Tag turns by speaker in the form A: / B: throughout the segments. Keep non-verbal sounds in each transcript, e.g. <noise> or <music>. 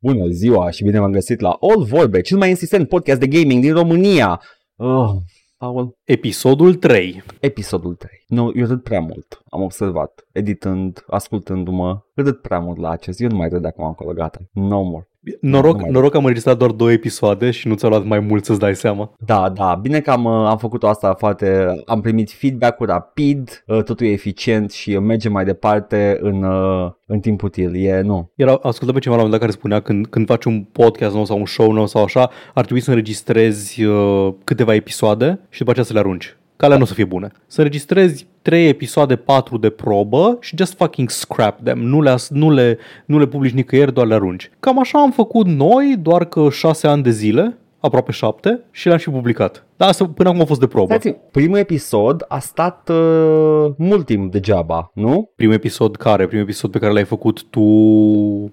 A: Bună ziua și bine v-am găsit la All Vorbe, cel mai insistent podcast de gaming din România. Oh, Paul,
B: Episodul 3.
A: episodul 3. Nu, eu râd prea mult, am observat, editând, ascultându-mă, râd prea mult la acest, eu nu mai râd de acum încolo, gata, no more. Nu
B: Noroc,
A: mai-
B: noroc că am înregistrat doar două episoade și nu ți-a luat mai mult să-ți dai seama.
A: Da, da, bine că am, uh, am făcut asta foarte, am primit feedback-ul rapid, uh, totul e eficient și uh, merge mai departe în, uh, în timp util, e, nu.
B: Era ascultat pe cineva la un moment dat care spunea când, când faci un podcast nou sau un show nou sau așa, ar trebui să înregistrezi uh, câteva episoade și după aceea să le arunci. Că alea nu o să fie bune. Să înregistrezi 3 episoade, 4 de probă și just fucking scrap them. Nu le, as- nu le, nu le publici nicăieri, doar le arunci. Cam așa am făcut noi, doar că 6 ani de zile, aproape 7, și le-am și publicat. Dar asta până acum a fost de probă.
A: Stați, primul episod a stat uh, mult timp degeaba, nu?
B: Primul episod care? Primul episod pe care l-ai făcut tu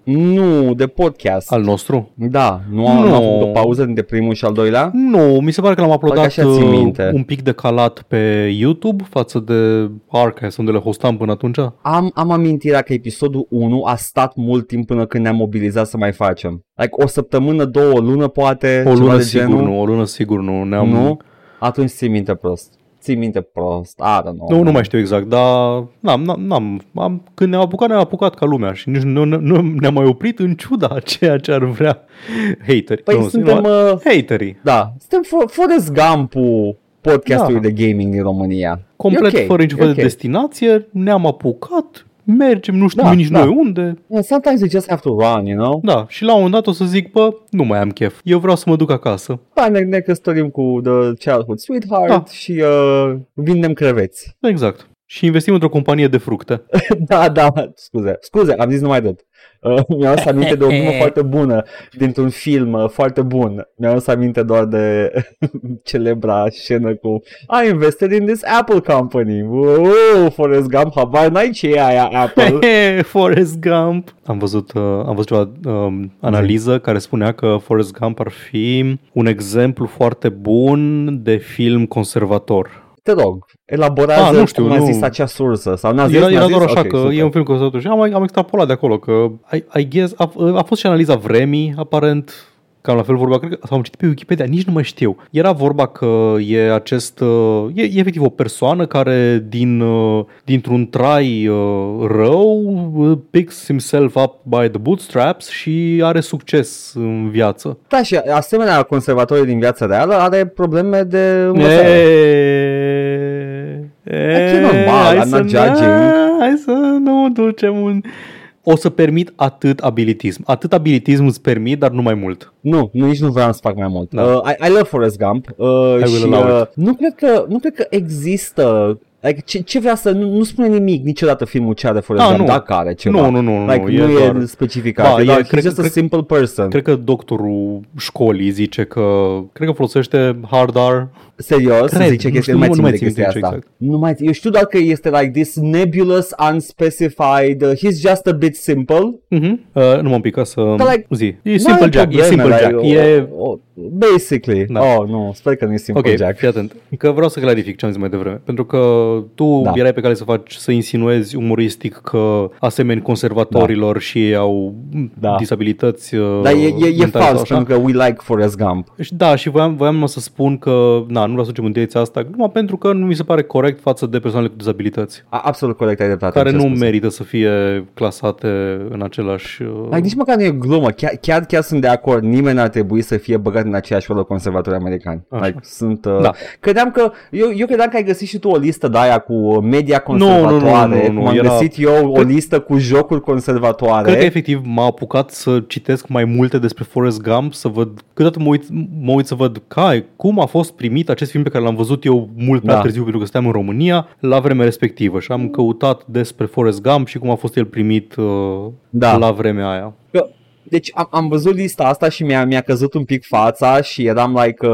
A: Nu, de podcast.
B: al nostru?
A: Da, nu am,
B: Nu.
A: nu. am făcut o pauză între primul și al doilea?
B: Nu, mi se pare că l-am uploadat
A: așa ții
B: uh,
A: minte.
B: un pic decalat pe YouTube față de Archive, unde le hostam până atunci.
A: Am, am amintirea că episodul 1 a stat mult timp până când ne-am mobilizat să mai facem. Like o săptămână, două, o lună poate,
B: O
A: ceva
B: lună
A: de
B: sigur
A: genul.
B: nu, o lună sigur nu. Ne-am,
A: Nu? Atunci ții minte prost. Ții minte prost. I don't know.
B: Nu, nu mai știu exact, dar n-am, n-am, n-am, am, când ne-am apucat, ne-am apucat ca lumea și nici nu, nu, nu ne-am mai oprit în ciuda a <laughs> ceea ce ar vrea haterii.
A: Păi
B: nu,
A: suntem,
B: nu,
A: uh,
B: haterii.
A: Da, suntem fo- Forrest Gump-ul podcastului
B: Da.
A: de gaming din România.
B: Complet
A: E ok,
B: fără niciun
A: e
B: fel
A: ok.
B: de destinație, ne-am apucat, mergem, nu știm
A: Da,
B: nici
A: da.
B: noi unde,
A: Yeah, Sometimes you just have to run, you know?
B: Da, și la un moment dat o să zic, bă, nu mai am chef. Eu vreau să mă duc acasă.
A: Da, ne, ne căsătorim cu The Childhood Sweetheart
B: Da.
A: și uh, vindem creveți.
B: Exact. Și investim într-o companie de fructe. <laughs>
A: da, da, scuze, scuze, am zis numai atât. Uh, <laughs> mi-am adus aminte de o glumă foarte bună dintr-un film uh, foarte bun. Mi-am adus aminte doar de <laughs> celebra scenă cu I invested in this Apple company. Wow, Forrest Gump, habar n-ai ce e aia Apple. <laughs>
B: Forrest Gump. Am văzut, uh, am văzut ceva um, analiză care spunea că Forrest Gump ar fi un exemplu foarte bun de film conservator.
A: Te rog, elaborează
B: Ah, nu știu,
A: cum a
B: nu.
A: zis acea sursă. Sau n-a zis,
B: Era,
A: n-a
B: era
A: zis?
B: doar așa
A: Ok,
B: că
A: super.
B: e un film conservator și am, am extrapolat de acolo că I, I guess, a, a fost și analiza vremii, aparent, cam la fel vorba, cred că, sau am citit pe Wikipedia, nici nu mai știu. Era vorba că e acest, uh, e, e efectiv o persoană care din, uh, dintr-un trai uh, rău uh, picks himself up by the bootstraps și are succes în viață.
A: Da, și asemenea conservatorii din viața reală are probleme de învățare.
B: E,
A: e normal,
B: hai
A: I'm
B: să
A: not judging.
B: nu- Hai să nu ducem un... O să permit atât abilitism. Atât abilitism îți permit, dar nu mai mult.
A: Nu, nu, nici nu vreau să fac mai mult.
B: Da.
A: Uh, I, I love Forrest Gump uh,
B: will
A: și
B: allow
A: uh, nu, cred că, nu cred că există Like, ce, ce vrea să... Nu, nu spune nimic niciodată filmul ce are Forrest
B: Ah,
A: Gump,
B: nu.
A: dacă are ceva.
B: Nu, nu, nu, nu,
A: like,
B: e
A: nu e
B: doar-
A: specificat.
B: Ba,
A: e,
B: e-
A: doar,
B: cred-
A: he's just a
B: cred-
A: simple person.
B: Cred că doctorul școlii zice că... Cred că folosește hard R.
A: Serios,
B: Cred,
A: zice
B: nu
A: chestia,
B: știu,
A: nu mai
B: nu
A: țin
B: mai
A: de
B: țin
A: chestia
B: minte
A: asta.
B: exact.
A: Nu mai țin. Eu știu doar că este like this nebulous, unspecified, uh, he's just a bit simple.
B: Uh-huh. Uh, nu mă pică să
A: Dar, like,
B: zi. E
A: Nu
B: Simple
A: are
B: Jack, e
A: probleme,
B: Simple
A: like,
B: Jack.
A: o-
B: E...
A: o- Basically.
B: Da.
A: Oh, nu, sper că nu e Simple
B: Ok,
A: Jack.
B: fii atent. Că vreau să clarific ce am zis mai devreme. Pentru că tu
A: Da.
B: erai pe cale să faci, să insinuezi umoristic că asemeni conservatorilor și ei au
A: Da.
B: disabilități uh,
A: Dar e, e, e
B: mentale sau
A: fals,
B: așa.
A: pentru că we like Forrest Gump.
B: Și Da, și voiam, voiam numai să spun că na, nu vreau să ducem în direcția asta, numai pentru că nu mi se pare corect față de persoanele cu dizabilități,
A: A, absolut corect, ai dreptate.
B: care
A: în ce
B: nu
A: ai spus.
B: merită să fie clasate în același... uh,
A: Like, nici măcar nu e glumă, chiar, chiar, chiar sunt de acord, nimeni n-ar trebui să fie băgat în aceeași rolă conservatori americani.
B: Așa.
A: Like, sunt, uh,
B: Da.
A: Credeam că, eu, eu credeam că ai găsit și tu o listă de aia cu uh, media
B: nu,
A: conservatoare,
B: nu, nu,
A: cum am
B: era-
A: găsit eu o listă cu jocuri conservatoare.
B: Cred că efectiv m-a apucat să citesc mai multe despre Forrest Gump, să văd, câteodată mă uit, mă uit să văd cai, cum a fost primit acest film pe care l-am văzut eu mult prea
A: Da.
B: târziu pentru că stăteam în România la vremea respectivă și am căutat despre Forrest Gump și cum a fost el primit uh,
A: Da.
B: la vremea aia.
A: Că, deci am, am văzut lista asta și mi-a, mi-a căzut un pic fața și eram like uh,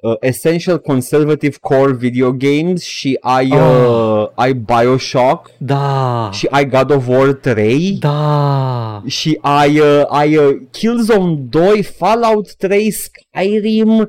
A: uh, Essential Conservative Core Video Games și ai, uh, ai Bioshock
B: Da.
A: și ai God of War 3
B: Da.
A: și ai, uh, ai uh, Killzone 2, Fallout 3, Skyrim, uh,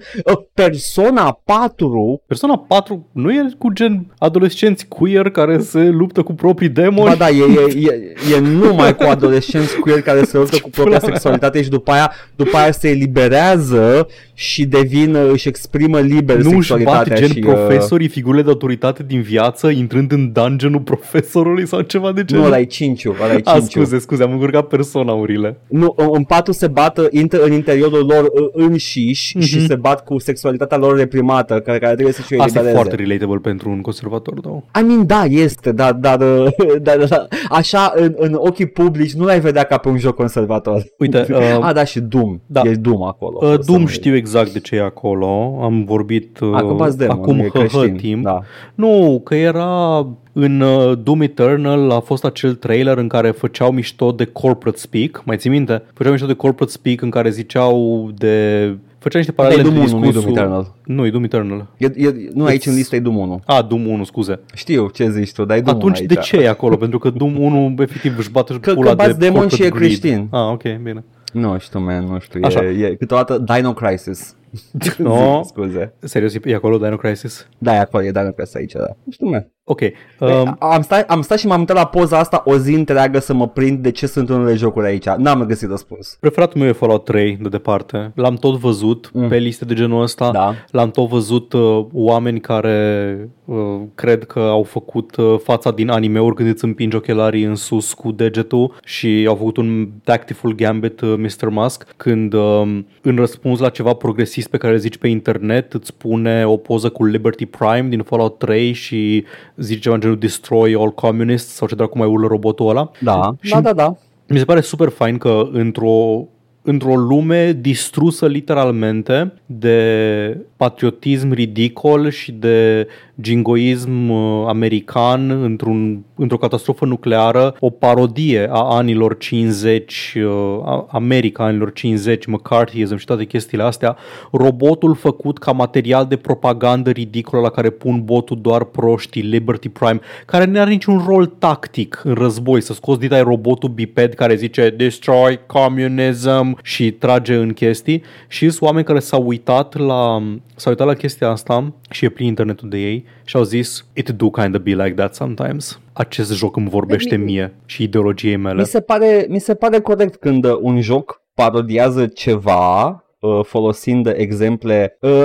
A: Persona 4.
B: Persona 4 nu e cu gen adolescenți queer care se luptă cu proprii demoni?
A: Ba da, e, e, e, e numai cu adolescenți queer care se luptă cu propria
B: Pula mea.
A: sexualitate și după aia, după aia se eliberează și devin, uh, își exprimă liber
B: nu își bat
A: sexualitatea
B: gen
A: și... uh,
B: profesorii, figurile de autoritate din viață, intrând în dungeonul profesorului sau ceva de genul?
A: Nu, ăla e 5 ăla e
B: A,
A: 5
B: scuze, scuze, am încurcat personaurile.
A: Nu, în- în patru se bat, uh, intră în interiorul lor uh, înșiși
B: Mhm.
A: și se bat cu sexualitatea lor reprimată, care, care trebuie să-și o
B: Asta e
A: elibereze.
B: foarte relatable pentru un conservator, da.
A: I mean, da, este, dar, dar, uh, <laughs> dar, dar așa, în, în ochii publici, nu l-ai vedea ca pe un joc conservator.
B: Uite, <laughs> uh,
A: A, da, și Doom.
B: da.
A: E Doom acolo.
B: Uh,
A: O să
B: Doom
A: nu-
B: știu exact de ce e acolo, am vorbit uh,
A: Acum ați demon,
B: acum
A: e
B: hă, hă,
A: creștin,
B: timp.
A: Da.
B: Nu, că era în uh, Doom Eternal a fost acel trailer în care făceau mișto de corporate speak, mai ții minte? Făceau mișto de corporate speak în care ziceau de... Făceau niște paralele
A: Doom
B: între
A: 1, nu e
B: discursul...
A: Doom Eternal.
B: Nu, e Doom Eternal.
A: E, e, nu, aici
B: It's-
A: în listă e Doom 1.
B: A, Doom 1, scuze.
A: Știu ce zici tu, dar e Doom
B: Atunci
A: 1
B: de
A: aici.
B: ce e acolo? Pentru că Doom 1 efectiv își bate
A: Că-
B: pula
A: că bați
B: de
A: demon
B: corporate
A: și e
B: greed.
A: creștin.
B: Ah, ok, bine.
A: Nu știu, man, nu știu.
B: Așa.
A: E, e, câteodată Dino Crisis. <laughs>
B: No.
A: Scuze.
B: Serios, e- e acolo Dino Crisis?
A: Da, e acolo, e Dino Crisis aici, da. Nu știu, man.
B: Ok.
A: Um,
B: Um,
A: am, stat, am stat și m-am uitat la poza asta o zi întreagă să mă prind de ce sunt unele jocuri aici. N-am găsit răspuns.
B: Preferatul meu e Fallout 3, de departe. L-am tot văzut mm. pe liste de genul ăsta.
A: Da.
B: L-am tot văzut uh, oameni care uh, cred că au făcut uh, fața din anime-uri când îți împingi ochelarii în sus cu degetul și au făcut un tactful gambit uh, Mr. Musk când uh, în răspuns la ceva progresist pe care îl zici pe internet îți pune o poză cu Liberty Prime din Fallout 3 și zice ceva în genul Destroy all communists sau ce dracu mai urlă robotul ăla.
A: Da,
B: Și-
A: da, da, da.
B: Mi se pare super fain că într-o, într-o lume distrusă literalmente de patriotism ridicol și de jingoism uh, american într-un, într-o catastrofă nucleară, o parodie a anilor 50, uh, a- America anilor 50, McCarthyism și toate chestiile astea, robotul făcut ca material de propagandă ridicolă la care pun botul doar proștii, Liberty Prime, care nu are niciun rol tactic în război, să scoți dita robotul biped care zice destroy communism și trage în chestii și sunt oameni care s-au uitat la, s-au uitat la chestia asta și e plin internetul de ei și au zis it do kind of be like that sometimes. Acest joc îmi vorbește
A: Mi-
B: mie și ideologiei mele.
A: Mi se, pare, mi se pare corect când uh, un joc parodiază ceva uh, folosind exemple uh,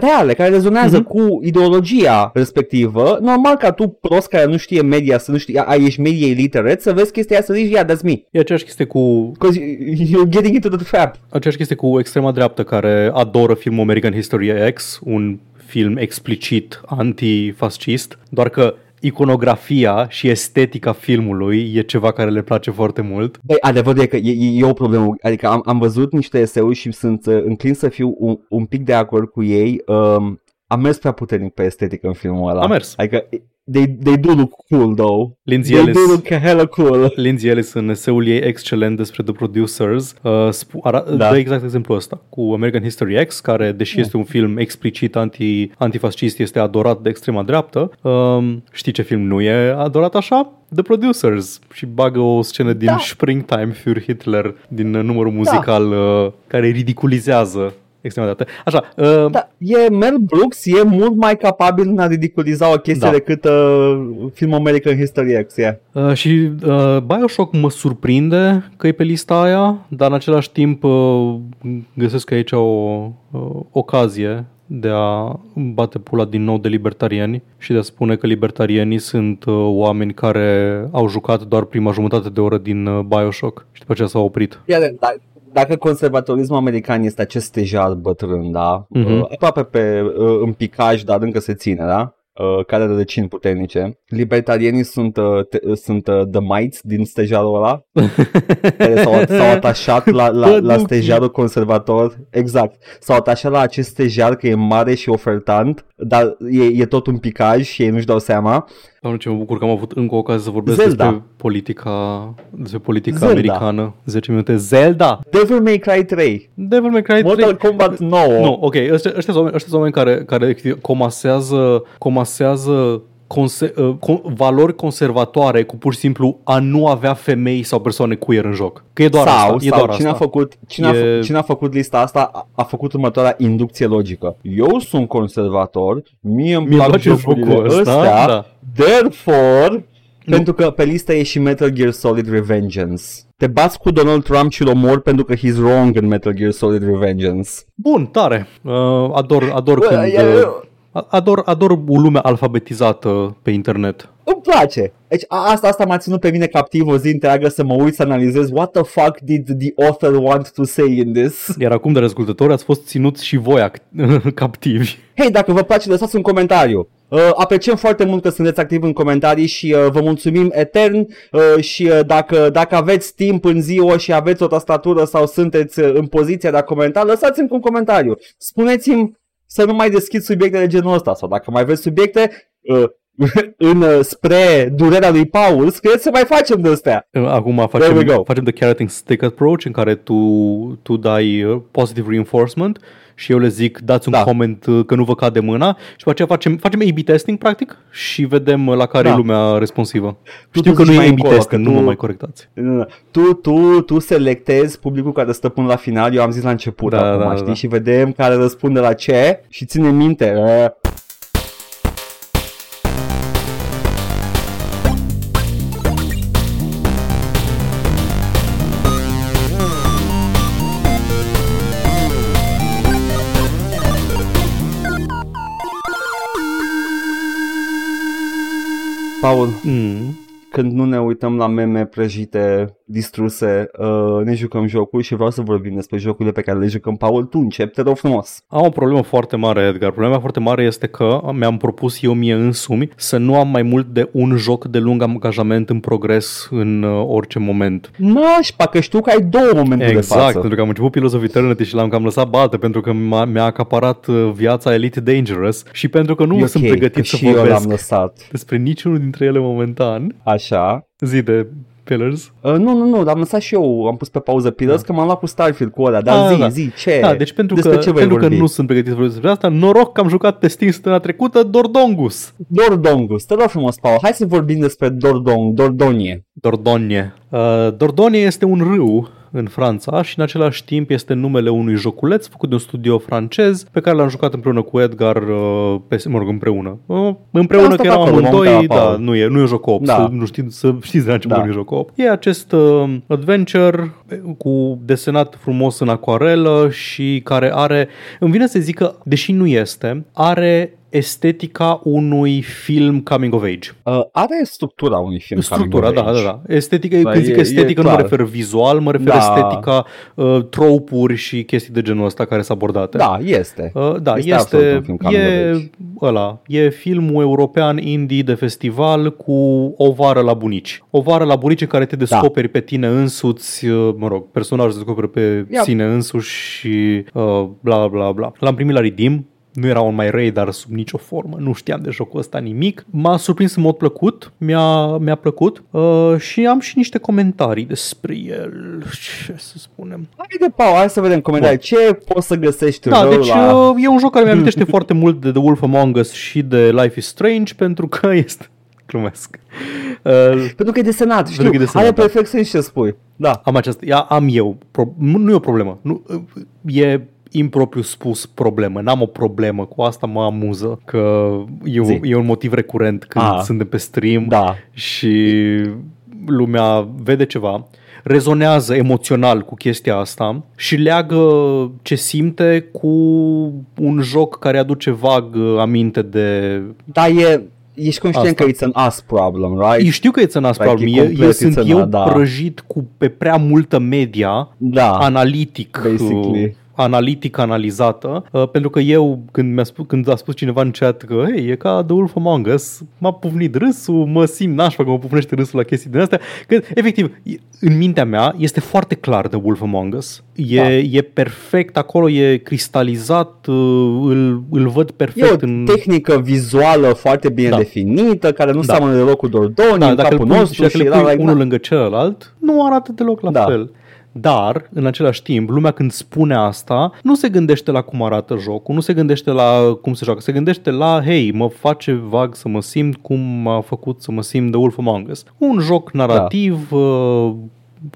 A: reale, care rezonează
B: Mhm.
A: cu ideologia respectivă, normal ca tu, prost care nu știe media, să nu știi, a, ești media illiterate, să vezi chestia aia să zici, yeah, that's me.
B: E aceeași chestie cu
A: Because you're getting into the trap.
B: Aceeași chestie cu extrema dreaptă care adoră filmul American History X, un film explicit antifascist, doar că iconografia și estetica filmului e ceva care le place foarte mult.
A: Băi, adevărul e că e, e, e o problemă. Adică am, am văzut niște eseuri și sunt uh, înclin să fiu un, un pic de acord cu ei. Um, am mers prea puternic pe estetică în filmul ăla.
B: A mers.
A: Adică they, they do look cool, though.
B: Lindsay
A: They
B: Ellis,
A: do look hella cool. <laughs>
B: Lindsay Ellis în eseul ei excelent despre The Producers uh, spu- ara-
A: Da.
B: dă exact exemplul ăsta cu American History X, care deși este un film explicit anti, antifascist, este adorat de extrema dreaptă. Um, știi ce film nu e adorat așa? The Producers și bagă o scenă din
A: Da.
B: Springtime für Hitler din uh, numărul muzical uh, care ridiculizează extrema dreaptă. Așa, uh,
A: Da, e Mel Brooks e mult mai capabil în a ridiculiza o chestie
B: Da.
A: decât uh, filmul American History X, yeah.
B: Uh, și uh, Bioshock mă surprinde că e pe lista aia, dar în același timp uh, găsesc aici o uh, ocazie de a bate pula din nou de libertariani și de a spune că libertarianii sunt uh, oameni care au jucat doar prima jumătate de oră din uh, Bioshock și după aceea s-au oprit.
A: Iar, da, dacă conservatorismul american este acest stejar bătrân, da,
B: Mhm.
A: uh, aproape pe uh, în picaj, dar încă se ține, da, uh, care are răcini puternice. Libertarienii sunt, uh, te, uh, sunt uh, the mites din stejarul ăla, care s-au, s-au atașat la, la, la
B: Păduchii.
A: stejarul conservator. Exact. S-au atașat la acest stejar că e mare și ofertant, dar e, e tot un picaj și ei nu-și dau seama.
B: Doamne, ce mă bucur că am avut încă o ocazie să vorbesc
A: Zelda.
B: despre politica, despre politica
A: Zelda.
B: americană. 10 minute. Zelda!
A: Devil May Cry 3,
B: Devil May Cry 3.
A: Mortal Kombat 9.
B: Nu, ok, ăștia, ăștia sunt oameni, ăștia sunt oameni care, care efectiv comasează, comasează conse- uh, con- valori conservatoare cu pur și simplu a nu avea femei sau persoane queer în joc. Că e doar
A: sau,
B: asta. E
A: sau
B: doar
A: cine,
B: asta.
A: A făcut, cine,
B: E-
A: a fă, cine a făcut lista asta a, a făcut următoarea inducție logică. Eu sunt conservator, mie îmi
B: Mi-e
A: plac
B: place
A: jocurile
B: jocul ăsta,
A: astea,
B: da.
A: therefore, pentru că pe listă e și Metal Gear Solid Revengeance. Te bați cu Donald Trump și îl omori pentru că he's wrong în Metal Gear Solid Revengeance.
B: Bun, tare. Uh, ador, ador
A: Bă,
B: când...
A: e-
B: Uh, ador, ador o lume alfabetizată pe internet.
A: Îmi place. Deci a, asta, asta m-a ținut pe mine captiv o zi întreagă să mă uit să analizez what the fuck did the author want to say in this.
B: Iar acum de ascultători ați fost ținuți și voi ac- <laughs> captivi.
A: Hei, dacă vă place, lăsați un comentariu. Uh, apreciem foarte mult că sunteți activi în comentarii și uh, vă mulțumim etern uh, și uh, dacă, dacă aveți timp în ziua și aveți o tastatură sau sunteți uh, în poziția de a comenta, lăsați-mi un comentariu. Spuneți-mi să nu mai deschid subiecte de genul ăsta sau dacă mai aveți subiecte uh, <laughs> în, uh, spre durerea lui Paul, scrieți să mai facem de astea.
B: Uh, Acum
A: There we
B: facem,
A: go.
B: facem the carrot and stick approach în care tu, tu dai uh, positive reinforcement și eu le zic dați un
A: Da.
B: comment uh, că nu vă cade mâna și după aceea facem, facem A-B testing practic și vedem uh, la care
A: Da.
B: e lumea responsivă.
A: Tu
B: Știu
A: te
B: că nu
A: zici
B: e
A: mai
B: A-B
A: încolo,
B: testing,
A: că
B: nu mă
A: tu-
B: mai corectați.
A: Tu, tu, tu selectezi publicul care stă până la final, eu am zis la început
B: Da,
A: acum,
B: da, da,
A: știi?
B: da.
A: Și vedem care răspunde la ce și ține minte. uh, Paul,
B: Mm.
A: Când nu ne uităm la meme prăjite, distruse, uh, ne jucăm jocul și vreau să vorbim despre jocurile pe care le jucăm. Paul, tu încep, te rog frumos.
B: Am o problemă foarte mare, Edgar. Problema foarte mare este că mi-am propus eu mie însumi să nu am mai mult de un joc de lung angajament în progres în uh, orice moment.
A: Nașpa, că știu că ai două momente de
B: Exact,
A: față.
B: pentru că am început Pillars of Eternity și l-am cam lăsat bate pentru că m-a, mi-a acaparat uh, viața Elite Dangerous și pentru că nu
A: E
B: sunt
A: ok,
B: pregătit
A: că
B: să
A: și eu
B: vorbesc
A: l-am lăsat.
B: despre niciunul dintre ele momentan.
A: Așa.
B: Zi de Pillars.
A: Uh, nu, nu, nu, l-am lăsat și eu, am pus pe pauză Pillars că m-am luat cu Starfield cu ăla, dar
B: Ah,
A: zi,
B: da.
A: zi, ce?
B: Da, deci pentru
A: despre
B: că,
A: ce voi
B: pentru că
A: vorbi?
B: nu sunt pregătit să vorbesc despre asta, noroc că am jucat pe Steam săptămâna trecută Dordongus.
A: Dordongus, te rog frumos, Paul, hai să vorbim despre Dordong, Dordonie.
B: Dordogne. Uh, Dordogne este un râu în Franța și în același timp este numele unui joculeț făcut de un studio francez pe care l-am jucat împreună cu Edgar, uh, pe, mă rog, împreună. Uh, împreună
A: Asta
B: că eram
A: pe acolo, m-am
B: amândoi,
A: uitat la
B: da,
A: Paul.
B: nu e, nu e un joc op,
A: Da.
B: să, nu știți, să știți de la început
A: Da.
B: da. nu e un joc op. E acest uh, adventure cu desenat frumos în acuarelă și care are, îmi vine să zic că, deși nu este, are estetica unui film coming of age.
A: Uh, are structura unui film
B: Structura,
A: coming
B: da,
A: of
B: da,
A: age.
B: da. Estetica,
A: Da,
B: când zic
A: e-
B: estetică,
A: e
B: nu mă
A: clar.
B: refer vizual, mă refer
A: Da.
B: estetica, uh, tropuri și chestii de genul ăsta care sunt abordate.
A: Da, este.
B: Uh, da,
A: Este
B: este,
A: absolut un film coming of
B: e,
A: age.
B: ăla, e filmul european indie de festival cu o vară la bunici. O vară la bunici în care te descoperi pe tine însuți, uh, mă rog, personajul se descoperă pe
A: Yep.
B: sine însuși și uh, bla bla bla. L-am primit la Redeem, nu era on my radar sub nicio formă, nu știam de jocul ăsta nimic. M-a surprins în mod plăcut, mi-a, mi-a plăcut uh, și am și niște comentarii despre el, ce să spunem.
A: Haide, Paul, hai să vedem comentarii. Ce poți să găsești
B: Da,
A: rău
B: deci
A: la...
B: uh, e un joc care mi-amintește <laughs> foarte mult de The Wolf Among Us și de Life is Strange pentru că <laughs> este... Glumesc. Uh,
A: Pentru că e desenat, știu,
B: că e desenat,
A: are
B: da.
A: perfect sens ce spui. Da.
B: am această... Ia, am eu. Pro, nu nu e o problemă. Nu, uh, e impropriu spus problemă. N-am o problemă. Cu asta mă amuză că e,
A: Zi.
B: un- e un motiv recurent când
A: Ah.
B: suntem pe stream
A: Da.
B: și lumea vede ceva, rezonează emoțional cu chestia asta și leagă ce simte cu un joc care aduce vag uh, aminte de...
A: Dar e, ești conștient
B: Asta.
A: că it's an us problem, right?
B: Eu știu că e țănas
A: Like,
B: problem.
A: e
B: E,
A: complet
B: eu sunt
A: it's an-
B: eu
A: da.
B: prăjit cu pe prea multă media
A: Da.
B: analitic
A: basically.
B: Uh, analitic analizată, uh, pentru că eu, când, mi-a spus, când a spus cineva în chat că hey, e ca The Wolf Among Us, m-a pufnit râsul, mă simt nașpa că mă pufnește râsul la chestii din astea, că efectiv, e- în mintea mea este foarte clar The Wolf Among Us. E,
A: Da.
B: e perfect, acolo e cristalizat, uh, îl, îl văd
A: E
B: perfect
A: o
B: în...
A: tehnică vizuală foarte bine
B: Da.
A: definită, care nu
B: Da.
A: seamănă deloc cu Dordoni
B: Da,
A: în
B: dacă îl
A: capul
B: pui, și
A: nostru
B: dacă
A: și
B: îl
A: era
B: pui
A: like,
B: unul
A: da.
B: lângă celălalt, nu arată deloc la
A: Da.
B: fel. Dar, în același timp, lumea când spune asta, nu se gândește la cum arată jocul, nu se gândește la cum se joacă, se gândește la, hei, mă face vag să mă simt cum m-a făcut să mă simt The Wolf Among Us. Un joc narrativ da. uh,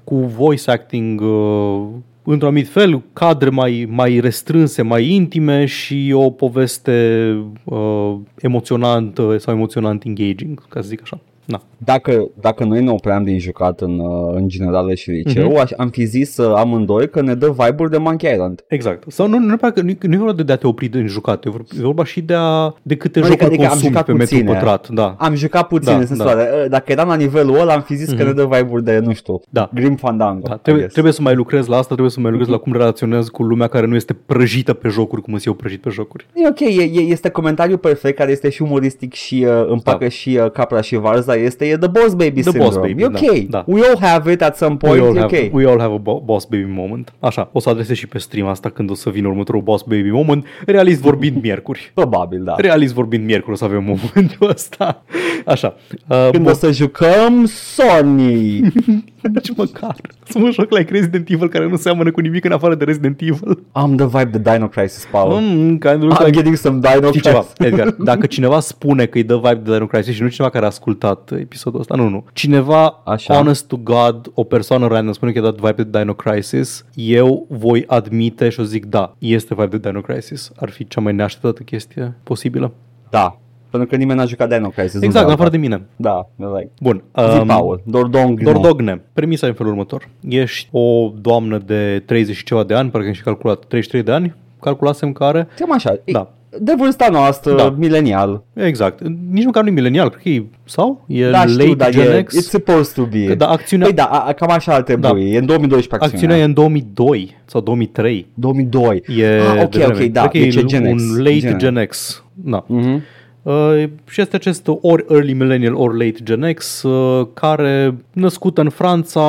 B: cu voice acting uh, într-un anumit fel, cadre mai, mai restrânse, mai intime și o poveste uh, emoționantă sau emoționant engaging, ca să zic așa. Da.
A: Dacă, dacă noi ne opream din jucat în, uh, în generală și liceu, uh-huh. am fi zis uh, amândoi că ne dă vibe-uri de Monkey Island.
B: Exact. Sau nu, nu, nu, nu, nu e vorba de a te opri din jucat, e vorba și de, a, de câte adică, jocuri adică consumi pe puține. metru pătrat. Da.
A: Am jucat puțin, da, da. Dacă eram la nivelul ăla, am fi zis uh-huh. că ne dă vibe-uri de, nu știu, da. Grim Fandango. Da.
B: Trebuie, trebuie să mai lucrez la asta, trebuie să mai lucrez uh-huh. la cum relaționez cu lumea care nu este prăjită pe jocuri, cum sunt eu prăjit pe jocuri.
A: E ok, e, este comentariul perfect, care este și umoristic și uh, împacă da. și uh, capra și varza, este e the boss baby the syndrome. Boss baby, e ok. Da, da. We all have it at some point. We all, have, okay.
B: we all have a boss baby moment. Așa, o să adresez și pe stream asta când o să vină următorul boss baby moment. Realist vorbind <laughs> miercuri.
A: Probabil, da.
B: Realist vorbind miercuri o să avem momentul ăsta. Așa.
A: Uh, când bo- o să jucăm Sony. <laughs> <laughs>
B: Nici măcar. Să mă joc like Resident Evil care nu seamănă cu nimic în afară de Resident Evil.
A: Am the vibe de Dino Crisis, Paul.
B: Mm, kind of
A: I'm like... getting some Dino Crisis. Ceva,
B: Edgar, dacă cineva spune că îi dă vibe de Dino Crisis și nu cineva care a ascultat episodul ăsta, nu, nu. Cineva, Așa. honest to God, o persoană random spune că i-a dat vibe de Dino Crisis, eu voi admite și o zic da, este vibe de Dino Crisis. Ar fi cea mai neașteptată chestie posibilă.
A: Da, pentru că nimeni n-a jucat Dino Crisis.
B: Exact, în afară de mine.
A: Da, like.
B: Bun.
A: Um, Paul, Dordogne.
B: Dordogne. Premisa e în felul următor. Ești o doamnă de 30 și ceva de ani, parcă am și calculat 33 de ani, calculasem care.
A: Cam așa. Da de vârsta noastră, da. milenial.
B: Exact. Nici măcar nu e milenial, cred că e, sau? E da, late știu, dar Gen e, X.
A: It's supposed to be. Da, acțiunea... Păi da, a, cam așa ar trebui. Da. E în 2012 acțiunea.
B: Acțiunea e în 2002 sau 2003.
A: 2002.
B: E
A: ah, ok, ok, da.
B: Cred că e, e Gen X. un late Gen, Gen X. Da. Mm-hmm. Uh, și este acest ori early millennial, ori late Gen X, uh, care născută în Franța,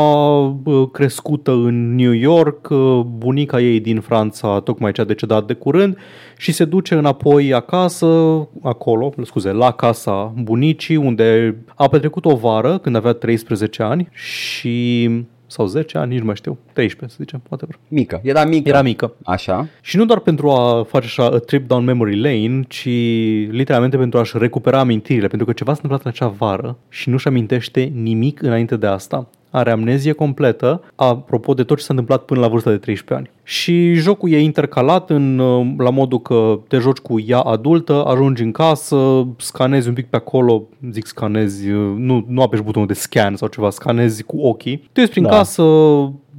B: uh, crescută în New York, uh, bunica ei din Franța, tocmai ce a decedat de curând, și se duce înapoi acasă, acolo, scuze, la casa bunicii, unde a petrecut o vară când avea 13 ani și sau 10 ani, nici nu mai știu, 13 să zicem, poate.
A: Mică, era mică.
B: Era mică.
A: Așa.
B: Și nu doar pentru a face așa a trip down memory lane, ci literalmente pentru a-și recupera amintirile, pentru că ceva s-a întâmplat în acea vară și nu-și amintește nimic înainte de asta are amnezie completă, apropo de tot ce s-a întâmplat până la vârsta de 13 ani. Și jocul e intercalat în, uh, la modul că te joci cu ea adultă, ajungi în casă, scanezi un pic pe acolo, zic scanezi, uh, nu, nu apeși butonul de scan sau ceva, scanezi cu ochii. Te prin da. casă,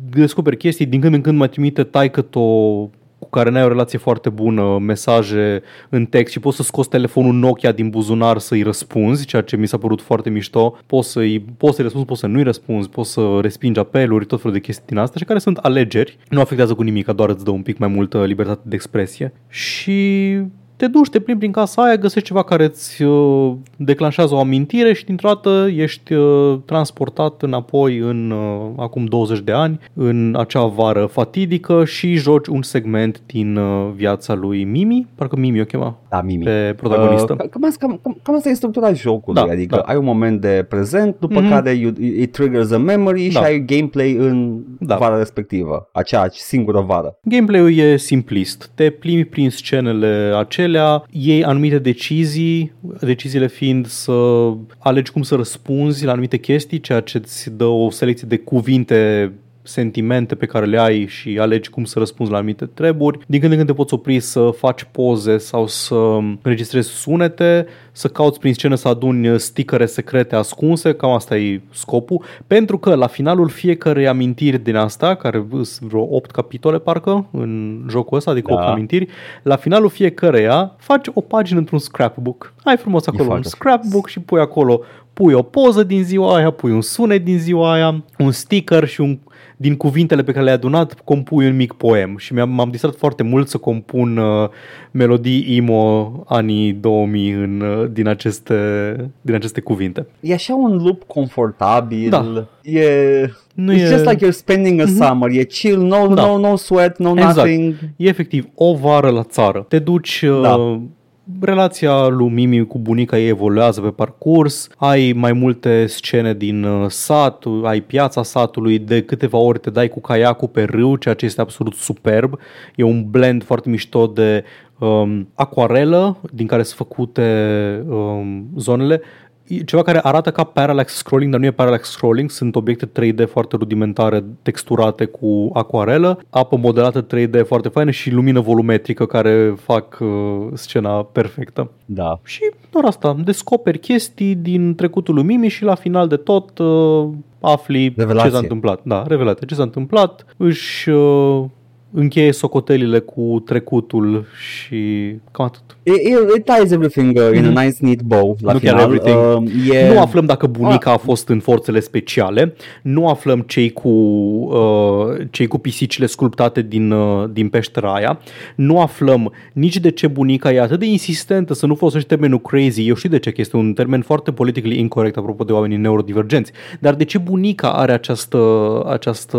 B: descoperi chestii, din când în când mai trimite taică o cu care n-ai o relație foarte bună, mesaje în text și poți să scoți telefonul Nokia din buzunar să-i răspunzi, ceea ce mi s-a părut foarte mișto. Poți să-i, poți să-i răspunzi, poți să nu-i răspunzi, poți să respingi apeluri, tot felul de chestii din astea și care sunt alegeri. Nu afectează cu nimic, doar îți dă un pic mai multă libertate de expresie. Și te duci, te plimbi prin casa aia, găsești ceva care îți uh, declanșează o amintire și dintr-o dată ești uh, transportat înapoi în uh, acum 20 de ani, în acea vară fatidică și joci un segment din viața lui Mimi, parcă Mimi o chema
A: da, Mimi.
B: pe protagonistă.
A: Uh, cam, cam, cam, cam asta e structura jocului, da, adică da. ai un moment de prezent, după mm-hmm. care you, it triggers a memory da. și ai gameplay în da. vara respectivă, acea singură vară.
B: Gameplay-ul e simplist, te plimbi prin scenele acelea acelea iei anumite decizii, deciziile fiind să alegi cum să răspunzi la anumite chestii, ceea ce îți dă o selecție de cuvinte sentimente pe care le ai și alegi cum să răspunzi la anumite treburi. Din când în când te poți opri să faci poze sau să înregistrezi sunete, să cauți prin scenă să aduni stickere secrete ascunse, cam asta e scopul, pentru că la finalul fiecărei amintiri din asta, care sunt vreo 8 capitole parcă în jocul ăsta, adică da. 8 amintiri, la finalul fiecăreia faci o pagină într-un scrapbook. Ai frumos acolo un scrapbook și pui acolo pui o poză din ziua aia, pui un sunet din ziua aia, un sticker și un din cuvintele pe care le-ai adunat, compui un mic poem și m-am distrat foarte mult să compun uh, melodii emo anii 2000 în, uh, din, aceste, din aceste cuvinte.
A: E așa un loop confortabil, da. e... Nu It's e... just like you're spending a mm-hmm. summer, e chill, no, da. no, no sweat, no exact. nothing.
B: E efectiv o vară la țară. Te duci... Uh, da relația lui Mimi cu bunica ei evoluează pe parcurs, ai mai multe scene din uh, sat, ai piața satului, de câteva ori te dai cu caiacul pe râu, ceea ce este absolut superb. E un blend foarte mișto de um, acuarelă din care sunt făcute um, zonele, E ceva care arată ca parallax scrolling, dar nu e parallax scrolling, sunt obiecte 3D foarte rudimentare, texturate cu acuarelă, apă modelată 3D foarte faină și lumină volumetrică care fac uh, scena perfectă.
A: Da.
B: Și doar asta, descoperi chestii din trecutul lui Mimi și la final de tot uh, afli
A: Revelație.
B: ce s-a întâmplat. Da, revelație. Ce s-a întâmplat, își uh, încheie socotelile cu trecutul și cam atât.
A: It, it, it ties everything uh, in a nice neat bow la
B: Mhm. Nu chiar
A: final.
B: everything.
A: Uh, e...
B: Nu aflăm dacă bunica a fost în forțele speciale, nu aflăm cei cu, uh, cei cu pisicile sculptate din, uh, din peștera aia, nu aflăm nici de ce bunica e atât de insistentă să nu folosești termenul crazy, eu știu de ce, că este un termen foarte politically incorrect apropo de oamenii neurodivergenți, dar de ce bunica are această, această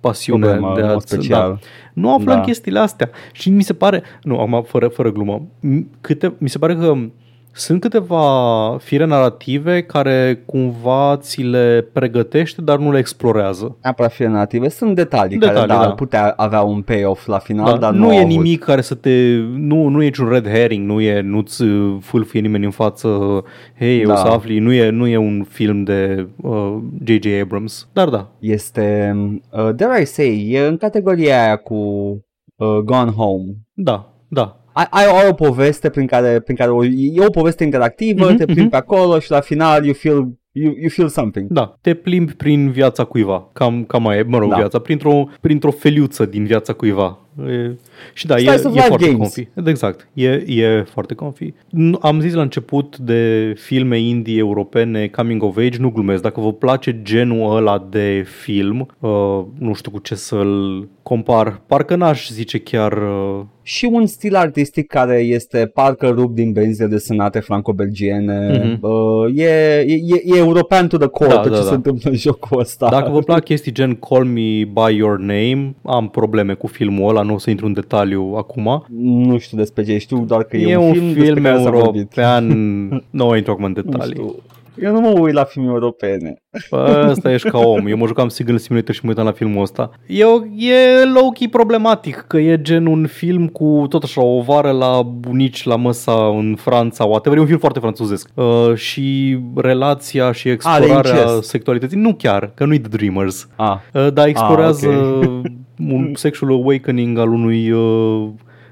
B: pasiune
A: Problemă,
B: de
A: în
B: a
A: mod special.
B: nu aflăm
A: Da.
B: chestiile astea. Și mi se pare, nu, acum fără, fără glumă, m- câte, mi se pare că sunt câteva fire narrative care cumva ți le pregătește, dar nu le explorează.
A: Neapărat fie native, sunt detalii,
B: Detalii,
A: care da,
B: da.
A: ar putea avea un payoff la final,
B: Da,
A: dar
B: nu,
A: au
B: e
A: avut.
B: nimic care să te... Nu, nu e niciun red herring, nu e, nu-ți uh, fâlfie nimeni în față, hei, da.
A: Da.
B: o să afli, nu e, nu e un film de uh, J.J. Abrams. Dar da,
A: Este, uh, dare I say, e în categoria aia cu uh, Gone Home.
B: da, da.
A: Ai, ai, ai o poveste prin care, prin care o, e o poveste interactivă,
B: Mhm,
A: te plimbi
B: mhm.
A: pe acolo și la final you feel, you, you feel something.
B: Da, te plimbi prin viața cuiva, cam, cam aia e, mă rog,
A: Da.
B: viața, printr-o, printr-o feliuță din viața cuiva. E, și da, e,
A: Slice of
B: e
A: life
B: foarte
A: games.
B: comfy. Exact, e, e foarte comfy. Nu- Am zis la început de filme indie europene, coming of age, nu glumesc. Dacă vă place genul ăla de film, uh, nu știu cu ce să-l compar, parcă n-aș zice chiar... Uh,
A: Și un stil artistic care este parcă rupt din benzile desenate franco-belgiene.
B: Mhm.
A: Uh, e, e, e european to the core
B: Da,
A: tot
B: da,
A: ce
B: da.
A: se întâmplă în jocul ăsta.
B: Dacă vă plac chestii gen Call Me By Your Name, am probleme cu filmul ăla, nu o să intru în detaliu acum.
A: Nu știu despre ce, știu doar că e,
B: E un film,
A: despre care s-a vorbit.
B: european, <laughs> nu intru acum în
A: Nu
B: detalii.
A: Știu. Eu nu mă uit la filme europene.
B: Bă, ăsta ești ca om. Eu mă jucam Signal Simulator și mă uitam la filmul ăsta. E, o- e low-key problematic, că e gen un film cu tot așa o vară la bunici la măsa în Franța, whatever. E un film foarte franțuzesc. Uh, și relația și explorarea
A: incest.
B: sexualității, nu chiar, că nu-i The Dreamers.
A: Ah,
B: Uh, dar explorează
A: Ah, <laughs>
B: un sexual awakening al unui uh,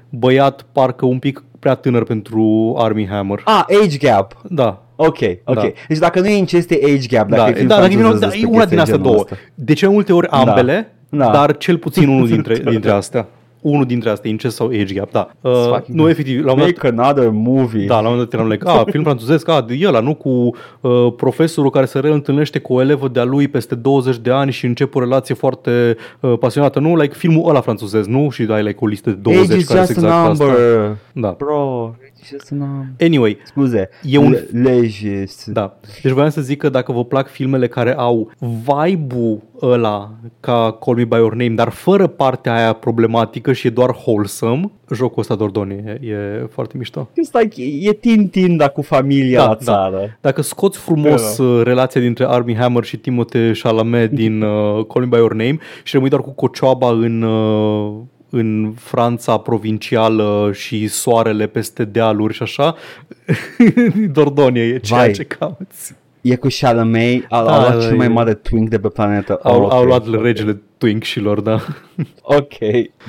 B: băiat parcă un pic prea tânăr pentru Army Hammer.
A: ah age gap.
B: Da,
A: Ok, ok.
B: Da.
A: Deci dacă nu e incest, e age gap. Dacă
B: da,
A: e film
B: da, dacă e,
A: francezesc
B: da,
A: despre
B: e una din
A: chestii
B: astea
A: genul
B: două.
A: ăsta.
B: De ce multe ori ambele,
A: Da.
B: dar cel puțin unul dintre, <laughs> dintre astea. Unul dintre astea, incest sau age gap, da. Uh,
A: fucking
B: nu, efectiv, la un moment dat,
A: Make another movie.
B: da, la un moment dat eram like, a, film francezesc, a, de ăla, nu cu uh, profesorul care se reîntâlnește cu o elevă de-a lui peste 20 de ani și încep o relație foarte uh, pasionată, nu? Like filmul ăla francezesc, nu? Și ai like o listă de 20
A: age is
B: care
A: just
B: sunt
A: a
B: exact asta.
A: number.
B: Da.
A: Bro, age is just a number.
B: Anyway,
A: Scuze.
B: E un-
A: Le- Legis.
B: Da. Deci voiam să zic că dacă vă plac filmele care au vibe-ul ăla ca Call Me By Your Name, dar fără partea aia problematică și e doar wholesome, jocul ăsta Dordoni e, e foarte mișto.
A: Just like, e Tintin, dar cu familia
B: Da,
A: la
B: da.
A: țară.
B: Dacă scoți frumos uh, relația dintre Armie Hammer și Timothée Chalamet din uh, Call Me By Your Name și rămâi doar cu Cocioaba în, uh, în Franța provincială și soarele peste dealuri și așa, <laughs> Dordogne e ceea
A: Vai.
B: ce cauți.
A: E cu Chalamet, a,
B: Da,
A: a luat
B: da,
A: cel mai
B: e-
A: mare twink de pe planetă.
B: Au,
A: Oh,
B: au
A: ok,
B: luat
A: ok.
B: regele Twink-șilor, da.
A: Ok.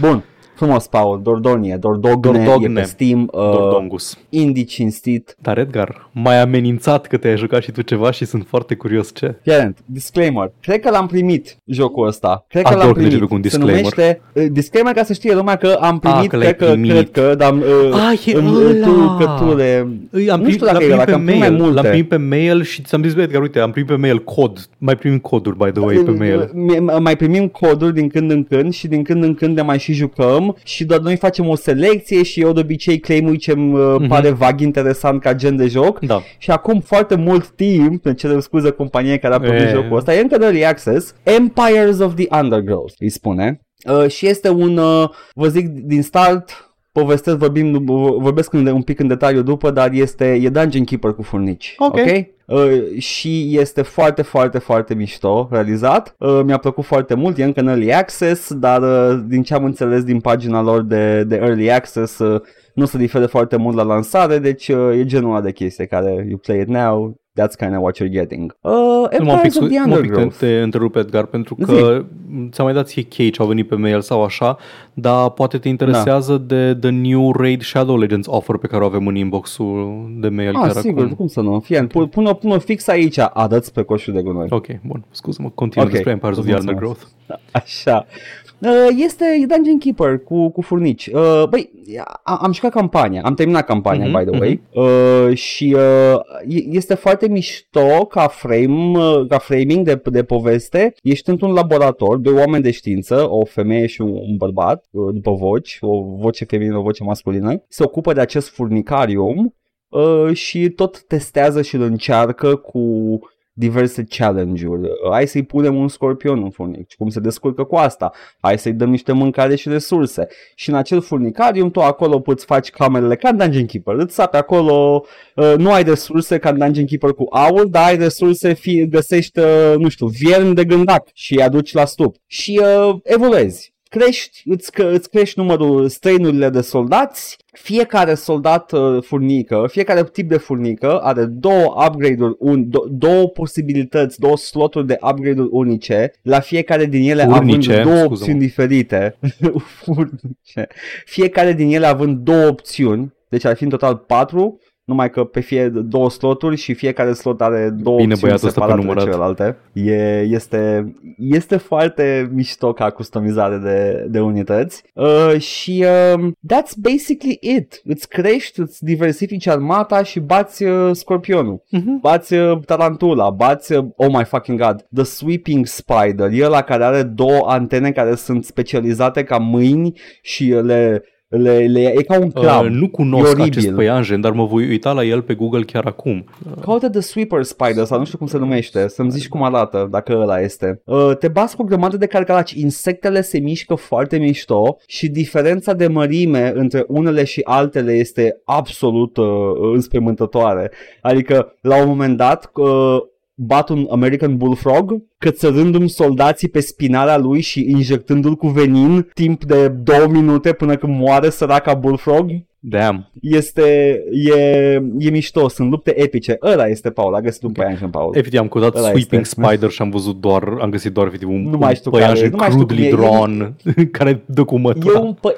A: Bun. Frumos, Paul. Dordogne. Dordogne,
B: Dordogne.
A: e pe Steam. Uh,
B: Dordongus.
A: indie cinstit.
B: Dar Edgar, mai amenințat că te-ai jucat și tu ceva și sunt foarte curios ce.
A: Parent, disclaimer. Cred că l-am primit jocul ăsta. Cred că
B: Ador
A: l-am
B: când începe
A: primit.
B: cu un
A: Se
B: disclaimer.
A: numește uh, disclaimer ca să știe lumea că am primit,
B: Ah, că l-ai
A: cred, că,
B: primit.
A: cred că, dar uh,
B: Ah, e
A: îmi-
B: ăla!
A: tu, că tu le...
B: Îi, am
A: nu
B: primit,
A: știu dacă
B: l-am
A: e ăla,
B: primit
A: că
B: pe
A: am primit mai
B: mail,
A: multe.
B: l-am primit pe mail și ți-am zis, băi, Edgar, uite, am primit pe mail cod, mai primim coduri, by the way, pe mail.
A: Mi- Mai primim coduri din când în când și din când în când ne mai și jucăm și doar noi facem o selecție și eu de obicei claim ce îmi uh,
B: Mhm.
A: pare vag interesant ca gen de joc
B: Da.
A: și acum foarte mult timp, ne cerem scuze companiei care a produs
B: E.
A: jocul ăsta, e încă de early access, Empires of the Undergrowth îi spune uh, și este un, uh, vă zic din start, povestesc, vorbim, vorbesc un pic în detaliu după, dar este e Dungeon Keeper cu furnici.
B: Ok.
A: okay? Uh, și este foarte, foarte, foarte mișto realizat. Uh, mi-a plăcut foarte mult, e încă în Early Access, dar uh, din ce am înțeles din pagina lor de, de Early Access, uh, nu se diferă foarte mult la lansare, deci uh, e genul ăla de chestie care you play it now, that's kind of what you're getting. Uh,
B: Nu
A: Empires of the
B: mă pic
A: Undergrowth.
B: te, te întrerup, Edgar, pentru că ți-am mai dat ție chei ce au venit pe mail sau așa, dar poate te interesează
A: Da.
B: de The New Raid Shadow Legends offer pe care o avem în inbox-ul de mail
A: Ah,
B: chiar
A: sigur,
B: acum.
A: cum să nu? Fie, pun, pun-o, pun-o fix aici, arăți pe coșul de gunoi.
B: Ok, bun, scuză-mă, continuă
A: Ok,
B: despre Empires of the
A: mulțumesc.
B: Undergrowth.
A: Așa. Uh, Este Dungeon Keeper cu, cu furnici. Uh, Băi, a- am jucat campania, am terminat campania,
B: Mhm,
A: by the way, uh, și uh, e- este foarte mișto ca frame, uh, ca framing de, de poveste. Ești într-un laborator, doi oameni de știință, o femeie și un, un bărbat, uh, după voci, o voce feminină, o voce masculină, se ocupă de acest furnicarium uh, și tot testează și îl încearcă cu diverse challenge-uri. Uh, Hai să-i punem un scorpion în furnic, cum se descurcă cu asta. Hai să-i dăm niște mâncare și resurse. Și în acel furnicarium tu acolo poți faci camerele ca în Dungeon Keeper. Îți sapi acolo, uh, nu ai resurse ca în Dungeon Keeper cu aur, dar ai resurse, fi, găsești, uh, nu știu, vierni de gândac și îi aduci la stup. Și uh, evoluezi. Crești, îți, că- îți crești numărul străinurile de soldați, fiecare soldat uh, furnică, fiecare tip de furnică are două upgrade-uri, un, do- două posibilități, două sloturi de upgrade-uri unice, la fiecare din ele
B: Furnice,
A: având două
B: scuză-mă.
A: opțiuni diferite. <laughs> furnice. Fiecare din ele având două opțiuni, deci ar fi în total patru, numai că pe fie două sloturi și fiecare slot are două
B: Bine,
A: opțiuni
B: băiatul ăsta pe
A: separate de
B: numărat.
A: celelalte. E, este, este foarte mișto ca customizare de, de unități uh, și uh, that's basically it. Îți crești, îți diversifici armata și bați uh, scorpionul.
B: Mhm.
A: Bați uh, tarantula, bați, uh, oh my fucking god, the sweeping spider, e ăla care are două antene care sunt specializate ca mâini și le, le, le e ca un crab.
B: Uh, nu
A: E
B: cunosc
A: oribil.
B: acest păianjen, dar mă voi uita la el pe Google chiar acum.
A: Caută The Sweeper Spider sau nu știu cum se numește, să-mi zici cum arată, dacă ăla este. Uh, te bați cu o grămadă de carcalaci, insectele se mișcă foarte mișto și diferența de mărime între unele și altele este absolut uh, înspăimântătoare. Adică, la un moment dat, uh, bat un American Bullfrog, cățărându-mi soldații pe spinarea lui și injectându-l cu venin timp de două minute până când moare săraca Bullfrog.
B: Damn.
A: Este, e, e mișto, sunt lupte epice. Ăla este Paul, a găsit un păianjen, Paul.
B: Efectiv, am căutat
A: Ăla
B: Sweeping
A: este.
B: Spider și am văzut doar, am găsit doar efectiv un,
A: Nu mai
B: un
A: știu care-
B: păianjen
A: nu mai știu
B: crudely
A: cum e.
B: drawn <laughs> care dă cu
A: E
B: mătura.
A: un pă...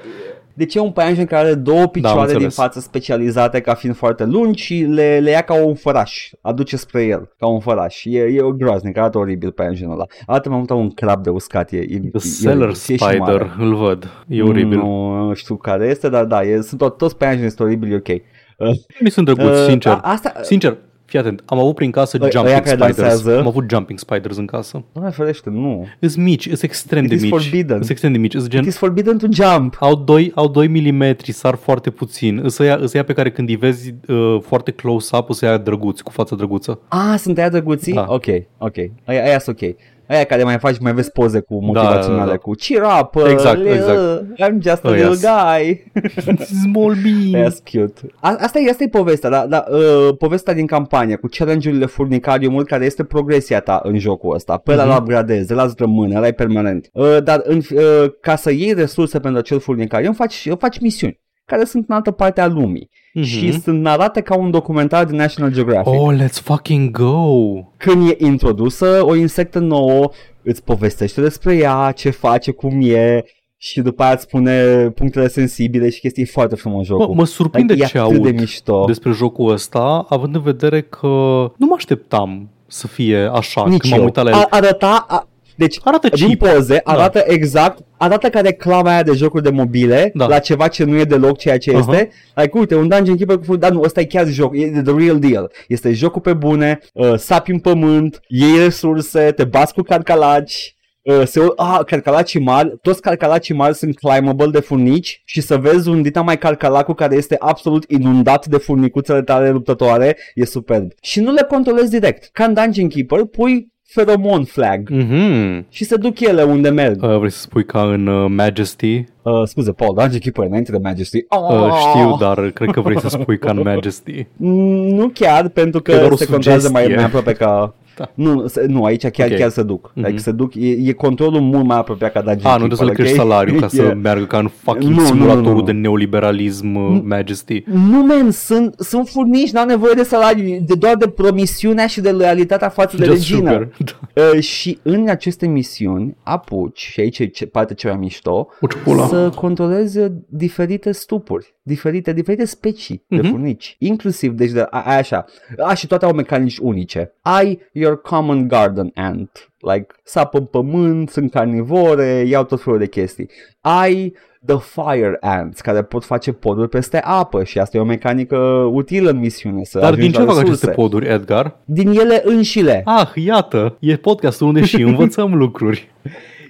A: Deci e un păianjen care are două picioare din
B: înțeles.
A: față specializate ca fiind foarte lungi și le, le ia ca un făraș, aduce spre el ca un făraș. E, e o groaznic, arată oribil păianjenul ăla. Arată mai mult ca un crab de uscat. E, e,
B: The
A: e,
B: Seller
A: oribil. Și e și mare.
B: Spider, îl văd. E oribil.
A: Nu, nu știu care este, dar da, e, sunt to- toți păianjenii sunt oribili, ok.
B: Nu sunt drăguți,
A: Uh,
B: sincer.
A: a- asta,
B: Sincer, fii atent, am avut prin casă
A: Ă- ăia
B: jumping
A: care
B: spiders.
A: dansează.
B: Am avut jumping spiders în casă.
A: nu mai ferește, nu.
B: Îs mici, îs extrem
A: It
B: de
A: is
B: mici.
A: forbidden.
B: Îs extrem de mici. Îs gen,
A: It is forbidden to jump.
B: au 2, au 2 mm, sar foarte puțin. Îs ăia, îs ăia pe care când îi vezi uh, foarte close-up, îs ăia drăguți, cu față drăguță.
A: Ah, sunt aia drăguții?
B: Da.
A: Ok, ok. Aia, aia sunt ok. Aia care mai faci, mai vezi poze cu motivaționale,
B: da, da.
A: cu cheer up, uh,
B: Exact,
A: little,
B: exact.
A: I'm just a
B: Ăia
A: little guy. <laughs>
B: Small bean.
A: Aia cute. A, asta, e, asta e povestea, da, da, uh, povestea din campanie cu challenge-urile furnicariumul care este progresia ta în jocul ăsta. Pe ăla
B: Mhm.
A: mm-hmm. upgradezi, ăla îți rămâne, ăla e permanent. Uh, dar în, uh, ca să iei resurse pentru acel furnicarium faci, faci misiuni care sunt în altă parte a lumii
B: Mhm.
A: și sunt narate ca un documentar de National Geographic.
B: Oh, let's fucking go!
A: când e introdusă o insectă nouă, îți povestește despre ea, ce face, cum e și după aia îți spune punctele sensibile și chestii foarte frumos
B: Mă,
A: jocul.
B: mă surprinde
A: Like, e
B: ce
A: atât
B: aud
A: de mișto.
B: despre jocul ăsta, având în vedere că nu mă așteptam să fie așa
A: Nici
B: când m-am
A: eu.
B: uitat la el.
A: A, arăta, a, deci
B: Arată
A: din
B: cheap.
A: poze arată exact, arată ca reclama aia de jocuri de mobile
B: Da.
A: la ceva ce nu e deloc ceea ce
B: Aha.
A: este. Like, uite, un Dungeon Keeper cu dar nu, ăsta e chiar joc, e the real deal. Este jocul pe bune, uh, sapi în pământ, iei resurse, te bați cu carcalaci, Uh, se, ah, carcalacii mari, toți carcalacii mari sunt climbable de furnici și să vezi un dita mai carcalacul care este absolut inundat de furnicuțele tale luptătoare, e superb. Și nu le controlezi direct. Ca în Dungeon Keeper, pui feromon flag
B: Mhm.
A: și se duc ele unde merg.
B: Uh, vrei să spui ca în uh, Majesty?
A: Uh, scuze, Paul, dar Keeper înainte de Majesty. Oh!
B: Uh, știu, dar cred că vrei să spui ca în Majesty. <laughs>
A: Mm, Nu chiar, pentru că
B: E doar o
A: se controlează mai,
B: sugestie.
A: mai aproape ca...
B: Da.
A: Nu, se- nu, aici chiar,
B: Ok.
A: chiar se duc.
B: Mhm.
A: Like, se duc. E, e controlul mult mai apropiat ca Dungeon
B: A, nu trebuie să le
A: Keeper,
B: crești
A: ok?
B: salariul ca <laughs> să
A: E-
B: meargă ca în fucking
A: Nu, nu, nu,
B: simulatorul
A: nu.
B: de neoliberalism uh, Majesty.
A: Nu, men, sunt, sunt furnici, n-au nevoie de salariu, de doar de promisiunea și de loialitatea față de
B: Just
A: regină.
B: sugar. <laughs> Da.
A: Uh, și în aceste misiuni apuci, și aici e ce- partea cea mai mișto,
B: Uci pula.
A: să controlezi diferite stupuri, diferite, diferite specii de
B: Mhm.
A: furnici. Inclusiv, deci de, a, ai așa, a, și toate au mecanici unice. Ai your common garden ant, like sapă în pământ, sunt carnivore, iau tot felul de chestii. Ai the fire ants, care pot face poduri peste apă și asta e o mecanică utilă în misiune. Să
B: Dar
A: ajungi
B: din ce
A: la
B: fac
A: resurse.
B: aceste poduri, Edgar?
A: Din ele înșile.
B: Ah, iată, e podcastul unde și <laughs> învățăm lucruri.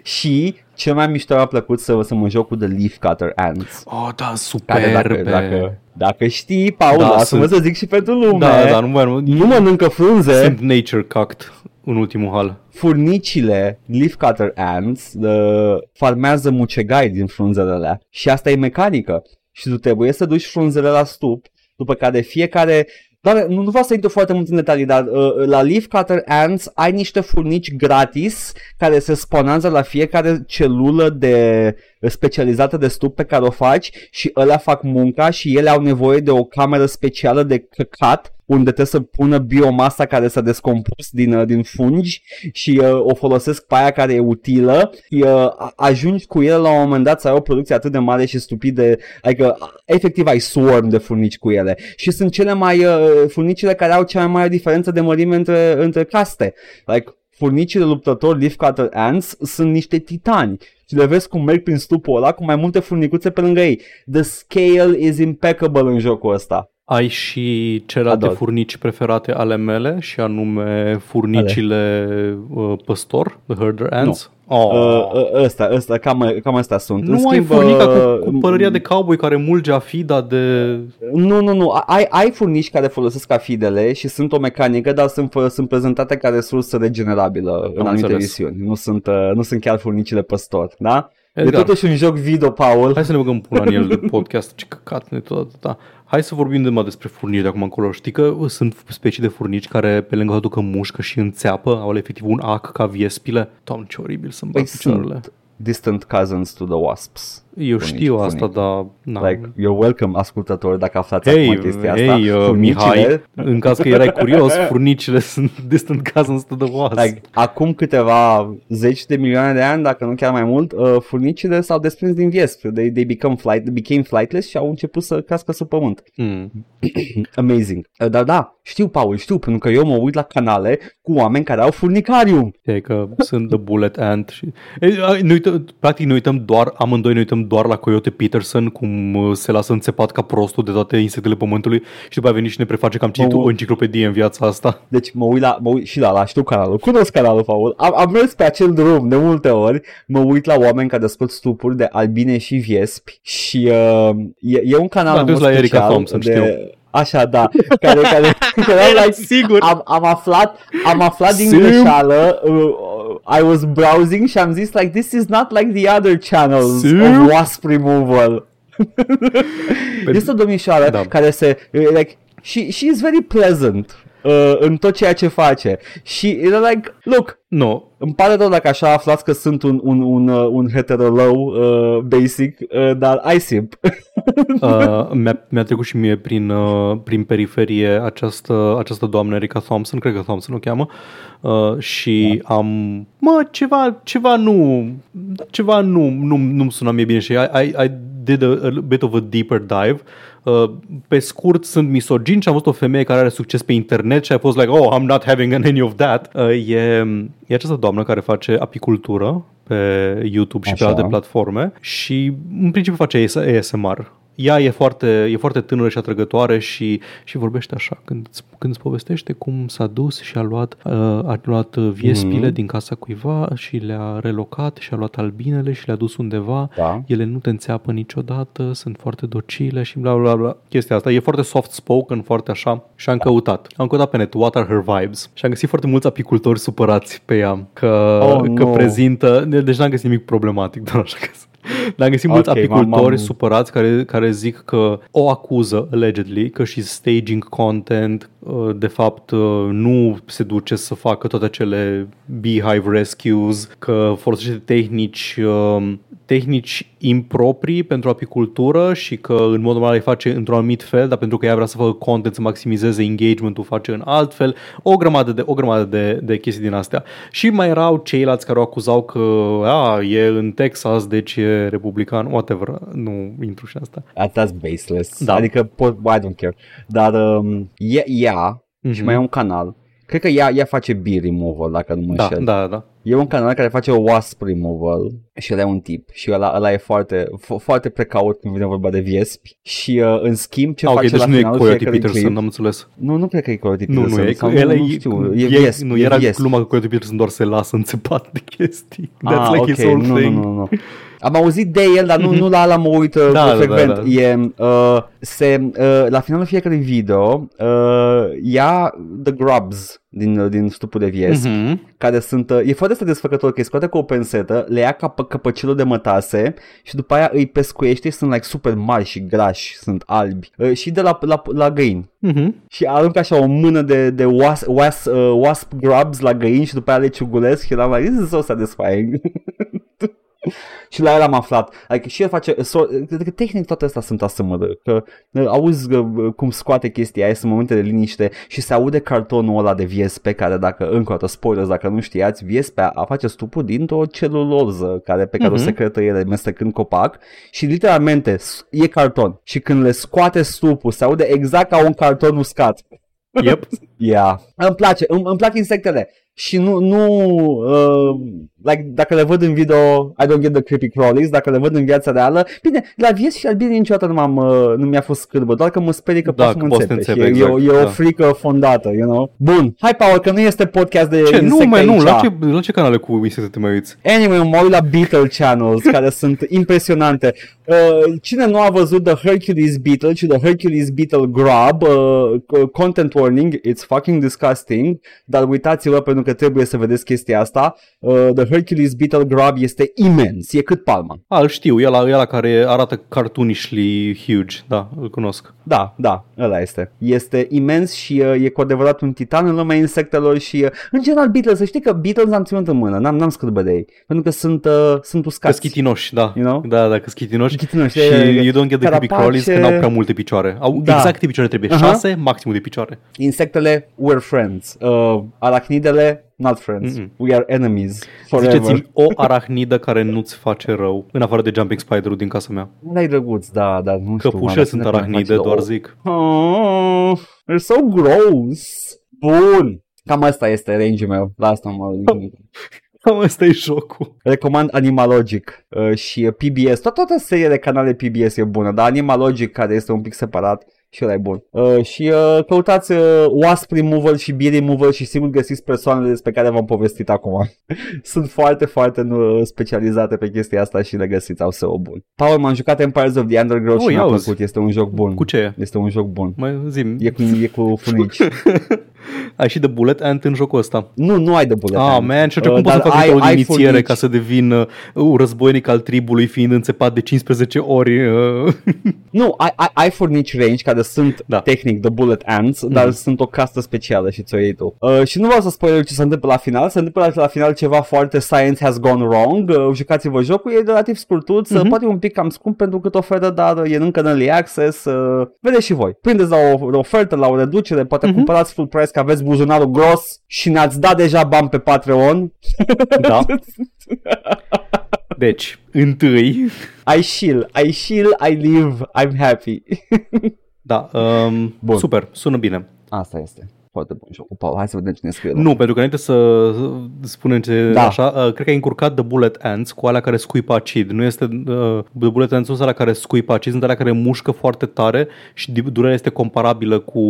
A: Și cel mai mișto mi-a plăcut să, să mă joc cu the leaf cutter ants.
B: Oh, da,
A: Care dacă,
B: superbe.
A: dacă, dacă știi, Paul,
B: Da,
A: da, lasă-mă
B: sunt-
A: să zic și pentru lume.
B: Da, da, nu mai
A: nu mănâncă frunze.
B: Sunt nature cucked în ultimul hal.
A: Furnicile leaf cutter ants uh, farmează mucegai din frunzele alea. Și asta e mecanică. Și tu trebuie să duci frunzele la stup, după care fiecare... Doar, nu, nu vreau să intru foarte mult în detalii, dar uh, la Leaf Cutter Ants ai niște furnici gratis care se spawnează la fiecare celulă de specializată de stup pe care o faci și ălea fac munca și ele au nevoie de o cameră specială de căcat unde trebuie să pună biomasa care s-a descompus din, uh, din fungi și uh, o folosesc pe aia care e utilă și uh, a- ajungi cu ele la un moment dat să ai o producție atât de mare și stupidă, adică uh, efectiv ai swarm de furnici cu ele și sunt cele mai uh, furnicile care au cea mai mare diferență de mărime între, între caste. Like, furnicii de luptători Leaf Cutter Ants sunt niște titani și le vezi cum merg prin stupul ăla cu mai multe furnicuțe pe lângă ei. The scale is impeccable în jocul ăsta.
B: Ai și celelalte
A: Ador.
B: furnici preferate ale mele și anume furnicile uh, păstor, the herder ants. Oh.
A: Uh, uh, ăsta, ăsta, cam, cam astea sunt. În
B: nu ai
A: schimb,
B: furnica
A: uh,
B: cu, cu pălăria de cowboy care mulge afida de...
A: Nu, nu, nu. Ai, ai furnici care folosesc afidele și sunt o mecanică, dar sunt, fă- sunt prezentate ca resursă regenerabilă în anumite
B: înțeles.
A: misiuni. Nu sunt, uh, nu sunt chiar furnicile păstor, da?
B: Edgar.
A: E totuși un joc video, Paul.
B: Hai să ne băgăm pula în el de podcast, ce căcat ne tot atâta. Hai să vorbim de, mă, despre furnici de acum încolo. Știi că sunt specii de furnici care pe lângă faptul că mușcă și înțeapă, au efectiv un ac ca viespile. Doamne, ce oribil să-mi bag
A: Păi
B: picioarele.
A: sunt distant cousins to the wasps.
B: Eu
A: furnici,
B: știu asta,
A: furnici.
B: dar... Na.
A: Like, you're welcome, ascultător, dacă aflați
B: Hei,
A: acum chestia asta.
B: hei, uh,
A: Furnicile-
B: Mihai, în caz că erai curios, furnicile <laughs> sunt distant cousins to the wasp.
A: Like, acum câteva zeci de milioane de ani, dacă nu chiar mai mult, uh, furnicile s-au desprins din viesp. They, they become flight, they became flightless și au început să crească sub pământ.
B: Mm. <clears throat>
A: Amazing. Uh, Dar da, știu, Paul, știu, pentru că eu mă uit la canale cu oameni care au furnicarium.
B: E că sunt The Bullet Ant și... E, a, ne uităm, practic ne uităm doar, amândoi ne uităm doar la Coyote Peterson, cum uh, se lasă înțepat ca prostul de toate insectele pământului și după a venit și ne preface că am citit
A: Mă-
B: o enciclopedie în viața asta.
A: Deci mă uit, la, mă uit și la, la știu canalul, cunosc canalul, Paul. Am, am mers pe acel drum de multe ori, mă uit la oameni care scot stupuri de albine și viespi și uh, e, e un canal
B: Da,
A: în
B: du-ți
A: mod
B: la Erica
A: special
B: Thompson,
A: de...
B: știu.
A: Așa, da, care, care, <laughs> care era like,
B: Sigur.
A: am, am aflat, am aflat din
B: Sim.
A: greșeală, uh, I was browsing și am zis like, this is not like the other channels
B: Sim.
A: of wasp removal. este o domnișoară
B: Da.
A: care se, like, she, she is very pleasant uh, în tot ceea ce face și era like, look,
B: Nu,
A: îmi pare rău dacă așa aflați că sunt un, un, un, uh, un heterolău uh, basic, uh, dar I simp. <laughs> <laughs>
B: uh, mi-a, mi-a trecut și mie prin, uh, prin periferie această, această doamnă Erica Thompson, cred că Thompson o cheamă, uh, și am, mă, ceva, ceva nu, ceva nu, nu, nu-mi suna mie bine și I, I, I did a, a bit of a deeper dive. Uh, pe scurt, sunt misogin și am văzut o femeie care are succes pe internet și a fost like, oh, I'm not having any of that. Uh, e, e această doamnă care face apicultură pe YouTube și
A: Așa.
B: pe alte platforme și în principiu face AS- ASMR. Ea e foarte, e foarte tânără și atrăgătoare și, și vorbește așa când, îți- când îți povestește cum s-a dus și a luat, uh, a luat viespile
A: Mhm.
B: din casa cuiva și le-a relocat și a luat albinele și le-a dus undeva.
A: Da.
B: Ele nu te înțeapă niciodată, sunt foarte docile și bla bla bla. Chestia asta e foarte soft spoken, foarte așa și am căutat. Am căutat pe net What are her vibes și am găsit foarte mulți apicultori supărați pe ea că,
A: Oh,
B: că
A: nu.
B: prezintă, deci n-am găsit nimic problematic, <laughs> doar așa că dar am găsit mulți
A: Ok,
B: apicultori
A: m-am-
B: supărați care, care zic că o acuză, allegedly, că she's staging content, uh, de fapt uh, nu se duce să facă toate acele beehive rescues, că folosește tehnici, um, tehnici improprii pentru apicultură și că în mod normal îi face într-un anumit fel, dar pentru că ea vrea să facă content să maximizeze engagementul, face în alt fel, o grămadă de, o grămadă de, de chestii din astea. Și mai erau ceilalți care o acuzau că a, e în Texas, deci e republican, whatever, nu intru și asta.
A: That- That's baseless.
B: Da.
A: Adică, pot, I don't care. Dar um, e, ea
B: Mhm.
A: și mai e un canal. Cred că ea, ea face bee removal, dacă nu mă
B: Da,
A: înșel.
B: da, da.
A: E un canal care face wasp removal și ăla e un tip și ăla, ăla e foarte, fo- foarte precaut când vine vorba de viespi și uh, în schimb ce
B: Ah, ok,
A: face
B: deci
A: la
B: nu e
A: finalul
B: Coyote
A: fiecărui
B: Peterson,
A: clip,
B: am înțeles.
A: nu, nu cred că e Coyote
B: Nu,
A: Peterson.
B: nu e,
A: sau
B: el
A: nu,
B: e,
A: nu știu, e,
B: e,
A: viesp,
B: nu
A: e
B: era
A: viesp.
B: gluma că Coyote Peterson doar se lasă înțepat de chestii. That's
A: Ah,
B: like
A: ok,
B: his whole
A: nu,
B: thing.
A: nu, nu, nu. Am auzit de el, dar nu,
B: Mhm.
A: nu la ala mă uit uh,
B: Da, da,
A: frecvent.
B: da, da.
A: E, uh, se, uh, la finalul fiecărui video uh, ia The Grubs din, uh, din stupul de viesp,
B: Mhm.
A: care sunt, uh, e foarte asta desfăcător, că îi scoate cu o pensetă, le ia ca căpăcelul de mătase și după aia îi pescuiește și sunt like super mari și grași, sunt albi. Uh, și de la, la, la găini.
B: Mhm.
A: Și aruncă așa o mână de, de was, was, uh, wasp grubs la găini și după aia le ciugulesc și eram like, this is so satisfying. <laughs> <laughs> și la el am aflat. Adică și el face, so, cred că tehnic toate astea sunt asemănări. Că uh, auzi uh, cum scoate chestia aia, sunt momente de liniște și se aude cartonul ăla de viespe care dacă, încă o dată, spoilers, dacă nu știați, viespea a face stupul dintr-o celuloză care, pe care
B: Mhm.
A: o secretă ele mestecând copac și literalmente s- e carton. Și când le scoate stupul, se aude exact ca un carton uscat.
B: Yep. <laughs>
A: Yeah. Îmi place, îmi, îmi plac insectele. Și nu, nu uh, like, dacă le văd în video, I don't get the creepy crawlies, dacă le văd în viața reală, bine, la vies și albine niciodată nu, m-am, uh, nu mi-a fost scârbă, doar că mă sperie că
B: Da,
A: pot să
B: că
A: mă
B: poți să te
A: înțepe.
B: înțepe,
A: și e, e, o-
B: exact,
A: e o
B: da.
A: frică fondată, you know? Bun, hai Paul, că nu este podcast de
B: Ce? Nu,
A: insecte
B: mai nu,
A: aici.
B: la ce, la ce canale cu insecte te mai uiți?
A: Anyway, mă uit la Beetle Channels, <laughs> care sunt impresionante. Uh, cine nu a văzut The Hercules Beetle și The Hercules Beetle Grub, uh, content warning, it's fucking disgusting, dar uitați-vă pentru că trebuie să vedeți chestia asta. Uh, The Hercules Beetle Grub este imens, e cât palma.
B: A, îl știu, e la, e la care arată cartoonishly huge, da, îl cunosc.
A: Da, da, ăla este. Este imens și uh, e cu adevărat un titan în lumea insectelor și, uh, în general, Beatles, să știi că Beatles am ținut în mână, n-am, n-am scârbă de ei, pentru că sunt, uh, sunt uscați.
B: Căschitinoși, da.
A: You know?
B: Da, da, căschitinoși.
A: Căschitinoși,
B: Și
A: e- e-
B: you don't get the creepy
A: carapace-
B: crawlies că n-au prea multe picioare. Au
A: Da.
B: exact câte picioare trebuie.
A: Aha.
B: Șase, maximul de picioare.
A: Insectele, we're friends. Uh, arachnidele, not friends.
B: Mm-mm.
A: We are enemies forever.
B: Ziceți-mi o arahnidă care nu-ți face rău, în afară de Jumping Spider-ul din casa mea.
A: Ăla e drăguț, da, dar nu știu.
B: Căpușe
A: mă,
B: sunt
A: cine
B: arahnide,
A: face
B: doar
A: de-
B: zic.
A: Oh, they're so gross. Bun. Cam asta este range-ul meu. La asta mă <laughs>
B: Cam ăsta e jocul.
A: Recomand Animalogic uh, și uh, PBS. Tot, toată seria de canale PBS e bună, dar Animalogic, care este un pic separat, și ăla e bun. Uh, și uh, căutați uh, Wasp Removal și Bee Removal și sigur găsiți persoanele despre care v-am povestit acum. <laughs> Sunt foarte, foarte nu, specializate pe chestia asta și le găsiți, au SEO bun. Paul, m-am jucat Empires of the Undergrowth
B: Oh,
A: și mi-a
B: ia auzi.
A: plăcut, este un joc bun.
B: Cu ce?
A: Este un joc bun.
B: Mai zim.
A: E cu, e cu funici. <laughs>
B: Ai și de bullet ant în jocul ăsta.
A: nu, nu ai de bullet
B: Ah,
A: ant.
B: man, și
A: Uh,
B: atunci cum poți să
A: dar
B: faci
A: ai-
B: o de
A: ai
B: inițiere
A: furnici.
B: ca să devin uh, un războinic al tribului fiind înțepat de 15 ori? Uh.
A: Nu, ai, ai, ai furnici range care sunt
B: Da.
A: tehnic the bullet ants, dar
B: Mhm.
A: sunt o castă specială și ți-o iei tu. Uh, și nu vreau să spoiler ce se întâmplă la final, se întâmplă la, la final ceva foarte science has gone wrong, uh, jucați-vă jocul, e relativ scurtuț, uh
B: Mhm.
A: poate un pic cam scump pentru cât oferă, dar e încă în early access, uh, vedeți și voi. Prindeți la o, o ofertă, la o reducere, poate
B: Mhm.
A: cumpărați full price că aveți buzunarul gros și ne-ați dat deja bani pe Patreon.
B: Da. <laughs> Deci, întâi,
A: I chill, I chill, I live, I'm happy.
B: da, um,
A: Bun.
B: super, sună bine.
A: Asta este. Foarte bun jocul. Paul, hai să vedem cine scrie.
B: Nu, pentru că înainte să spunem ce
A: Da.
B: așa, uh, cred că ai încurcat The Bullet Ants cu alea care scuipă acid. Nu este uh, The Bullet Ants nu sunt alea care scuipă acid, sunt alea care mușcă foarte tare și di- durerea este comparabilă cu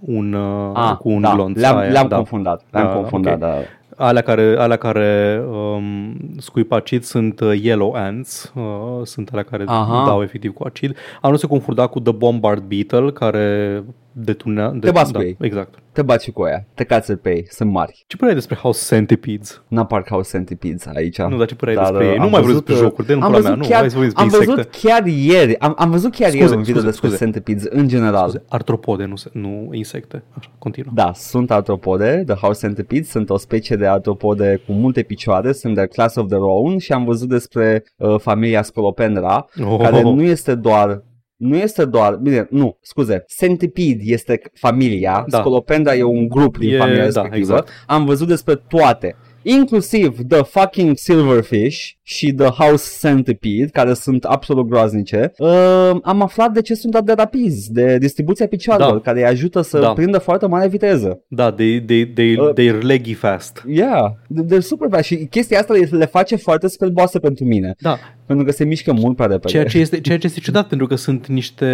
B: un, uh,
A: Ah,
B: cu un
A: da,
B: glonț.
A: le-am,
B: Aia,
A: le-am
B: da.
A: confundat. Le-am
B: Da,
A: confundat,
B: ok.
A: da.
B: Alea care, alea care um, scuipă acid sunt uh, yellow ants, uh, sunt alea care
A: Aha.
B: dau efectiv cu acid. Am nu se confunda cu The Bombard Beetle, care detunea...
A: Te bați
B: da,
A: cu ei.
B: Exact.
A: Te bați și cu aia. Te cați pe ei. Sunt mari.
B: Ce părere ai despre House Centipedes?
A: N-am parcă au centipedes aici.
B: Nu, dar ce părere ai
A: Dar,
B: despre ei?
A: uh,
B: Nu
A: am
B: mai vorbesc
A: văzut,
B: despre
A: uh,
B: jocuri, de nu
A: am
B: pula mea,
A: văzut
B: nu,
A: chiar,
B: hai să vorbim despre
A: Am văzut
B: insecte.
A: chiar ieri, am, am văzut chiar
B: Scuze,
A: ieri un video
B: scuze,
A: despre
B: scuze.
A: centipedes în general.
B: Artropode, nu, se- nu insecte. Așa, continuă.
A: Da, sunt artropode, The House Centipede, sunt o specie de artropode cu multe picioare, sunt de class of their own și am văzut despre uh, familia Scolopendra,
B: Oh.
A: care nu este doar nu este doar, bine, nu, scuze, Centipede este familia,
B: Da.
A: Scolopendra e un grup din
B: E-
A: familia
B: da,
A: respectivă.
B: exact.
A: Am văzut despre toate, inclusiv The fucking Silverfish și The House Centipede, care sunt absolut groaznice. Uh, am aflat de ce sunt atât de rapizi, de distribuția picioarelor,
B: Da.
A: care îi ajută să
B: Da.
A: prindă foarte mare viteză.
B: Da, they, they, they,
A: Uh.
B: they're leggy fast.
A: Yeah, de super bad și chestia asta le- le face foarte spelboasă pentru mine,
B: Da,
A: pentru că se mișcă mult prea repede.
B: ceea ce, este, ceea ce este ciudat pentru că sunt niște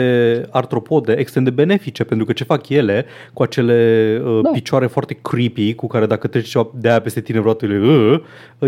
B: artropode extrem de benefice pentru că ce fac ele cu acele uh,
A: Da.
B: picioare foarte creepy cu care dacă treci ceva de aia peste tine vreodată le, uh,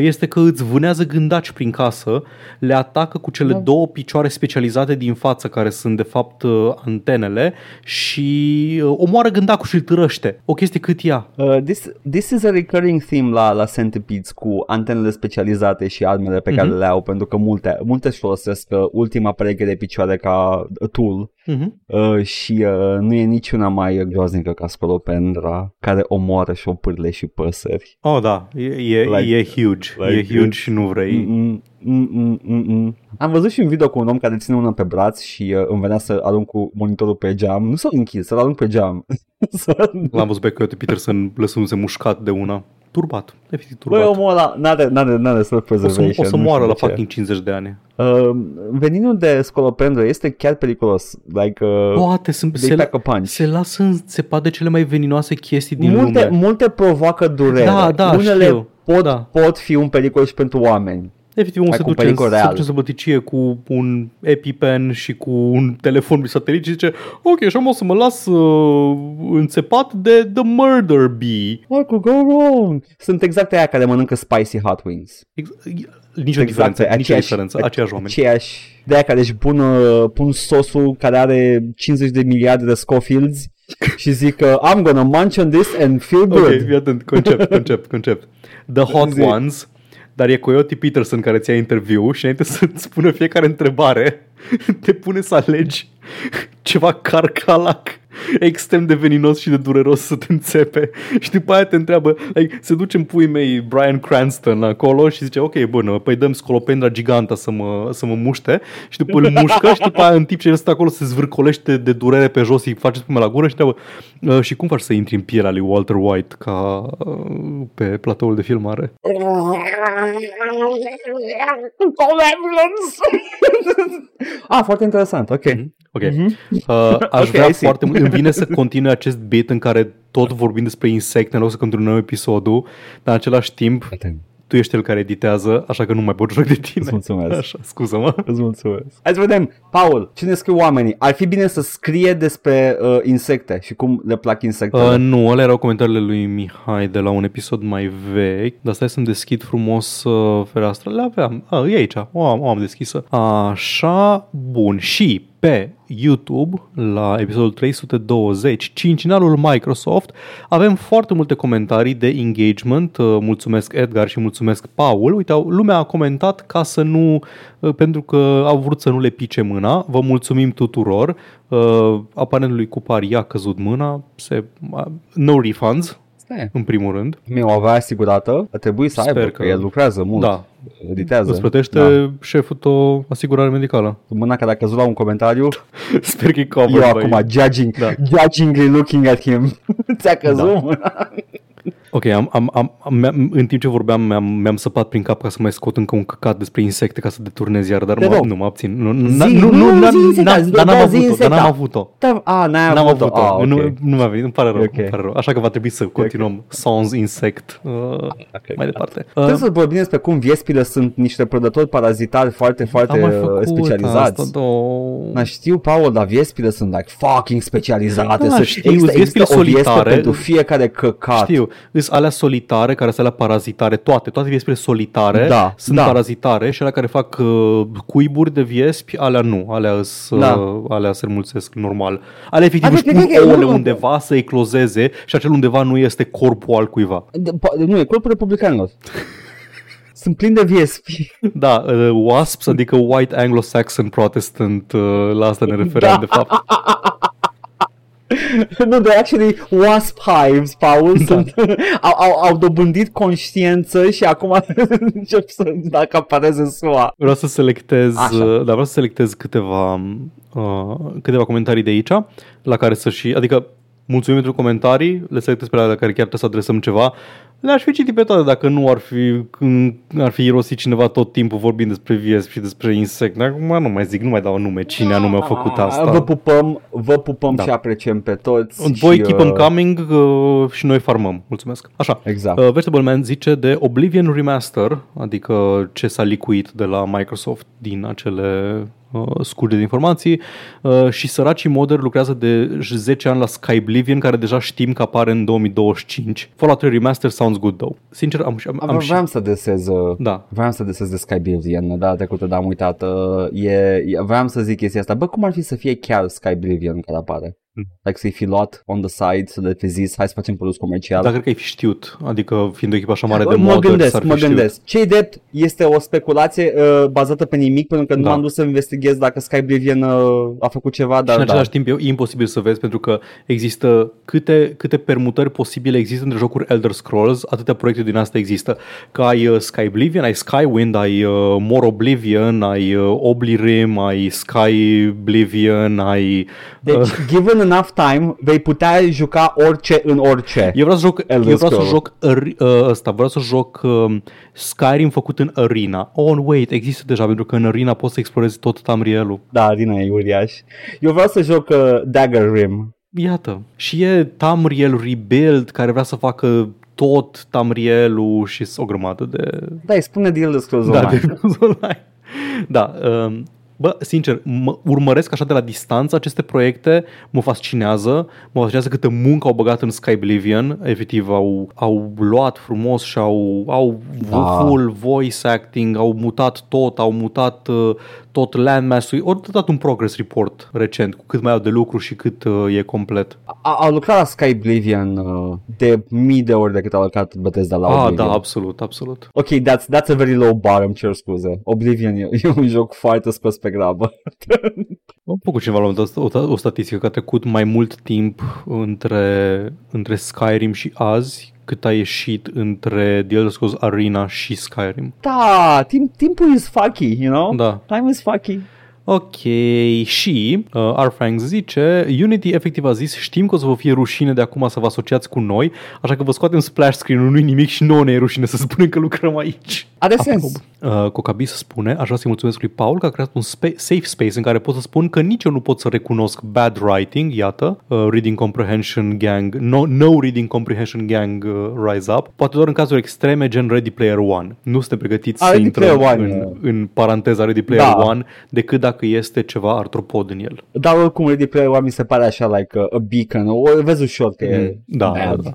B: este că îți vânează gândaci prin casă, le atacă cu cele
A: Da.
B: două picioare specializate din față care sunt de fapt uh, antenele și uh, omoară gândacul și îl târăște. O chestie cât ea.
A: Uh, this, this is a recurring theme la, la Centipedes cu antenele specializate și armele pe care
B: Mhm.
A: le au, pentru că multe, multe își folosesc uh, ultima pereche de picioare ca uh, tool
B: Uh-huh.
A: uh, și uh, nu e niciuna mai groaznică ca Scolopendra, care omoară și opârle și păsări.
B: Oh, da, e, e,
A: Like-
B: e huge.
A: like
B: e huge
A: it-
B: și nu vrei.
A: Mm, mm, mm, mm, mm. Am văzut și un video cu un om care ține una pe braț și uh, îmi venea să arunc cu monitorul pe geam. Nu să-l închid, să-l arunc pe geam. Să- <laughs>
B: L-am văzut pe Coyote Peterson lăsându-se mușcat de una. Turbat, efectiv
A: Băi,
B: turbat.
A: omul ăla n-are, n-are, n-are
B: o,
A: self-preservation.
B: să, o să
A: nu
B: moară
A: știu
B: la
A: de ce.
B: fucking 50 de ani.
A: Uh, veninul de scolopendră este chiar periculos. Like, uh,
B: Poate sunt,
A: they
B: se,
A: pack a punch.
B: se lasă în țepa de cele mai veninoase chestii din
A: multe,
B: lume.
A: multe provoacă durere.
B: Da, da,
A: Unele
B: știu.
A: pot,
B: Da.
A: pot fi un pericol și pentru oameni.
B: Efectiv, omul
A: Hai,
B: se
A: cu
B: duce,
A: pericol
B: se
A: real.
B: duce în săbăticie cu un EpiPen și cu un telefon pe satelit și zice Ok, și am o să mă las uh, înțepat de The Murder Bee.
A: What could go wrong? Sunt exact aia care mănâncă spicy hot wings.
B: Ex- nicio diferență, nicio
A: aceeași-
B: diferență, aceiași oameni.
A: Aceiași, de aia care își pun, uh, pun sosul care are 50 de miliarde de Scofields <laughs> și zic că I'm gonna munch on this and feel good.
B: Ok, fii atent, concept, concept, concept. The <laughs> Hot
A: Zi.
B: Ones, dar e Coyote Peterson care ți-a interviu și înainte să-ți <laughs> spună fiecare întrebare, te pune să alegi ceva carcalac extrem de veninos și de dureros să te înțepe și după aia te întreabă, like, se duce în puii mei Brian Cranston acolo și zice, ok, bună, păi dăm scolopendra giganta să mă, să mă muște și după îl mușcă și după aia în timp ce el stă acolo se zvârcolește de durere pe jos, îi face spume la gură și întreabă, "Uh, și cum faci să intri în pielea lui Walter White ca uh, pe platoul de filmare? <laughs>
A: ah, foarte interesant, ok.
B: Ok. Uh, aș
A: Ok,
B: vrea
A: I see.
B: foarte mult, îmi vine să continui acest bit în care tot vorbim despre insecte în loc să continuăm episodul, dar în același timp tu ești el care editează, așa că nu mai pot joc de tine.
A: Îți mulțumesc.
B: Așa, scuză-mă.
A: Îți mulțumesc. Hai să vedem. Paul, cine scriu oamenii? Ar fi bine să scrie despre uh, insecte și cum le plac insectele.
B: Uh, nu, alea erau comentariile lui Mihai de la un episod mai vechi, dar stai să-mi deschid frumos uh, fereastra. Le aveam. Ah, e aici. O am, o am deschisă. Așa, bun. Și pe YouTube, la episodul 320, cincinalul Microsoft, avem foarte multe comentarii de engagement. Uh, Mulțumesc Edgar și mulțumesc Paul. Uite, au- lumea a comentat ca să nu, uh, pentru că au vrut să nu le pice mâna. Vă mulțumim tuturor. Uh, Aparent lui Cupar i-a căzut mâna. Se, uh, no refunds,
A: Stai.
B: în primul rând.
A: Mi-o avea asigurată, a trebuit să
B: Sper
A: aibă,
B: că-
A: că el lucrează mult,
B: Da,
A: editează.
B: îți plătește
A: Da.
B: șeful tău asigurare medicală.
A: Mâna care a căzut la un comentariu, <laughs>
B: Sper că e covered
A: eu
B: by-
A: acum judging,
B: Da.
A: judgingly looking at him. <laughs> Ți-a căzut
B: Da.
A: mâna?
B: Ok, am, am, am, am, în timp ce vorbeam mi-am, mi-am săpat prin cap ca să mai scot încă un căcat despre insecte ca să deturnez iar, dar
A: Te
B: mă,
A: rog.
B: nu mă abțin. Nu,
A: Zi,
B: na-
A: nu,
B: nu,
A: nu,
B: na-
A: zi insecta,
B: na-
A: zi,
B: dar
A: da,
B: n-am
A: zi
B: avut-o, dar n-am
A: insecta.
B: avut-o.
A: Da, a, n-ai
B: N-am
A: avut-o.
B: avut-o,
A: Ah, ok.
B: nu, nu mi-a venit, îmi pare rău,
A: Ok.
B: îmi pare rău. Așa că va trebui să continuăm Sans Insect uh, mai departe. Uh,
A: Trebuie să vorbim despre cum viespile sunt niște prădători parazitari foarte, foarte
B: am mai
A: uh,
B: făcut
A: specializați.
B: Asta, două.
A: Da, știu, Paul, dar viespile sunt like fucking specializate.
B: Da,
A: Să-
B: știu,
A: există,
B: viespile
A: există o viespă
B: solitare.
A: pentru fiecare căcat.
B: Știu, sunt alea solitare care sunt alea parazitare, toate, toate viespile solitare
A: Da,
B: sunt
A: da.
B: parazitare și alea care fac uh, cuiburi de viespi, alea nu, alea, s,
A: Da.
B: uh, alea se înmulțesc normal. Alea efectiv
A: Adică,
B: își pun
A: cred că-
B: ouăle
A: nu, nu.
B: undeva să eclozeze și acel undeva nu este corpul al cuiva.
A: De- po- Nu, e corpul republicanilor. <laughs> Sunt plin de viespi.
B: Da, uh, WASPs, adică White Anglo-Saxon Protestant, uh, la asta ne refeream
A: Da.
B: de fapt. <laughs> <laughs>
A: nu, de actually wasp hives, Paul,
B: Da.
A: sunt, <laughs> au, au, au dobândit conștiință și acum <laughs> încep să dacă apareze în SUA.
B: Vreau să selectez,
A: Așa.
B: uh, dar vreau să selectez câteva, uh, câteva comentarii de aici, la care să și, adică mulțumim pentru comentarii, le selectez pe alea la care chiar trebuie să adresăm ceva. Le-aș fi citit pe toate dacă nu ar fi, când ar fi irosit cineva tot timpul vorbind despre viesp și despre insect. Acum nu mai zic, nu mai dau nume cine anume a făcut asta.
A: Vă pupăm, vă pupăm
B: Da.
A: și apreciem pe toți.
B: Voi
A: și,
B: keep
A: uh,
B: them coming uh, și noi farmăm. Mulțumesc. Așa.
A: Exact.
B: Uh, Vegetable Man zice de Oblivion Remaster, adică ce s-a licuit de la Microsoft din acele uh, scurte de informații uh, și săracii moderi lucrează de 10 ani la Skyblivion, care deja știm că apare în 2025. Fallout 3 Remaster sounds good though. Sincer, am, am, am,
A: Am
B: și...
A: vreau să desez uh,
B: Da.
A: Vreau să desez de Skyblivion data trecută, dar am uitat uh, e, e, Vreau să zic chestia asta Bă, cum ar fi să fie chiar Skyblivion care apare?
B: Mm.
A: Like să-i fi luat on the side Să le fi zis Hai să facem produs comercial
B: Dar cred că ai fi știut, adică fiind o echipă așa mare de
A: mă
B: moderi,
A: gândesc,
B: s-ar fi
A: mă
B: știut.
A: gândesc. Ce-i drept este o speculație uh, bazată pe nimic, pentru că nu
B: Da.
A: m-am dus să investighez dacă Skyblivion uh, a făcut ceva,
B: Și
A: dar
B: în
A: da.
B: același timp e imposibil să vezi pentru că există câte, câte permutări posibile există între jocuri Elder Scrolls, atâtea proiecte din asta există. Că ai uh, Skyblivion, ai Skywind, ai uh, More Oblivion, ai uh, Oblirim, ai Skyblivion, ai...
A: Deci,
B: uh,
A: given enough time, vei putea juca orice în orice.
B: eu vreau să joc,
A: Elder
B: eu vreau să
A: Scrolls.
B: joc Ar- uh, ăsta, vreau să joc uh, Skyrim făcut în Arena. Oh, wait, există deja pentru că în Arena poți să explorezi tot Tamrielul.
A: Da, din aia e uriaș. Eu vreau să joc uh, Dagger Rim.
B: Iată. Și e Tamriel Rebuild care vrea să facă tot Tamrielul și o grămadă de...
A: Da, îi spune de Elder Scrolls
B: Da,
A: Online.
B: de online. Da, um, Bă, sincer, mă urmăresc așa de la distanță aceste proiecte, mă fascinează, mă fascinează câtă muncă au băgat în Skyblivion, efectiv au, au luat frumos și au, au
A: Da.
B: full voice acting, au mutat tot, au mutat uh, tot landmass-ul, au dat un progress report recent cu cât mai au de lucru și cât uh, e complet.
A: A, au lucrat la Skyblivion uh, de mii de ori decât au lucrat Bethesda la
B: Ah,
A: Oblivion.
B: da, absolut, absolut.
A: Ok, that's, that's a very low bar, îmi cer scuze. Oblivion e, <laughs> e un joc foarte scos pe grabă. <laughs>
B: Am făcut cineva la un moment dat o, o statistică că a trecut mai mult timp între, între Skyrim și azi cât a ieșit între The Elder Scrolls Arena și Skyrim.
A: Da, timp, timpul is fucky, you know?
B: Da.
A: Time is fucky.
B: Ok, și uh, Arfangs zice Unity efectiv a zis știm că o să vă fie rușine de acum să vă asociați cu noi, așa că vă scoatem splash screen-ul, nu-i nimic și nouă ne e rușine să spunem că lucrăm aici.
A: Are sens.
B: Uh, Cocabis spune, aș vrea să-i mulțumesc lui Paul că a creat un spa- safe space în care pot să spun că nici eu nu pot să recunosc bad writing, iată, uh, Reading Comprehension Gang, no, no Reading Comprehension Gang uh, Rise Up, poate doar în cazuri extreme gen Ready Player One. Nu suntem pregătiți
A: A,
B: să
A: Ready
B: intrăm
A: Player One,
B: în,
A: uh.
B: în paranteza Ready Player
A: Da.
B: One decât dacă este ceva artropod în el.
A: Dar oricum Ready Player One mi se pare așa like a, a beacon. O vezi ușor că e
B: Da,
A: bad.
B: da.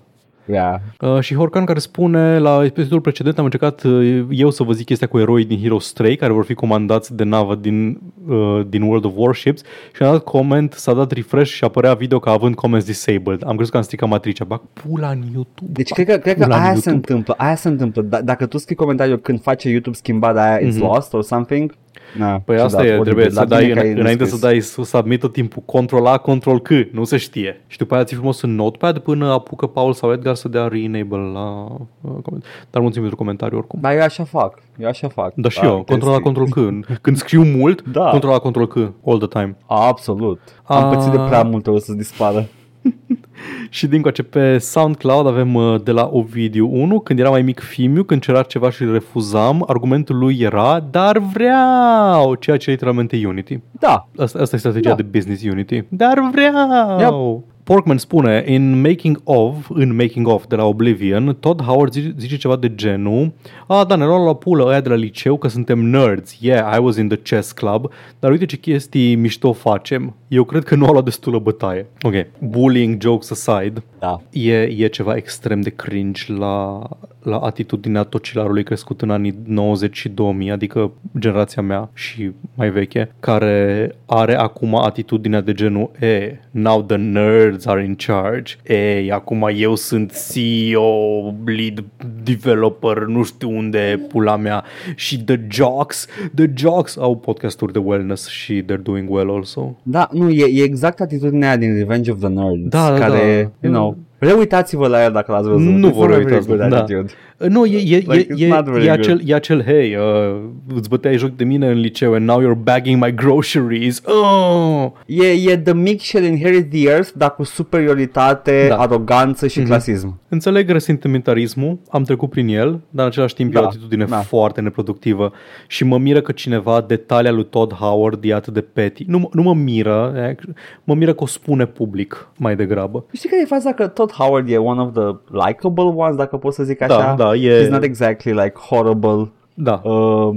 A: Yeah.
B: Uh, și Horcan care spune la episodul precedent am încercat uh, eu să vă zic chestia cu eroii din Heroes 3 care vor fi comandați de navă din, uh, din World of Warships și am dat comment, s-a dat refresh și apărea video ca având comments disabled. Am crezut că am stricat matricea. Bag pula în YouTube.
A: Deci cred că, cred că
B: La
A: aia
B: YouTube.
A: se întâmplă, aia se întâmplă. D- dacă tu scrii comentariu când face YouTube schimbarea aia, it's lost or something, na,
B: Mhm. Păi
A: ciudat,
B: asta e,
A: oribil.
B: trebuie
A: La
B: să dai,
A: tine că ai
B: înainte să
A: descris.
B: dai să submit tot timpul control A, control C, nu se știe. Și după aia ții frumos în notepad până apucă Paul sau Edgar să dea re-enable la uh, coment. Dar mulțumim pentru comentariu oricum.
A: Dar eu așa fac, eu așa fac.
B: Da, și
A: Da,
B: eu,
A: când
B: control A,
A: scrii-
B: control C. Când scriu mult,
A: Da.
B: control A, control C, all the time.
A: Absolut. Am
B: A-
A: pățit de prea multe ori să dispară. <laughs>
B: Și din coace pe SoundCloud avem uh, de la Ovidiu 1, când era mai mic Fimiu, când cerea ceva și îl refuzam, argumentul lui era, dar vreau, ceea ce e literalmente Unity.
A: Da.
B: Asta, asta e strategia
A: Da.
B: de business Unity. Dar vreau! Porkman spune, in making of, în making of de la Oblivion, Todd Howard zice, zice ceva de genul, a, da, ne luăm la pulă ăia de la liceu că suntem nerds, yeah, I was in the chess club, dar uite ce chestii mișto facem. Eu cred că nu a luat destulă bătaie. Ok, bullying jokes aside,
A: Da.
B: e, e ceva extrem de cringe la, la atitudinea tocilarului crescut în anii 90 și 2000, adică generația mea și mai veche, care are acum atitudinea de genul e, now the nerds are in charge, e, acum eu sunt CEO, lead developer, nu știu unde pula mea și the jocks, the jocks au podcasturi de wellness și they're doing well also.
A: Da, nu, e, e exact atitudinea aia din Revenge of the Nerds,
B: Da, da,
A: care,
B: da.
A: you know, reuitați-vă la el dacă l-ați văzut.
B: Nu
A: It's
B: vă
A: not a very
B: reuitați,
A: good
B: da.
A: attitude.
B: Nu, e, e,
A: Like, it's
B: e,
A: not
B: e,
A: very
B: e,
A: good.
B: acel, e acel, hey, uh, îți băteai joc de mine în liceu and now you're bagging my groceries. Oh!
A: E, e The Mick shall inherit the earth, dar cu superioritate,
B: Da.
A: aroganță și clasism.
B: Înțeleg resentimentalismul, am trecut prin el, dar în același timp e o
A: Da,
B: atitudine
A: da.
B: foarte neproductivă și mă miră că cineva detalia lui Todd Howard e atât de petty. Nu, m- nu mă miră, eh, mă miră că o spune public mai degrabă.
A: Știi care e faza că Todd Howard e one of the likable ones, dacă pot să zic
B: Da,
A: așa?
B: da, e-
A: He's not exactly like horrible.
B: Da,
A: Uh,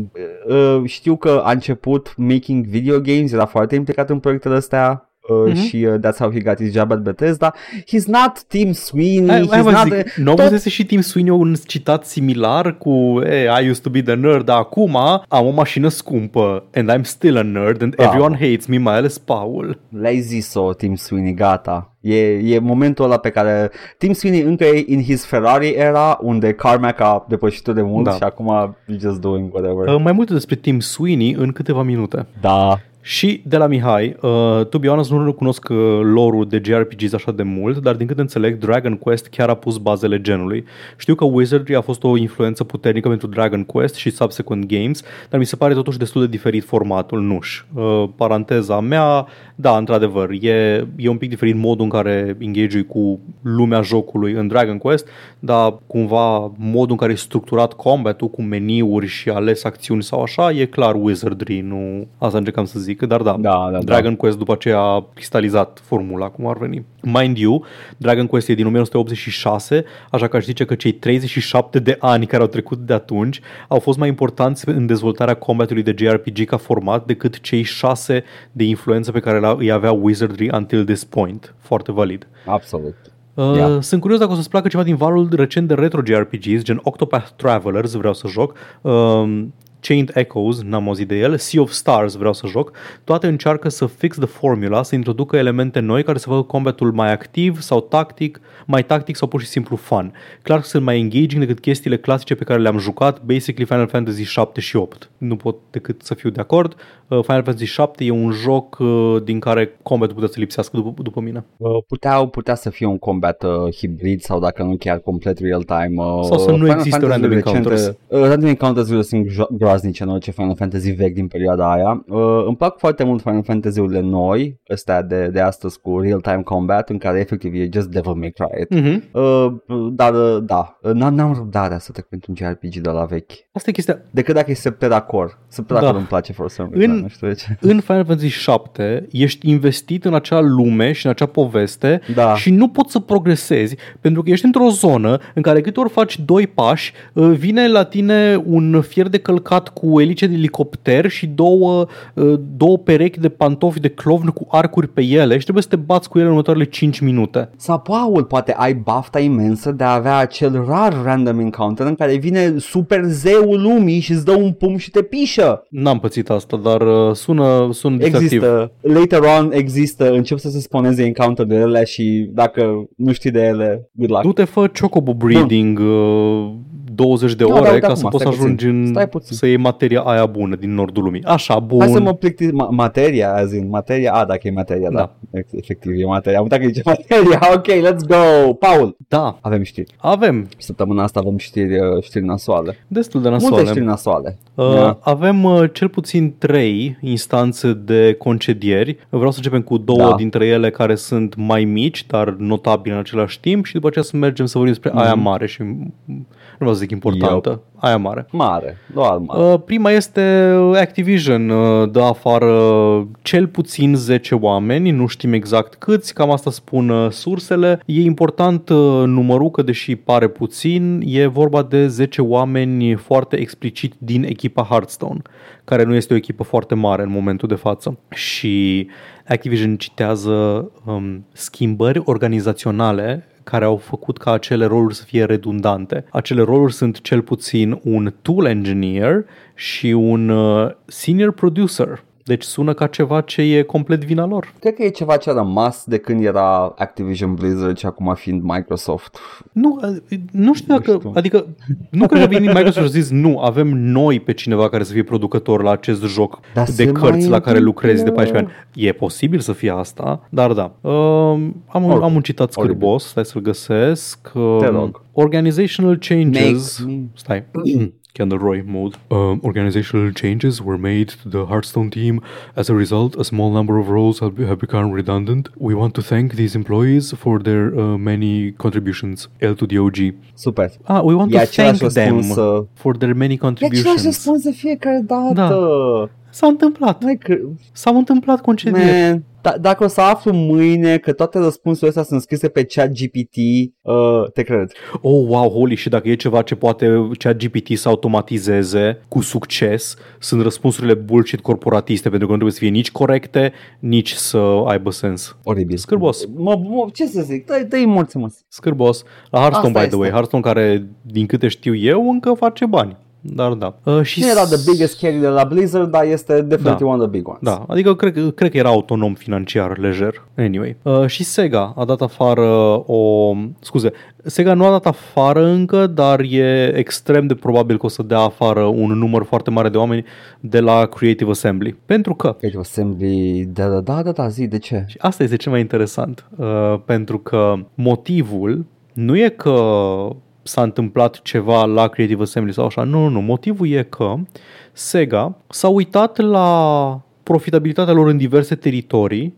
A: uh, știu că a început making video games, era foarte implicat în proiectele astea. Uh,
B: Mhm.
A: Și uh, that's how he got his job at Bethesda. He's not Tim Sweeney.
B: Hai, hai
A: he's
B: vă
A: not
B: zic,
A: a-
B: nu
A: tot-
B: avusese și Tim Sweeney un citat similar cu hey, I used to be the nerd, dar acum am o mașină scumpă and I'm still a nerd and
A: Da.
B: everyone hates me, mai ales Paul.
A: Le-ai zis-o, Tim Sweeney, gata. E, e momentul ăla pe care Tim Sweeney încă e in his Ferrari era, unde Carmack a depășit de mult
B: Da.
A: și acum he's just doing whatever.
B: Uh, mai multe despre Tim Sweeney în câteva minute.
A: Da.
B: Și de la Mihai, uh, to be honest, nu cunosc uh, lore-ul de JRPGs așa de mult, dar din câte înțeleg, Dragon Quest chiar a pus bazele genului. Știu că Wizardry a fost o influență puternică pentru Dragon Quest și subsequent games, dar mi se pare totuși destul de diferit formatul, nuș. Uh, paranteza mea, da, într-adevăr, e, e un pic diferit modul în care engage cu lumea jocului în Dragon Quest, dar cumva modul în care e structurat combat-ul cu meniuri și ales acțiuni sau așa, e clar Wizardry, nu... Asta încercam să zic, dar da,
A: Da, da,
B: Dragon Quest după aceea a cristalizat formula, cum ar veni. Mind you, Dragon Quest e din 1986, așa că aș zice că cei 37 de ani care au trecut de atunci au fost mai importanți în dezvoltarea combatului de JRPG ca format decât cei 6 de influență pe care îi avea Wizardry until this point. Foarte valid.
A: Absolut.
B: Uh,
A: Yeah.
B: Sunt curios dacă o să-ți placă ceva din valul recent de retro JRPGs, gen Octopath Travelers, vreau să joc, um, Chained Echoes, n-am auzit de el, Sea of Stars vreau să joc, toate încearcă să fix the formula, să introducă elemente noi care să facă combatul mai activ sau tactic, mai tactic sau pur și simplu fun. Clar că sunt mai engaging decât chestiile clasice pe care le-am jucat, basically Final Fantasy 7 și 8. Nu pot decât să fiu de acord. Uh, Final Fantasy 7 e un joc uh, din care combatul putea să lipsească după, după mine.
A: Uh, Puteau, putea să fie un combat uh, hibrid sau dacă nu chiar complet real-time. Uh,
B: Sau să nu
A: Final
B: existe
A: Fantasy
B: random
A: recente-
B: encounters.
A: Uh, random encounters-urile sunt jo- groaznice în orice Final Fantasy vechi din perioada aia. Uh, îmi plac foarte mult Final Fantasy-urile noi, astea de, de astăzi cu real-time combat, în care efectiv e just Devil May Cry. it.
B: Mm-hmm.
A: Uh, dar uh, da, Uh, n-am, n-am răbdarea să trec pentru un JRPG de la vechi.
B: Asta e chestia.
A: Decât dacă e Septera Core. Septera Core
B: Da.
A: îmi place for some reason,
B: În-
A: nu știu de ce.
B: În Final Fantasy 7 ești investit în acea lume și în acea poveste
A: Da.
B: și nu poți să progresezi pentru că ești într-o zonă în care câte ori faci doi pași, uh, vine la tine un fier de călcat cu elice de elicopter și două, uh, două perechi de pantofi de clovn cu arcuri pe ele și trebuie să te bați cu ele în următoarele 5 minute.
A: Sau, Paul, poate ai bafta imensă de a avea acel rar random encounter în care vine super zeul lumii și îți dă un pum și te pișă.
B: N-am pățit asta, dar uh, sună, sună distractiv.
A: Există, later on există, încep să se sponeze encounter de ele și dacă nu știi de ele, good luck.
B: Du-te, fă chocobo breeding uh, 20 de
A: Da,
B: ore
A: da, uite
B: ca
A: acum,
B: să poți să
A: stai
B: ajungi
A: puțin.
B: în,
A: Stai puțin.
B: să iei materia aia bună din nordul lumii. Așa, bun.
A: Hai să mă plictis, ma- materia, azi în materia, a, dacă e materia, da.
B: Da.
A: Efectiv, e materia. Am uitat că zice materia, <laughs> ok, let's go. Paul,
B: Da,
A: avem știri.
B: avem
A: Săptămâna asta avem știri, uh, știri nasoale.
B: destul de
A: Multe
B: nasoale.
A: știri nasoale.
B: Uh,
A: Da.
B: Avem uh, cel puțin trei instanțe de concedieri. Vreau să începem cu două
A: Da.
B: dintre ele care sunt mai mici, dar notabile în același timp și după aceea să mergem să vorbim despre
A: Mhm.
B: aia mare și mm, nu vreau să zic importantă, aia mare.
A: Mare, doar mare.
B: Uh, prima este Activision, uh, dă afară cel puțin 10 oameni, nu știm exact câți, cam asta spun uh, sursele. E important uh, numărul, că deși pare puțin, e vorba de 10 oameni foarte explicit din echipa Hearthstone, care nu este o echipă foarte mare în momentul de față. Și Activision citează um, schimbări organizaționale care au făcut ca acele roluri să fie redundante. Acele roluri sunt cel puțin un tool engineer și un uh, senior producer. Deci sună ca ceva ce e complet vina lor.
A: Cred că e ceva ce a rămas de când era Activision Blizzard și acum fiind Microsoft.
B: Nu, uh, nu știu dacă,
A: știu.
B: adică nu că a venit Microsoft și a zis nu, avem noi pe cineva care să fie producător la acest joc
A: Dar
B: de
A: se
B: cărți
A: mai
B: la care lucrezi de
A: întâmplă.
B: 14 ani. E posibil să fie asta, dar da. Uh, am,
A: Oricum,
B: am un citat scârbos, stai să-l găsesc. Uh,
A: Te rog.
B: Organizational changes.
A: Make me-
B: Stai. Candle Roy mode. Um, organizational changes were made to the Hearthstone team. As a result, a small number of roles have, have become redundant. We want to thank these employees for their uh, many contributions. L to the OG.
A: Super.
B: Ah, we want to thank them
A: răspuns, uh,
B: for their many
A: E același
B: contributions.
A: răspuns de fiecare dată.
B: Da. S-a întâmplat.
A: Mai că,
B: S-au întâmplat concedieri.
A: man, da, dacă o să aflu mâine că toate răspunsurile astea sunt scrise pe chat GPT, uh, te cred.
B: Oh, wow, holy și dacă e ceva ce poate chat GPT să automatizeze cu succes, sunt răspunsurile bullshit corporatiste, pentru că nu trebuie să fie nici corecte, nici să aibă sens.
A: Oribil.
B: Scârbos.
A: Mă, mă, ce să zic? Dă-i, dă-i morți mă.
B: Scârbos. La Hearthstone,
A: Asta
B: by the way.
A: este.
B: Hearthstone care, din câte știu eu, încă face bani. Dar da. Uh, și
A: Nu era the biggest carry de la Blizzard, dar este definitely
B: Da.
A: one of the big ones.
B: Da, adică cred, cred că era autonom financiar, lejer. Anyway. Uh, și Sega a dat afară o... Scuze, Sega nu a dat afară încă, dar e extrem de probabil că o să dea afară un număr foarte mare de oameni de la Creative Assembly. Pentru că
A: Creative Assembly, da, da, da, da, da, zi, de ce?
B: și asta este cel mai interesant, uh, pentru că motivul nu e că s-a întâmplat ceva la Creative Assembly sau așa, nu, nu, nu. Motivul e că Sega s-a uitat la profitabilitatea lor în diverse teritorii,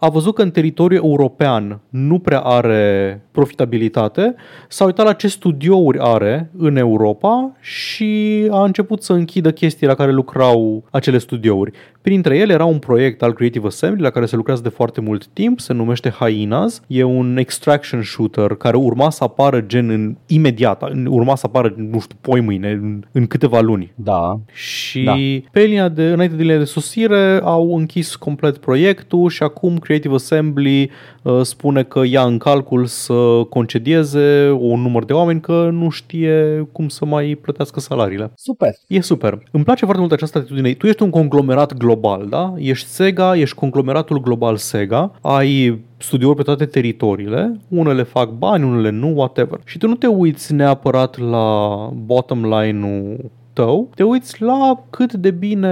B: a văzut că în teritoriul european nu prea are profitabilitate, s-a uitat la ce studiouri are în Europa și a început să închidă chestii la care lucrau acele studiouri. Printre ele era un proiect al Creative Assembly la care se lucrează de foarte mult timp, se numește Hyenas, e un extraction shooter care urma să apară gen în imediat, urma să apară, nu știu, poi mâine, în, în câteva luni.
A: Da,
B: Și
A: Da.
B: pe linia de, înainte de linia de sosire au închis complet proiectul și acum Creative Assembly uh, spune că ia în calcul să concedieze un număr de oameni că nu știe cum să mai plătească salariile.
A: super.
B: E super. Îmi place foarte mult această atitudine. Tu ești un conglomerat global, da? Ești Sega, ești conglomeratul global Sega, ai studiouri pe toate teritoriile, unele fac bani, unele nu, whatever. Și tu nu te uiți neapărat la bottom line-ul tău, te uiți la cât de bine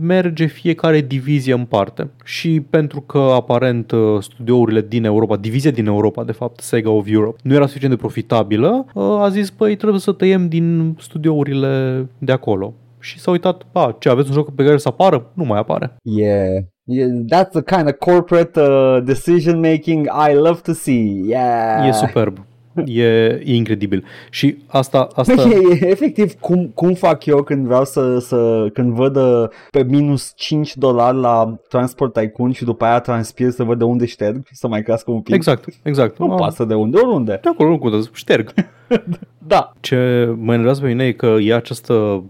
B: merge fiecare divizie în parte. Și pentru că aparent uh, studiourile din Europa, divizia din Europa, de fapt, Sega of Europe, nu era suficient de profitabilă, uh, a zis, păi trebuie să tăiem din studiourile de acolo. Și s-a uitat, a, ce, aveți un joc pe care să apară? Nu mai apare.
A: Yeah. yeah. That's the kind of corporate uh, decision making I love to see. Yeah.
B: E superb. <laughs> E, e incredibil. Și asta, asta...
A: Bă, <laughs> e, e, efectiv, cum, cum fac eu când vreau să, să când văd uh, pe minus 5 dolari la Transport Tycoon și după aia transpir să văd de unde șterg și să mai crească un pic.
B: Exact, exact.
A: Nu
B: Ah,
A: pasă de unde, oriunde.
B: De acolo nu contează, șterg. <laughs>
A: Da.
B: Ce mă enervează pe mine e că e această,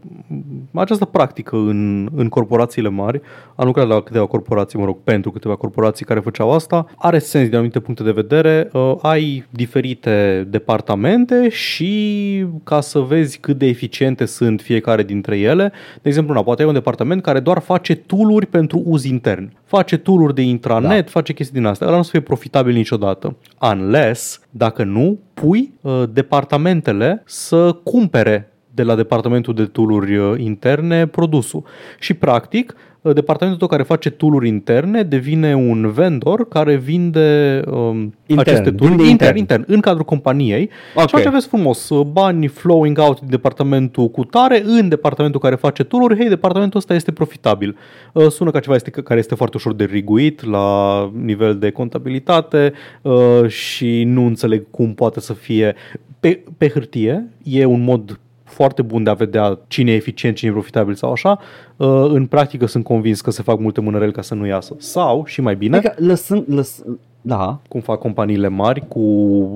B: această practică în, în corporațiile mari. Am lucrat la câteva corporații, mă rog, pentru câteva corporații care făceau asta. Are sens din anumite puncte de vedere. Uh, ai diferite departamente și ca să vezi cât de eficiente sunt fiecare dintre ele. De exemplu, na, poate ai un departament care doar face tooluri pentru uz intern. Face tool de intranet, da. face chestii din astea. Ăla nu o să fie profitabil niciodată. Unless, dacă nu, pui uh, departamentele să cumpere de la departamentul de tooluri uh, interne produsul. Și practic, uh, departamentul tău care face tooluri interne devine un vendor care vinde um,
A: Intern,
B: aceste tooluri
A: vinde
B: intern,
A: intern.
B: intern, în cadrul companiei.
A: Ok.
B: Și atunci aveți frumos uh, bani flowing out din departamentul cu tare în departamentul care face tooluri. Hei, departamentul ăsta este profitabil. Uh, Sună ca ceva este, care este foarte ușor de riguit la nivel de contabilitate uh, și nu înțeleg cum poate să fie pe, pe hârtie. E un mod foarte bun de a vedea cine e eficient, cine e profitabil sau așa. Uh, În practică sunt convins că se fac multe mânăreli ca să nu iasă. Sau, și mai bine,
A: Adică lăsând, lăs, da,
B: cum fac companiile mari cu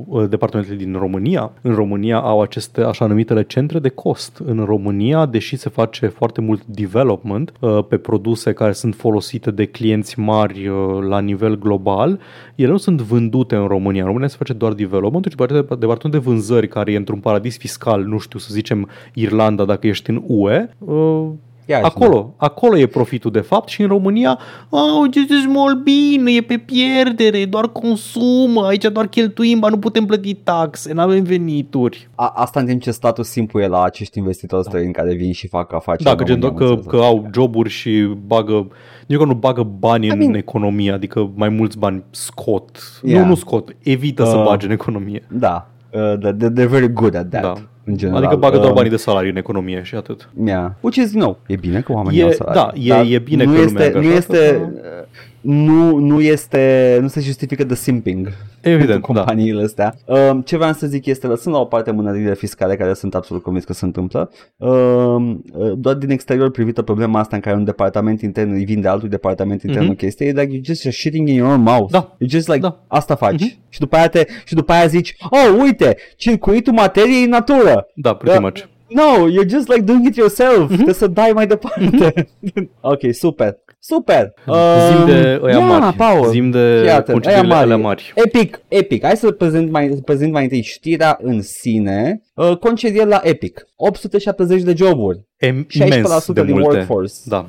B: uh, departamentele din România. În România au aceste așa numitele centre de cost. În România, deși se face foarte mult development uh, pe produse care sunt folosite de clienți mari uh, la nivel global, ele nu sunt vândute în România. În România se face doar development și departamentul de vânzări care e într-un paradis fiscal, nu știu, să zicem Irlanda dacă ești în UE, uh,
A: Ia
B: Acolo, acolo e profitul de fapt și în România, oh, ce small bine, e pe pierdere, doar consumă, aici doar cheltuim, ba nu putem plăti taxe, nu avem venituri.
A: A, asta în timp ce statul simplu e la acești investitori străini care vin și fac afaceri.
B: Da, că,
A: în
B: gen,
A: România,
B: că,
A: am înțeles.
B: că au joburi și bagă, nici că nu bagă bani în
A: mean-
B: economie, adică mai mulți bani scot.
A: Yeah.
B: Nu, nu scot, evită să
A: Uh,
B: bage în economie.
A: Da, uh, they're, they're very good at that.
B: Da.
A: În general.
B: Adică bagă doar
A: Uh,
B: banii de salariu în economie și atât.
A: Yeah. Which is, no, e bine că oamenii
B: E-
A: au salariu.
B: da, e-
A: Dar
B: e bine
A: nu
B: că lumea
A: este,
B: e
A: nu
B: angajată,
A: este, nu, nu este, nu se justifică de simping
B: Evident,
A: pentru
B: da.
A: companiile astea. Um, ce vreau să zic este, lăsând la o parte mânările fiscale care sunt absolut convins că se întâmplă, um, uh, doar din exterior privită problema asta în care un departament intern îi vinde altui departament intern
B: Mhm.
A: o chestie, e like you're just shitting in your own mouth.
B: Da.
A: You just like,
B: Da.
A: asta faci.
B: Mhm.
A: Și după aia te, și după aia zici, oh, uite, circuitul materiei în natură.
B: Da, pretty
A: Da.
B: much.
A: No, you're just like doing it yourself.
B: Mhm.
A: Trebuie să dai mai departe. <laughs> ok, super. Super.
B: Zim de ăia
A: yeah,
B: mari.
A: Paul.
B: Zim de
A: Iată,
B: concediile
A: ăia
B: alea mari.
A: Epic, Epic. Hai să prezint mai, să prezint mai întâi știrea în sine. Uh, concedieri la Epic. 870 de joburi.
B: Em-
A: 16%
B: imens de
A: din
B: multe.
A: workforce.
B: Da.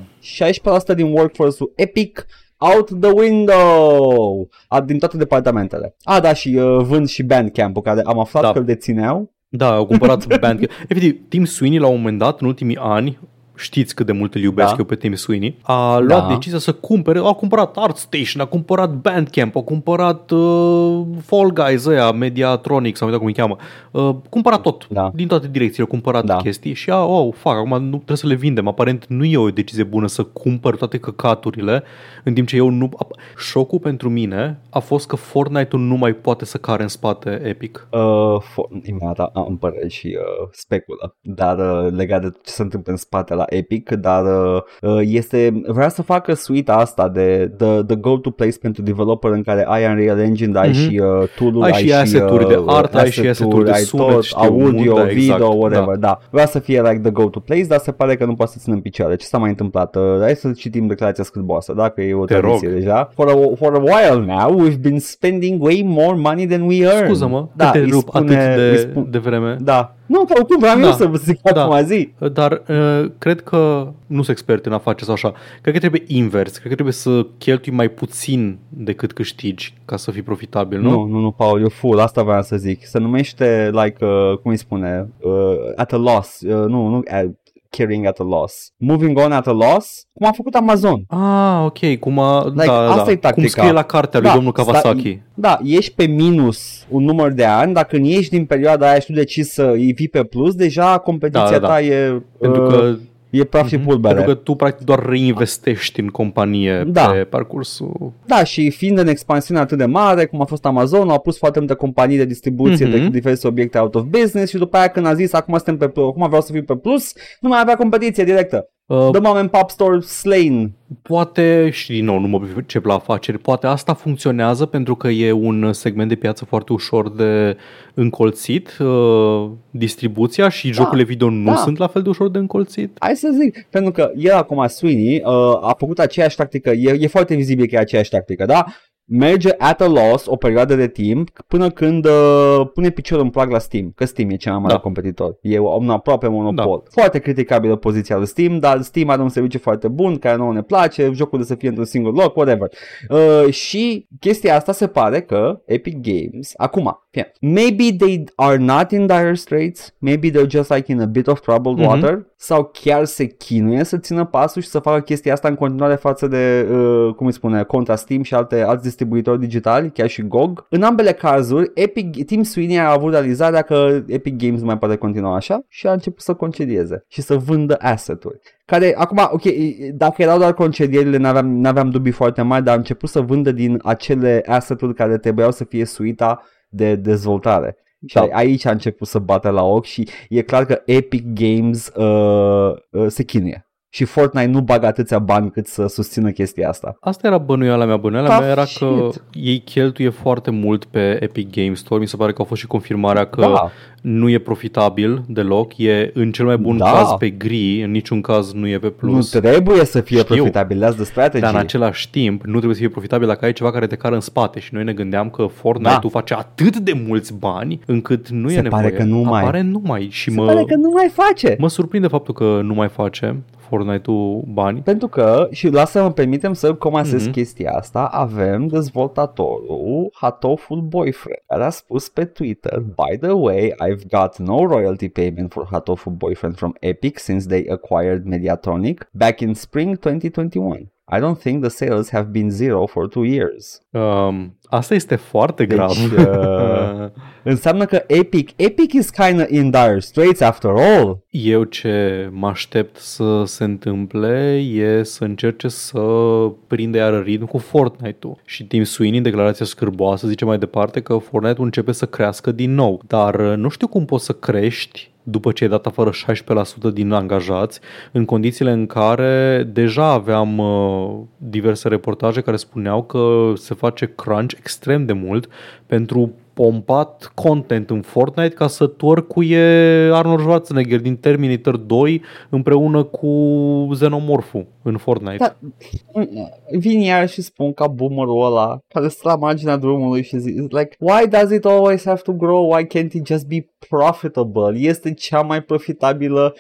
A: 16% din workforce-ul Epic out the window A, din toate departamentele. A, da, și uh, vând și Bandcamp-ul, care am aflat
B: Da.
A: că îl dețineau.
B: Da, au cumpărat Bandcamp. <laughs> Efectiv, Tim Sweeney la un moment dat, în ultimii ani, știți cât de mult îl iubesc
A: Da.
B: eu pe Tim Sweeney, a luat
A: Da.
B: decizia să cumpere, a cumpărat ArtStation, a cumpărat Bandcamp, a cumpărat uh, Fall Guys ăia, Mediatronics, sau nu cum îi cheamă, uh, cumpărat tot,
A: Da.
B: din toate direcțiile, a cumpărat
A: Da.
B: chestii și a, oh, fac, acum nu trebuie să le vindem, aparent nu e o decizie bună să cumpăr toate căcaturile, în timp ce eu nu... Șocul pentru mine a fost că Fortnite-ul nu mai poate să care în spate Epic.
A: Uh, fo- imediat am păreri și uh, speculă, dar uh, legat de ce se întâmplă în spate la Epic, dar uh, uh, este, vrea să facă suite asta de the, the go-to place pentru developer în care ai Unreal Engine, dar ai
B: Mhm.
A: și uh, tool-uri,
B: Ai și asset-uri de
A: uh,
B: art, ai și asset-uri de
A: ai
B: sunet,
A: tot,
B: știu,
A: audio,
B: mult, da,
A: video,
B: exact,
A: whatever, da. Vrea să fie like the go-to place, dar se pare că nu poate să țină în picioare. Ce s-a mai întâmplat? Uh, hai să citim declarația scârboasă, dacă e o
B: Te
A: tradiție
B: rog.
A: deja. For a, for a while now, we've been spending way more money than we earn.
B: Scuză-mă,
A: da,
B: că te
A: îi
B: rup
A: spune-
B: atât
A: îi
B: de,
A: spun-
B: de vreme.
A: da. Nu, că oricum vreau
B: Da.
A: eu să vă zic
B: Da.
A: acum zi.
B: Dar uh, cred că nu sunt expert în afaceri sau așa. Cred că trebuie invers. Cred că trebuie să cheltui mai puțin decât câștigi ca să fii profitabil, nu?
A: Nu, nu, nu, Paul, eu full, asta vreau să zic. Se numește, like, uh, cum îi spune, uh, at a loss, uh, nu, nu, uh, carrying at a loss. Moving on at a loss, cum a făcut Amazon.
B: Ah, ok. Cum a,
A: Like,
B: da,
A: asta
B: da.
A: e tactica.
B: Cum scrie la cartea lui
A: Da,
B: domnul Kawasaki.
A: sta- Da, ești pe minus un număr de ani, dacă nu ești din perioada aia și tu decizi să îi vii pe plus, deja competiția
B: Da, da, da.
A: ta e,
B: Pentru
A: uh,
B: că,
A: e praf și
B: Mhm.
A: pulbere.
B: pentru că tu practic doar reinvestești în companie
A: Da.
B: pe parcursul...
A: Da, și fiind în expansiune atât de mare, cum a fost Amazon, au pus foarte multe companii de distribuție
B: Mhm.
A: de diverse obiecte out of business și după aia când a zis acum, suntem pe, acum vreau să fiu pe plus, nu mai avea competiție directă.
B: Uh,
A: The mom and pop store slain.
B: Poate, și din nou nu mă pricep la afaceri, poate asta funcționează pentru că e un segment de piață foarte ușor de încolțit, uh, distribuția și jocurile video nu
A: da.
B: sunt la fel de ușor de încolțit.
A: Hai să zic, pentru că el acum, Sweeney, uh, a făcut aceeași tactică, e, e foarte vizibil că e aceeași tactică, da? Merge at a loss o perioadă de timp până când uh, pune piciorul în prag la Steam, că Steam e cel mai mare
B: Da.
A: competitor. E un aproape monopol. Foarte criticabilă poziția lui Steam, dar Steam are un serviciu foarte bun care nouă ne place, jocul să fie într-un singur loc, whatever. Uh, și chestia asta se pare că Epic Games, acum, fie, maybe they are not in dire straits, maybe they're just like in a bit of troubled
B: Mhm.
A: water, sau chiar se chinuie să țină pasul și să facă chestia asta în continuare față de, uh, cum îi spune, contra Steam și alte alți distribuitori digitali, chiar și GOG. În ambele cazuri, Epic, Tim Sweeney a avut realizarea că Epic Games nu mai poate continua așa și a început să concedieze și să vândă asset-uri care, acum, ok, dacă erau doar concedierile, n-aveam, n-aveam dubii foarte mari, dar a început să vândă din acele asset-uri care trebuiau să fie suita de dezvoltare. Și
B: Da.
A: aici a început să bată la ochi și e clar că Epic Games uh, uh, se chinuie. Și Fortnite nu bagă atâția bani cât să susțină chestia asta.
B: Asta era bănuiala mea. Bănuiala
A: Tough
B: mea era că
A: shit.
B: ei cheltuie foarte mult pe Epic Games Store. Mi se pare că a fost și confirmarea că
A: Da.
B: nu e profitabil deloc. E în cel mai bun
A: Da.
B: caz pe gri, în niciun caz nu e pe plus.
A: Nu trebuie să fie
B: Știu.
A: profitabil, that's the strategy.
B: Dar în același timp nu trebuie să fie profitabil dacă ai ceva care te cară în spate și noi ne gândeam că Fortnite-ul
A: Da.
B: face atât de mulți bani încât nu
A: Se
B: e nevoie.
A: pare că nu mai.
B: Apare nu mai și
A: Se
B: mă,
A: pare că nu mai face.
B: mă surprinde faptul că nu mai face Fortnite-ul bani.
A: Pentru că, și lasă-mă permitem să comasez
B: Mhm.
A: mm-hmm. chestia asta, avem dezvoltatorul Hatoful Boyfriend, care a spus pe Twitter, By the way, I've got no royalty payment for Hatoful Boyfriend from Epic since they acquired Mediatronic back in spring 2021. I don't think the sales have been zero for two years.
B: Um, asta este foarte
A: Deci,
B: grav.
A: uh, <laughs> Înseamnă că Epic, Epic is kind of in dire straits after all.
B: Eu ce mă aștept să se întâmple e să încerce să prinde iară ritm cu Fortnite-ul. Și Tim Sweeney, în declarația scârboasă, zice mai departe că Fortnite-ul începe să crească din nou. Dar uh, nu știu cum poți să crești după ce ai dat afară 16% din angajați, în condițiile în care deja aveam uh, diverse reportaje care spuneau că se face crunch extrem de mult pentru pompat content în Fortnite ca să torcuie Arnold Schwarzenegger din Terminator 2 împreună cu Xenomorphul în Fortnite.
A: Da, vin iar și spun ca boomerul ăla care stă la marginea drumului și zic like, why does it always have to grow? Why can't it just be profitable? Este cea mai profitabilă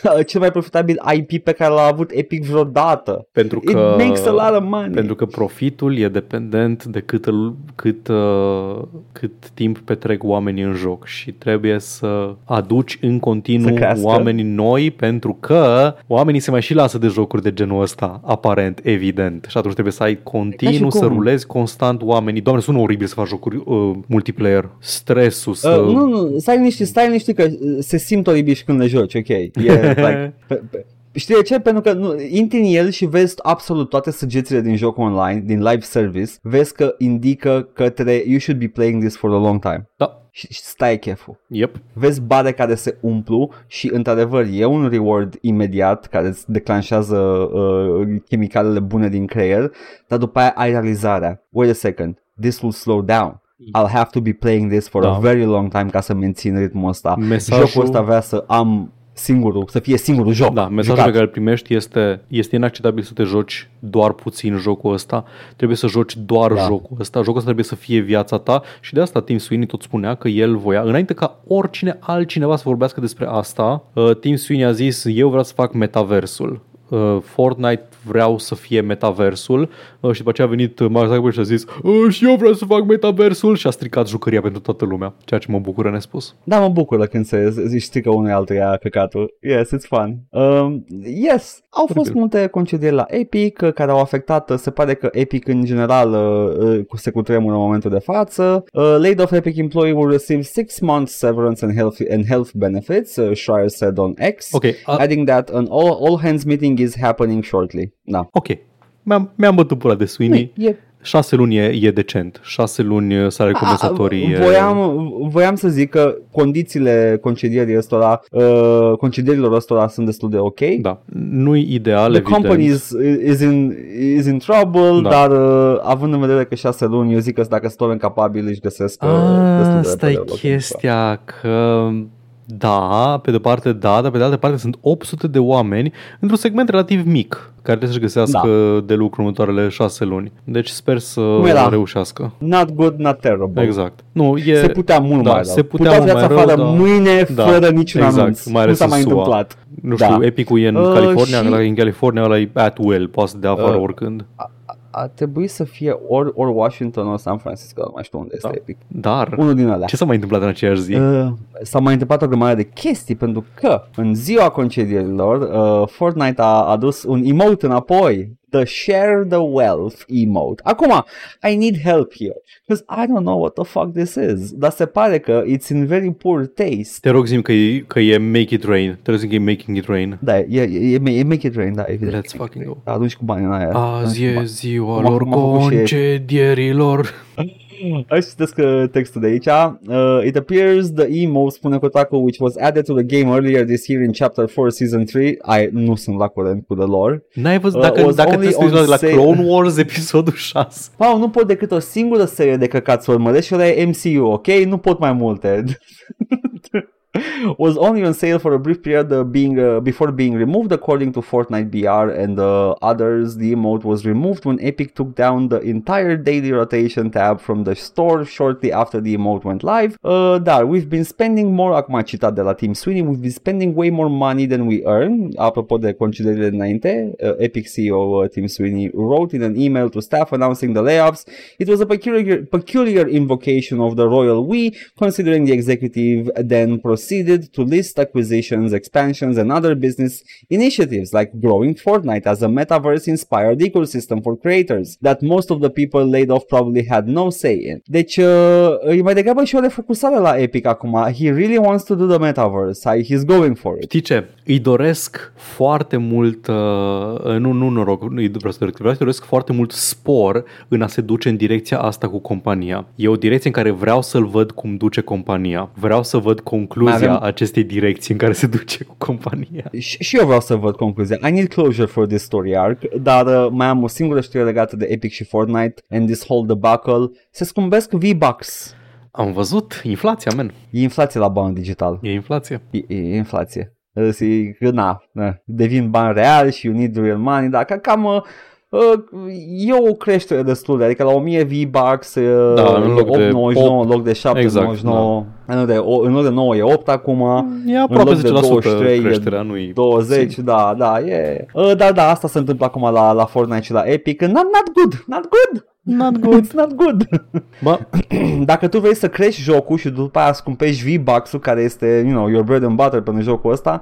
A: <laughs> cel mai profitabil IP pe care l-a avut Epic vreodată.
B: Pentru
A: It
B: că,
A: makes a lot of money.
B: pentru că profitul e dependent de cât, îl- cât, uh, cât timp petrec oamenii în joc și trebuie să aduci în
A: Să
B: continuu
A: crească.
B: oamenii noi pentru că oamenii se mai și lasă de jocuri de genul ăsta, aparent, evident. Și atunci trebuie să ai continuu,
A: cum.
B: să rulezi constant oamenii. Doamne, sună oribil să faci jocuri uh, multiplayer. Stresul, să...
A: Uh, nu, nu, stai liniștit, stai liniștit că uh, se simt oribil și când le joci, ok. E, <laughs> <laughs> like, pe, pe, Știi de ce? Pentru că nu, intri în el și vezi absolut toate săgețile din joc online, din live service, vezi că indică către you should be playing this for a long time.
B: Da,
A: Și, și stai cheful.
B: yep.
A: Vezi bare care se umplu și într-adevăr e un reward imediat care îți declanșează uh, chimicalele bune din creier, dar după aia ai realizarea. Wait a second, this will slow down. I'll have to be playing this for
B: Da.
A: a very long time ca să mențin ritmul ăsta.
B: Mesajul-
A: Jocul ăsta vrea să am singurul, să fie singurul joc.
B: Da, mesajul
A: jucat.
B: pe care îl primești este este inacceptabil să te joci doar puțin jocul ăsta, trebuie să joci doar
A: Da.
B: jocul ăsta, jocul ăsta trebuie să fie viața ta și de asta Tim Sweeney tot spunea că el voia, înainte ca oricine altcineva să vorbească despre asta, uh, Tim Sweeney a zis eu vreau să fac metaversul. Uh, Fortnite vreau să fie metaversul uh, și după aceea a venit Mark Zuckerberg și a zis "Uh, și eu vreau să fac metaversul și a stricat jucăria pentru toată lumea, ceea ce mă bucură nespus.
A: Da, mă bucură când se zici strică unui altuia căcatul. Yes, it's fun. Um, yes, au fost
B: Oribil.
A: multe concedieri la Epic uh, care au afectat, uh, se pare că Epic în general uh, uh, cu se cutremură în momentul de față. Uh, laid off Epic employee will receive 6 months severance and health, and health benefits, uh, Schreier said on X.
B: Ok, a,
A: Adding that an all, all hands meeting is happening shortly. Da.
B: ok. Mi-am, mi-am bătut pula de Sweeney.
A: E,
B: Șase luni e, e decent. Șase luni uh, salari compensatorii.
A: A,
B: e-
A: voiam, voiam să zic că condițiile concedierii ăstora, uh, concedierilor ăstora sunt destul de ok.
B: Da. Nu-i ideal,
A: The
B: evident.
A: company is, is, in, is in trouble,
B: Da.
A: dar uh, având în vedere că șase luni, eu zic că dacă sunt oameni capabili își găsesc uh, destul de
B: Asta e
A: repede o loc de muncă.
B: chestia că Da, pe de parte da, dar pe de altă parte sunt 800 de oameni într-un segment relativ mic care trebuie să-și găsească da. de lucru în următoarele șase luni. Deci sper să
A: era?
B: reușească.
A: Not good, not terrible.
B: Exact. Nu, e,
A: Se putea mult
B: da,
A: mai rău.
B: se putea
A: Puteau
B: mult
A: vrea
B: mai
A: să
B: rău,
A: afară
B: da.
A: mâine
B: Da,
A: fără niciun
B: exact,
A: anunț.
B: mai
A: nu
B: ales
A: s-a
B: în
A: mai
B: SUA.
A: întâmplat.
B: Nu știu,
A: Da.
B: Epic-ul e în
A: Uh,
B: California,
A: și-
B: și... în California ăla e at will, poate să dea afară
A: Uh,
B: oricând.
A: A trebuit să fie ori, ori Washington, ori San Francisco, nu mai știu unde este
B: Da.
A: Epic.
B: Dar,
A: Unul din alea.
B: ce s-a mai întâmplat în aceeași zi?
A: Uh, s-a mai întâmplat o grămadă de chestii pentru că în ziua concedierilor uh, Fortnite a adus un emote înapoi The Share the Wealth emote. Acum, I need help here because I don't know what the fuck this is. Dar se pare că it's in very poor taste.
B: Te rog zi că e, că e Make It Rain. Te rog zi că e Making It Rain.
A: Da, e, e, e, e make it rain, da, evident.
B: Let's fucking go.
A: Atunci cu banii în aia.
B: Azi e ziua
A: Cum a-
B: lor
A: cum a făcut și-
B: concedierilor. <laughs>
A: Hai să citesc uh, textul de aici. Uh, it appears the emo, spune Kotaku, which was added to the game earlier this year in Chapter 4, Season 3. I nu sunt la curent cu the lore.
B: N-ai văzut,
A: Uh,
B: dacă,
A: was
B: dacă
A: only
B: te
A: on
B: uiți la
A: sale.
B: Clone Wars episodul 6.
A: Wow, <laughs> nu pot decât o singură serie de căcat să urmăresc și ăla e MCU, ok? Nu pot mai multe. <laughs> <laughs> was only on sale for a brief period uh, being uh, before being removed according to Fortnite BR and uh, others. The emote was removed when Epic took down the entire daily rotation tab from the store shortly after the emote went live. Uh, dar we've been spending more acum citat de la Team Sweeney we've been spending way more money than we earn. Apropo de concedierile înainte uh, Epic CEO uh, Tim Sweeney wrote in an email to staff announcing the layoffs. It was a peculiar, peculiar invocation of the royal we considering the executive then proceeded to list acquisitions, expansions, and other business initiatives like growing Fortnite as a metaverse inspired ecosystem for creators that most of the people laid off probably had no say in. Deci, uh, e mai degrabă și o refocusare la Epic acum. He really wants to do the metaverse. I, he's going for it.
B: Știi ce? Îi doresc foarte mult, uh, nu, nu noroc, nu îi vreau să doresc, vreau să doresc foarte mult spor în a se duce în direcția asta cu compania. E o direcție în care vreau să-l văd cum duce compania. Vreau să văd concluzia
A: Mai avem-
B: acestei direcții în care se duce cu compania.
A: Și, și eu vreau să văd concluzia. I need closure for this story arc, dar uh, mai am o singură știre legată de Epic și Fortnite and this whole debacle. Se scumbesc V-Bucks.
B: Am văzut inflația, men.
A: E inflație la bani digital.
B: E inflație.
A: E, e inflație. Zi, că na, na, devin bani reali și you need real money, dar ca, cam uh, uh, e o creștere destul de, adică la 1000 V-Bucks uh,
B: Da, în loc de
A: 8,99 în loc de 7,99
B: Exact,
A: în, loc de, o, în loc de 9 e 8 acum
B: E
A: în
B: aproape
A: loc de
B: 10%
A: 23 e
B: creșterea, nu-i
A: 20, da, da, e. Uh, da, da, asta se întâmplă acum la, la Fortnite și la Epic. Not, not good, not good.
B: Not <laughs> good.
A: It's not good.
B: Bă, <clears throat>
A: Dacă tu vrei să crești jocul și după aia scumpești V-Bucks-ul care este, you know, your bread and butter pentru jocul ăsta,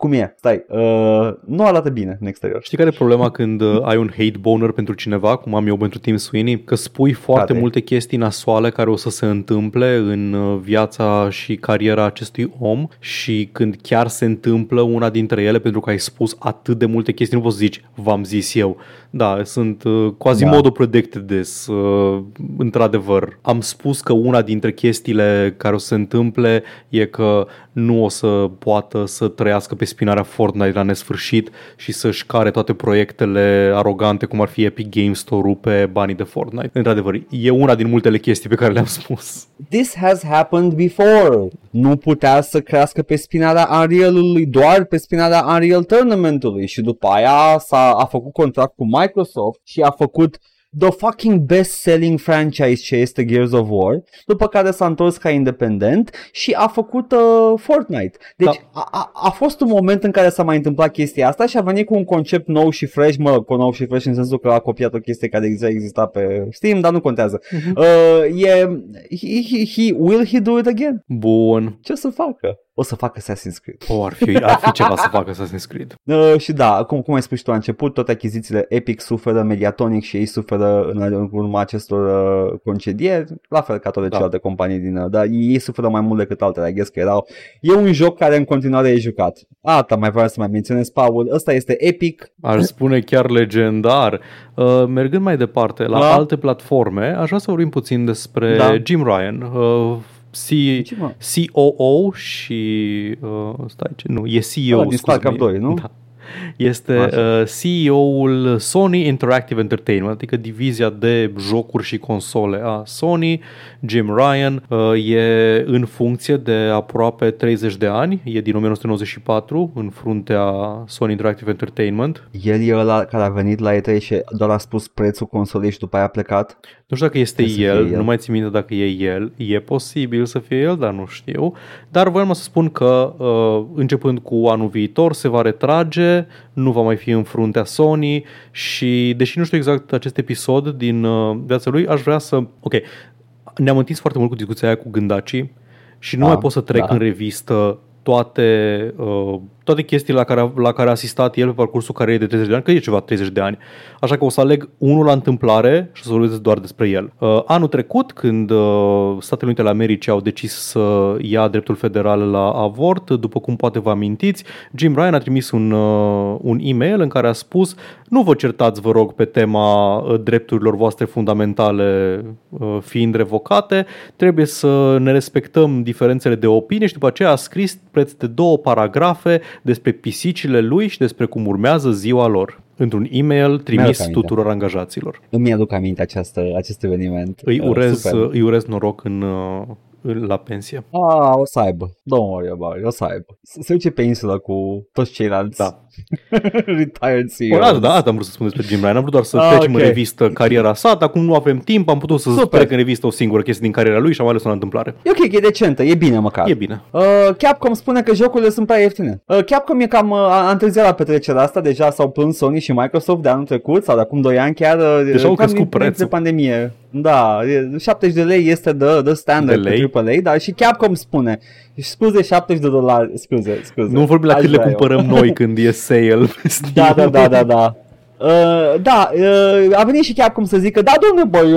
A: cum e? Stai, uh, nu arată bine în exterior.
B: Știi care e problema când uh, ai un hate boner pentru cineva, cum am eu pentru Tim Sweeney? Că spui foarte
A: Care?
B: multe chestii nasoale care o să se întâmple în uh, viața și cariera acestui om și când chiar se întâmplă una dintre ele pentru că ai spus atât de multe chestii, nu poți să zici, v-am zis eu. Da, sunt uh, quasi
A: Da.
B: modul predicted this. Uh, într-adevăr, am spus că una dintre chestiile care o să se întâmple e că nu o să poată să trăiască pe spinarea Fortnite la nesfârșit și să-și care toate proiectele arogante, cum ar fi Epic Games Store-ul pe banii de Fortnite. Într-adevăr, e una din multele chestii pe care le-am spus.
A: This has happened before. Nu putea să crească pe spinarea Unreal-ului, doar pe spinarea Unreal Tournament-ului și după aia s-a a făcut contract cu Microsoft și a făcut the fucking best-selling franchise ce este Gears of War, după care s-a întors ca independent și a făcut uh, Fortnite. Deci
B: Da.
A: a, a, a fost un moment în care s-a mai întâmplat chestia asta și a venit cu un concept nou și fresh, mă, cu nou și fresh în sensul că a copiat o chestie care deja exista pe Steam, dar nu contează.
B: Mhm.
A: Uh, e, he, he, he, will he do it again?
B: Bun.
A: Ce o să facă? O să facă Assassin's Creed.
B: O, ar fi, ar fi ceva să facă Assassin's Creed. <laughs>
A: Uh, și da, cum, cum ai spus și tu la început, toate achizițiile Epic suferă, Mediatonic și ei suferă în, în urma acestor uh, concedieri, la fel ca toate
B: Da.
A: celelalte companii din... Uh, dar ei suferă mai mult decât altele, I guess că erau... E un joc care în continuare e jucat. Asta mai vreau să mai menționez, Paul. Ăsta este Epic.
B: Aș spune chiar legendar. Uh, mergând mai departe, la
A: Da.
B: alte platforme, aș vrea să vorbim puțin despre
A: Da.
B: Jim Ryan. Uh, C-
A: Ce, mă?
B: COO și uh, stai ce nu, e CEO
A: Ăla din
B: scuze-mă,
A: StarCraft 2, nu?
B: Da. Este uh, CEO-ul Sony Interactive Entertainment, adică divizia de jocuri și console a Sony. Jim Ryan uh, e în funcție de aproape 30 de ani, e din 1994 în fruntea Sony Interactive Entertainment.
A: El e ăla care a venit la E3 și doar a spus prețul consolei și după aia a plecat?
B: Nu știu dacă este el, el, nu mai țin minte dacă e el. E posibil să fie el, dar nu știu. Dar voiam să spun că uh, începând cu anul viitor se va retrage, nu va mai fi în fruntea Sony și deși nu știu exact acest episod din uh, viața lui, aș vrea să... Ok, ne-am întins foarte mult cu discuția aia cu gândacii și nu da, mai pot să trec da. în revistă toate, uh, toate chestiile la care, la care a asistat el pe parcursul carierei de 30 de ani, că e ceva 30 de ani. Așa că o să aleg unul la întâmplare și o să vorbesc doar despre el. Uh, anul trecut, când uh, Statele Unite ale Americii au decis să ia dreptul federal la avort, după cum poate vă amintiți, Jim Ryan a trimis un, uh, un e-mail în care a spus nu vă certați, vă rog, pe tema uh, drepturilor voastre fundamentale uh, fiind revocate, trebuie să ne respectăm diferențele de opinie și după aceea a scris preț de două paragrafe despre pisicile lui și despre cum urmează ziua lor într-un e-mail trimis tuturor angajaților.
A: Îmi aduc aminte această, acest eveniment.
B: Îi uh, urez, uh, îi urez noroc în, uh, la pensie.
A: Ah, o să aibă. Don't worry about it. O să aibă. Se duce pe insulă cu toți ceilalți.
B: Da. <laughs>
A: Retired CEO.
B: O, da, da, am vrut să spun despre Jim Ryan. Am vrut doar să ah, trecem okay. în revistă cariera sa, dar acum nu avem timp, am putut să Super. trec în revistă o singură chestie din cariera lui și am ales o întâmplare.
A: E ok, e decentă, e bine măcar.
B: E bine.
A: Uh, Capcom spune că jocurile sunt prea ieftine. Uh, Capcom e cam uh, a întârziat la petrecerea asta, deja s-au plâns Sony și Microsoft de anul trecut sau de acum 2 ani chiar. Uh,
B: deja au crescut prețul.
A: De pandemie. Da, 70 de lei este de, de standard de lei. pe AAA, dar și Capcom spune scuze 70 de dolari, scuze, scuze.
B: Nu vorbim la cât le cumpărăm eu. noi <laughs> când e sale. <laughs>
A: da, da, da, da, da. Uh, da, uh, a venit și chiar cum să zică, da, domnule, băi,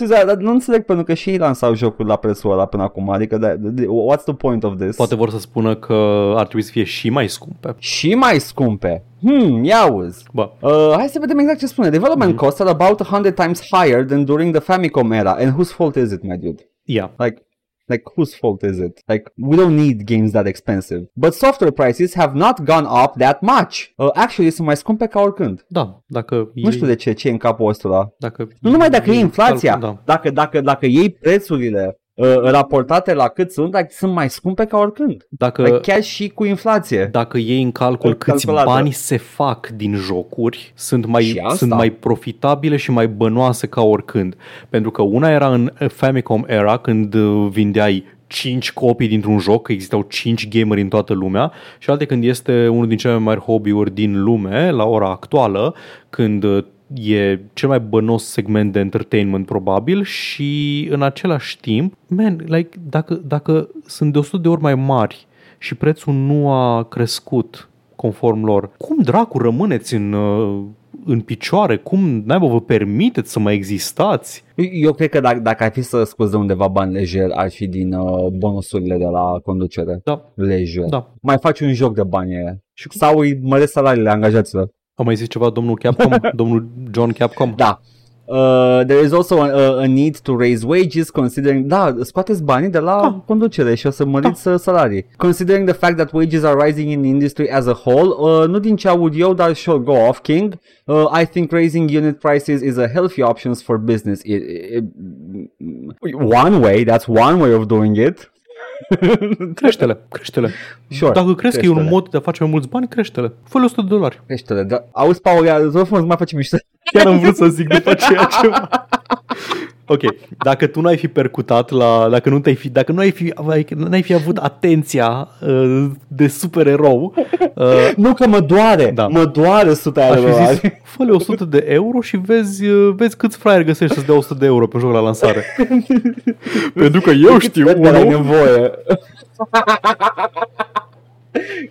A: uh, dar nu înțeleg pentru că și ei lansau jocul la prețul ăla până acum, adică da, what's the point of this?
B: Poate vor să spună că ar trebui să fie și mai scumpe.
A: Și mai scumpe? Hmm, ia uzi.
B: Bă.
A: Uh, hai să vedem exact ce spune. Development mm-hmm. costs are about 100 times higher than during the Famicom era. And whose fault is it, my dude?
B: Yeah.
A: Like, Like, whose fault is it? Like, we don't need games that expensive. But software prices have not gone up that much. Uh, actually, sunt mai scumpe ca oricând.
B: Da, dacă...
A: Nu știu de ce, ce e în capul ăsta.
B: Dacă
A: nu numai dacă e inflația, da. dacă, dacă, dacă iei prețurile uh, raportate la cât sunt, like, sunt mai scumpe ca oricând. Dacă, like, chiar și cu inflație.
B: Dacă iei în calcul câți calculată. bani se fac din jocuri, sunt mai, sunt mai profitabile și mai bănoase ca oricând. Pentru că una era în Famicom era când uh, vindeai 5 copii dintr-un joc, că existau 5 gameri în toată lumea și alte când este unul din cele mai mari hobby-uri din lume, la ora actuală, când uh, e cel mai bănos segment de entertainment probabil și în același timp, man, like, dacă, dacă sunt de 100 de ori mai mari și prețul nu a crescut conform lor, cum dracu rămâneți în, uh, în picioare? Cum naiba vă permiteți să mai existați?
A: Eu cred că dacă, dacă ar fi să scoți de undeva bani lejer, ar fi din uh, bonusurile de la conducere.
B: Da.
A: Lejer.
B: Da.
A: Mai faci un joc de bani și Sau îi măresc salariile angajaților.
B: A mai zis ceva domnul Capcom? <laughs> domnul John Capcom?
A: Da. Uh, there is also a, a need to raise wages considering da, scoateți banii de la da. conducere și o să măriți da. salarii. Considering the fact that wages are rising in the industry as a whole, uh, nu din ce aud eu, dar sure, go off King. Uh, I think raising unit prices is a healthy option for business. It, it, it, one way, that's one way of doing it. <laughs>
B: crește-le, crește-le. Sure, Dacă crezi că e un mod de a face mai mulți bani, crește-le. Fă-le 100 de dolari.
A: Crește-le, dar auzi, Paul, vă frumos, mai facem mișto.
B: Chiar am vrut să zic după aceea <laughs> ceva. Ok, dacă tu n-ai fi percutat la, dacă nu te-ai fi, dacă nu ai fi, n-ai fi avut atenția uh, de supererou.
A: Uh, nu că mă doare, da. mă doare 100 de euro. Zis,
B: fă 100 de euro și vezi, uh, vezi câți fraieri găsești să-ți dea 100 de euro pe joc la lansare. <laughs> Pentru că eu știu
A: unul... nevoie. <laughs>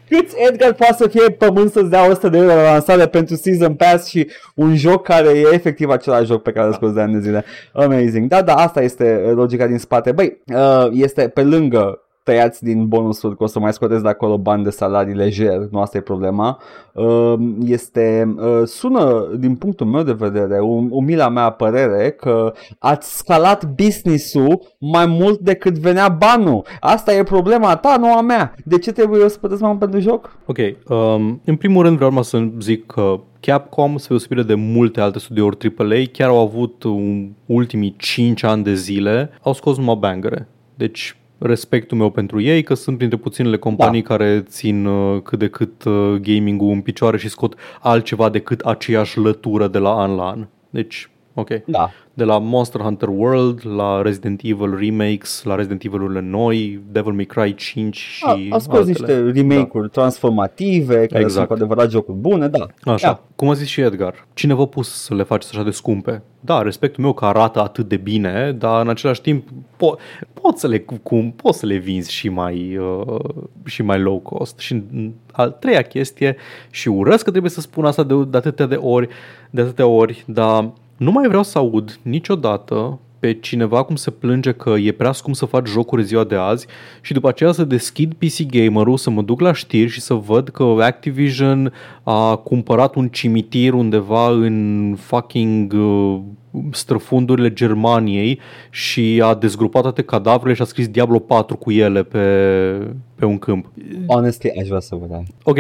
A: Câți Edgar poate să fie pământ să-ți dea 100 de euro la lansare pentru Season Pass și un joc care e efectiv același joc pe care îl scoți de ani de zile. Amazing. Da, da, asta este logica din spate. Băi, uh, este pe lângă tăiați din bonusul, că o să mai scoteți de acolo bani de salarii lejer, nu asta e problema. Uh, este, uh, sună din punctul meu de vedere, um, umila mea părere, că ați scalat business-ul mai mult decât venea banul. Asta e problema ta, nu a mea. De ce trebuie eu să plătesc mai mult pentru joc?
B: Ok, um, în primul rând vreau să zic că Capcom, spre deosebire de multe alte studiouri AAA, chiar au avut un, ultimii 5 ani de zile, au scos numai bangere. Deci respectul meu pentru ei, că sunt printre puținele companii da. care țin uh, cât de cât uh, gaming-ul în picioare și scot altceva decât aceeași lătură de la an la an. Deci, ok.
A: Da.
B: De la Monster Hunter World, la Resident Evil remakes, la Resident Evil-urile noi, Devil May Cry 5 și
A: A, a scos
B: altele.
A: niște remake-uri transformative, care
B: Exact.
A: sunt cu adevărat jocuri bune, da.
B: Așa,
A: Ia.
B: cum a zis și Edgar, cine v-a pus să le faceți așa de scumpe? Da, respectul meu că arată atât de bine, dar în același timp po- poți să le cum, poți să le vinzi și mai uh, și mai low cost. Și în al treia chestie și urăsc că trebuie să spun asta de, de atâtea de ori, de atâtea ori, dar nu mai vreau să aud niciodată pe cineva cum se plânge că e prea scump să faci jocuri ziua de azi și după aceea să deschid PC Gamer-ul, să mă duc la știri și să văd că Activision a cumpărat un cimitir undeva în fucking uh, străfundurile Germaniei și a dezgrupat toate cadavrele și a scris Diablo 4 cu ele pe, pe un câmp.
A: Honestly, aș vrea să văd aia.
B: Ok,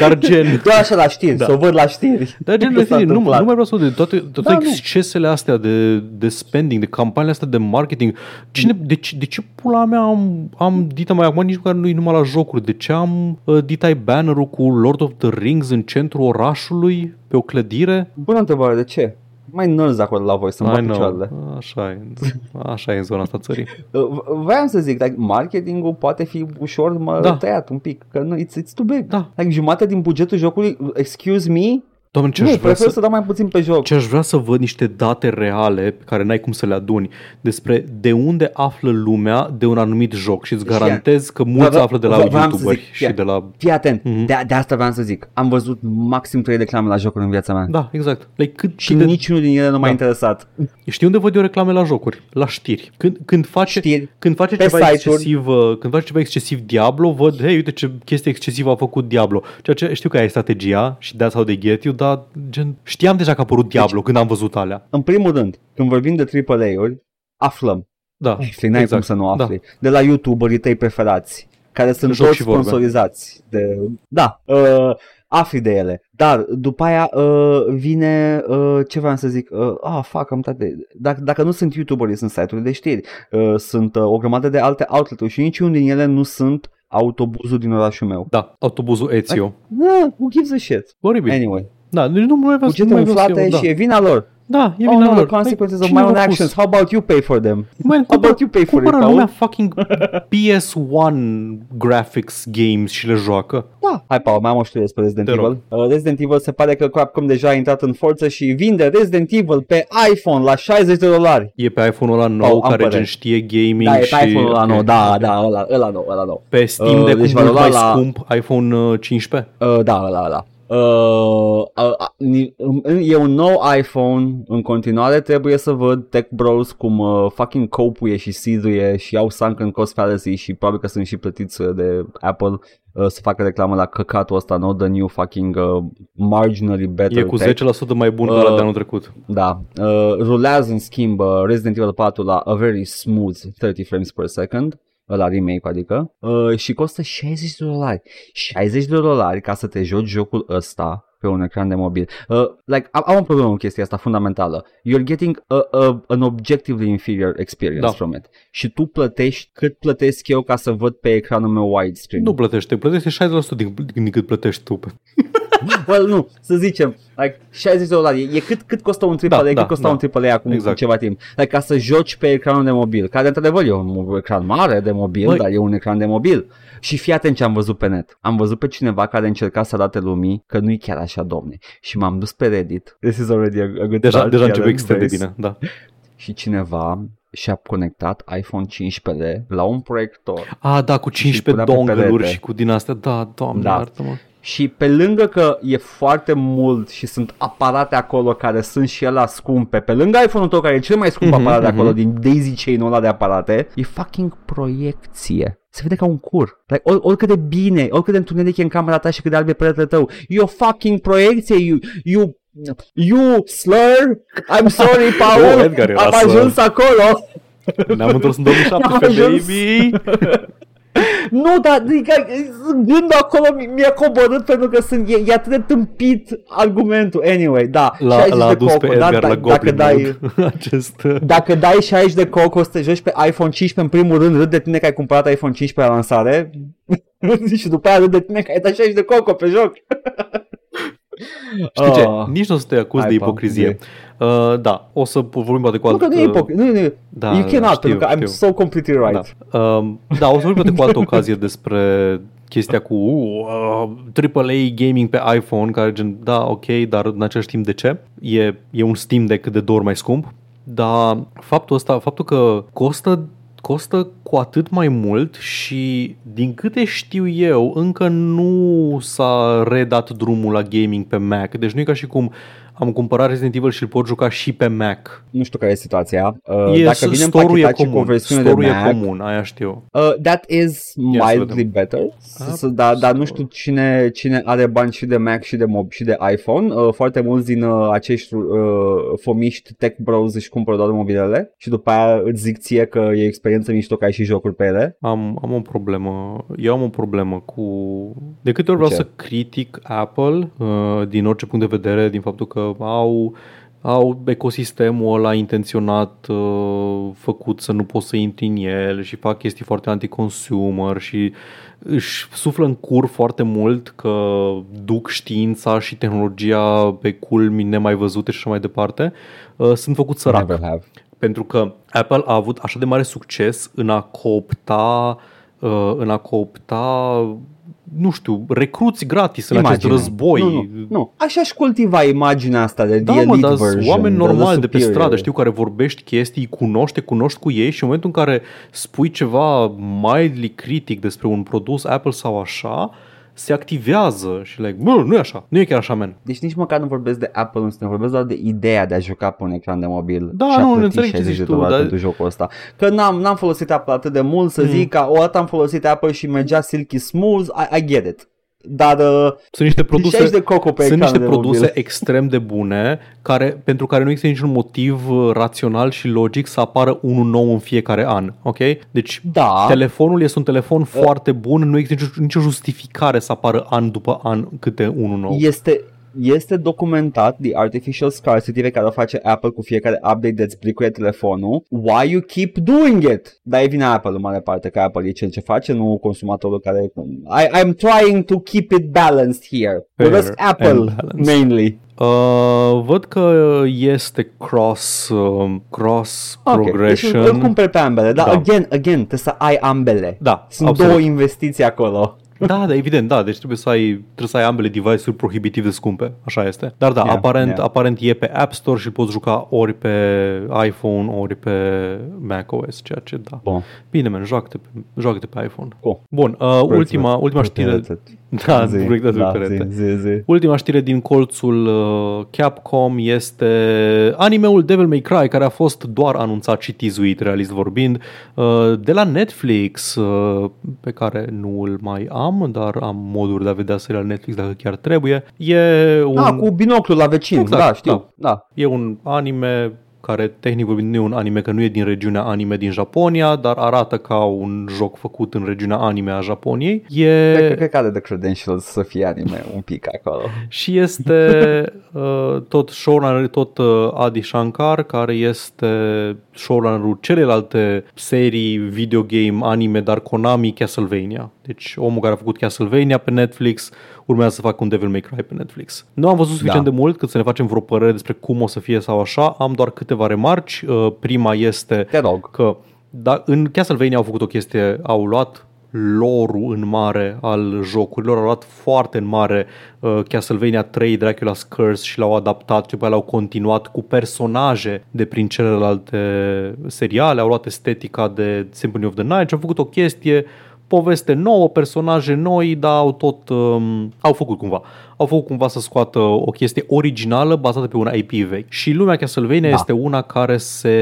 B: dar gen... <laughs>
A: Doar așa la știri,
B: Da.
A: să o văd la știri.
B: Dar gen,
A: Ce s-a
B: nu, nu
A: întâmplat?
B: mai vreau să de toate, toate
A: Da,
B: da,
A: nu.
B: excesele astea de, de spending, de campaniile astea de marketing. Cine, de, ce, de ce pula mea am, am dita mai acum, nici măcar nu-i numai la jocuri, de ce am uh, ditai banner-ul cu Lord of the Rings în centrul orașului, pe o clădire?
A: Bună întrebare, de ce? Mai nărzi acolo la voi, să-mi
B: I
A: bat
B: know.
A: picioarele.
B: Așa e, așa e în zona asta țării.
A: Uh, v- Vreau să zic, like, marketingul poate fi ușor mă,
B: Da.
A: tăiat un pic, că nu, it's, it's too big.
B: Da.
A: Like, jumătate din bugetul jocului, excuse me,
B: Doamne, ce
A: nu,
B: aș vrea
A: prefer să...
B: să...
A: dau mai puțin pe joc.
B: Ce aș vrea să văd niște date reale pe care n-ai cum să le aduni despre de unde află lumea de un anumit joc și îți
A: Știa.
B: garantez că mulți
A: Vreau-
B: află de la
A: vreau să
B: youtuberi
A: zic,
B: și
A: ia.
B: de la
A: Fii atent,
B: Mhm.
A: de, de asta vreau să zic. Am văzut maxim 3 reclame la jocuri în viața mea.
B: Da, exact. Like, cât,
A: Și
B: cât de...
A: niciunul din ele nu m-a
B: Da.
A: interesat.
B: Știi unde văd eu reclame la jocuri? La știri. Când, când face,
A: Știri.
B: când face
A: Pe
B: ceva
A: site-uri.
B: excesiv, uh, când face ceva excesiv Diablo, văd, hei, uite ce chestie excesivă a făcut Diablo. Ceea ce știu că aia e strategia și that's how they get you, dar gen, știam deja că a apărut Diablo
A: Deci-
B: când am văzut alea.
A: În primul rând, când vorbim de AAA-uri, aflăm.
B: Da,
A: Afli, n-ai
B: exact.
A: cum să nu afli. De la YouTuberii tăi preferați, care sunt
B: Joc
A: toți
B: și vorbe.
A: sponsorizați. De... Da, uh, afli de ele. Dar după aia uh, vine, uh, ce vreau să zic, uh, ah, fac, am uitat de... Dacă, dacă nu sunt YouTuberii, sunt site-uri de știri, uh, sunt uh, o grămadă de alte outlet-uri și niciunul din ele nu sunt autobuzul din orașul meu.
B: Da, autobuzul Ezio.
A: Da, who gives a shit?
B: Oribil.
A: Anyway,
B: Da, deci nu mai vreau să
A: bugete
B: nu mai vreau să
A: umflate
B: iau,
A: și e vina lor.
B: Da, e
A: Oh
B: vina
A: no, the
B: lor.
A: consequences
B: Like,
A: of my
B: cine
A: own
B: v-a pus?
A: actions. How about you pay for them?
B: Man,
A: How about you pay for it,
B: cumpără
A: Paul?
B: lumea fucking PS1 graphics games și le joacă.
A: Da. Hai, Paul, mai am o știre despre Resident
B: Te rog.
A: Evil. Uh, Resident Evil se pare că Capcom deja a intrat în forță și vinde Resident Evil pe iPhone la 60 de dolari.
B: E pe iPhone-ul ăla nou
A: Oh, am
B: care
A: părere.
B: gen știe gaming
A: Da, e
B: și...
A: pe iPhone-ul ăla
B: ok,
A: nou, da,
B: ok.
A: da, ăla, ăla nou, ăla nou.
B: Pe Steam
A: Uh,
B: de
A: deci
B: cum
A: va
B: mult
A: lua
B: mai
A: la-
B: scump iPhone uh, 15?
A: Uh, da, ăla, ăla. Uh, uh, uh, ni- e un nou iPhone în continuare trebuie să văd tech bros cum uh, fucking copuie și siduie și au sunken cost fallacy și probabil că sunt și plătiți uh, de Apple uh, să facă reclamă la căcatul ăsta nou, the new fucking uh, marginally better
B: E cu
A: tech.
B: 10% mai bun
A: Uh,
B: uh, ăla de anul trecut.
A: Da, uh, rulează în schimb uh, Resident Evil 4 la a very smooth 30 frames per second la remake adică uh, și costă 60 de dolari 60 de dolari ca să te joci jocul ăsta pe un ecran de mobil. Uh, like, am, am o problemă cu chestia asta fundamentală. You're getting a, a, an objectively inferior experience
B: Da.
A: from it. Și tu plătești cât plătesc eu ca să văd pe ecranul meu widescreen.
B: Nu plătește, plătește 60% din, din cât plătești tu. <laughs> <laughs>
A: Well, nu, să zicem, like 60 de dolari, e, e cât, cât costă un AAA,
B: Da,
A: cât
B: da,
A: costa
B: da.
A: un AAA acum
B: Exact.
A: ceva timp. Like, ca să joci pe ecranul de mobil, care într-adevăr e un ecran mare de mobil,
B: Băi.
A: dar e un ecran de mobil. Și fii atent ce am văzut pe net. Am văzut pe cineva care încerca să arate lumii că nu e chiar așa, domne. Și m-am dus pe Reddit. This is already a, a good
B: Deja,
A: start,
B: deja
A: chiar
B: începe
A: în
B: extrem de
A: vezi.
B: bine. Da. <laughs>
A: Și cineva și-a conectat iPhone 15 la un proiector
B: A, da, cu
A: punea
B: 15
A: pe
B: dongle-uri
A: perete.
B: și cu din astea. Da, doamne,
A: Da.
B: da. iartă-mă.
A: Și pe lângă că e foarte mult și sunt aparate acolo care sunt și ele scumpe, pe lângă iPhone-ul tău care e cel mai scump
B: Mhm,
A: aparat de acolo
B: mhm.
A: din daisy chain-ul ăla de aparate, e fucking proiecție. Se vede ca un cur. Like, or, oricât de bine, oricât de întuneric e în camera ta și cât de alb e peretele tău, e o fucking proiecție, you, you, you slur, I'm sorry, <laughs> Paul,
B: Oh, Edgar era
A: am
B: slur.
A: ajuns acolo.
B: Ne-am întors în <laughs>
A: Am
B: 2017,
A: ajuns.
B: baby! <laughs>
A: Nu, dar adică, gândul acolo mi- mi-a coborât pentru că sunt, e, e atât de tâmpit argumentul. Anyway, da,
B: L-a,
A: 60
B: l-a
A: de
B: adus
A: coco,
B: pe
A: da,
B: Edgar
A: da,
B: la
A: dacă
B: Goblin
A: dai,
B: Mode. <laughs> Acest... uh,
A: dacă dai 60 de coco să te joci pe iPhone 15 în primul rând, râd de tine că ai cumpărat iPhone 15 la lansare <laughs> și după aia râd de tine că ai dat 60 de coco pe joc.
B: Știi ce?
A: Ah.
B: Nici nu o să te acuz de
A: Hai, Paul,
B: ipocrizie. Uh, da, o să vorbim poate cu
A: Nu
B: altă...
A: că nu e ipocrită, nu, nu,
B: Da,
A: you cannot,
B: știu,
A: pentru că I'm
B: știu.
A: so completely right.
B: Da. Um, da, o să vorbim poate cu altă ocazie despre chestia cu uh, AAA gaming pe iPhone, care gen, da, ok, dar în același timp de ce? E, e un Steam Deck de două ori mai scump, dar faptul ăsta, faptul că costă costă cu atât mai mult și din câte știu eu încă nu s-a redat drumul la gaming pe Mac. Deci nu e ca și cum am cumpărat Resident Evil și îl pot juca și pe Mac.
A: Nu știu care e situația. Uh,
B: E,
A: dacă vine
B: store-ul e
A: împachetat și cu o
B: comun.
A: versiune de
B: Store-ul e
A: Mac,
B: comun, aia știu.
A: Uh, that is
B: Ia să
A: mildly
B: vedem.
A: better.
B: App
A: S- Dar dar nu
B: Store.
A: știu cine, cine are bani și de Mac și de mob și de iPhone. Uh, foarte mulți din uh, acești uh, fomiști tech bros își cumpără doar mobilele și după aia îți zic ție că e experiență mișto că ai și jocuri pe ele.
B: Am, am o problemă. Eu am o problemă cu... De câte ori vreau
A: Ce?
B: să critic Apple uh, din orice punct de vedere, din faptul că au au ecosistemul ăla intenționat uh, făcut să nu poți să intri în el și fac chestii foarte anti-consumer și își suflă în cur foarte mult că duc știința și tehnologia pe culmi nemai văzute și așa mai departe, uh, sunt făcut sărac.
A: Never have.
B: Pentru că Apple a avut așa de mare succes în a coopta, uh, în a coopta nu știu, recruți gratis în acest
A: Imagine.
B: război.
A: Nu, nu, nu. Așa și cultiva imaginea asta de
B: Da,
A: the
B: mă,
A: elite
B: dar
A: version.
B: sunt oameni
A: the- the
B: normali de pe
A: superior.
B: stradă, știu, care vorbești chestii, îi cunoști, te cunoști cu ei și în momentul în care spui ceva mildly critic despre un produs Apple sau așa, se activează și like, bă, nu e așa, nu e chiar așa, man.
A: Deci nici măcar nu vorbesc de Apple, nu vorbesc doar de ideea de a juca pe un ecran de mobil
B: Da,
A: și a
B: nu,
A: plăti
B: înțeleg ce
A: 60
B: zici
A: de
B: tu,
A: dolari
B: dar-
A: pentru jocul ăsta. Că n-am, n-am folosit Apple atât de mult să
B: Mm.
A: zic că o dată am folosit Apple și mergea silky smooth, I, I get it. Dar uh,
B: Sunt niște produse
A: 60 de coco pe
B: Sunt
A: ecran
B: niște
A: de
B: produse
A: mobil.
B: extrem de bune care, pentru care nu există niciun motiv uh, rațional și logic să apară unul nou în fiecare an. Ok? Deci
A: Da.
B: telefonul este un telefon foarte bun, nu există nicio, nicio justificare să apară an după an câte unul nou.
A: Este, este documentat the artificial scarcity pe care o face Apple cu fiecare update de plicuie telefonul. Why you keep doing it? Dar e vina Apple în mare parte, că Apple e cel ce face, nu consumatorul care... I, I'm trying to keep it balanced here.
B: Fair
A: With Apple
B: and balanced.
A: mainly.
B: Uh, văd că este cross, uh, cross
A: Ok,
B: progression.
A: Deci îl cumperi pe ambele, dar
B: Da.
A: again, again, trebuie să ai ambele.
B: Da,
A: Sunt
B: absolut.
A: două investiții acolo.
B: Da, da, evident, da, deci trebuie să ai, trebuie să ai ambele device-uri prohibitiv de scumpe, așa este. Dar da,
A: Yeah,
B: aparent,
A: yeah.
B: aparent e pe App Store și îl poți juca ori pe iPhone, ori pe macOS, ceea ce da.
A: Bun.
B: Bine, man, joacă-te pe, joacă-te pe iPhone.
A: Cool.
B: Bun, uh, ultima, ultima știre, <laughs> da,
A: zi,
B: proiectat
A: da,
B: pe perete.
A: zi, zi, zi.
B: Ultima știre din colțul uh, Capcom este animeul Devil May Cry, care a fost doar anunțat și tizuit, realist vorbind, uh, de la Netflix, uh, pe care nu îl mai am, dar am moduri de a vedea serial Netflix dacă chiar trebuie. E un,
A: Ah, cu binoclul la vecin,
B: Exact,
A: da, știu. Da.
B: e un anime care tehnic vorbind nu e un anime, că nu e din regiunea anime din Japonia, dar arată ca un joc făcut în regiunea anime a Japoniei. E...
A: Cred, cred că are the credentials să fie anime un pic acolo.
B: Și este <laughs> uh, tot showrunner, tot uh, Adi Shankar, care este showrunnerul celelalte serii, videogame, anime, dar Konami, Castlevania. Deci omul care a făcut Castlevania pe Netflix urmează să facă un Devil May Cry pe Netflix. Nu am văzut suficient
A: Da.
B: de mult cât să ne facem vreo părere despre cum o să fie sau așa. Am doar câteva remarci. Uh, prima este
A: Te rog.
B: că da, în Castlevania au făcut o chestie, au luat lorul în mare al jocurilor, au luat foarte în mare uh, Castlevania 3, Dracula's Curse și l-au adaptat și după aia l-au continuat cu personaje de prin celelalte seriale, au luat estetica de Symphony of the Night și au făcut o chestie poveste nouă, personaje noi, dar au tot, um, au făcut cumva. Au făcut cumva să scoată o chestie originală bazată pe un IP vechi. Și lumea Castlevania da. este una care se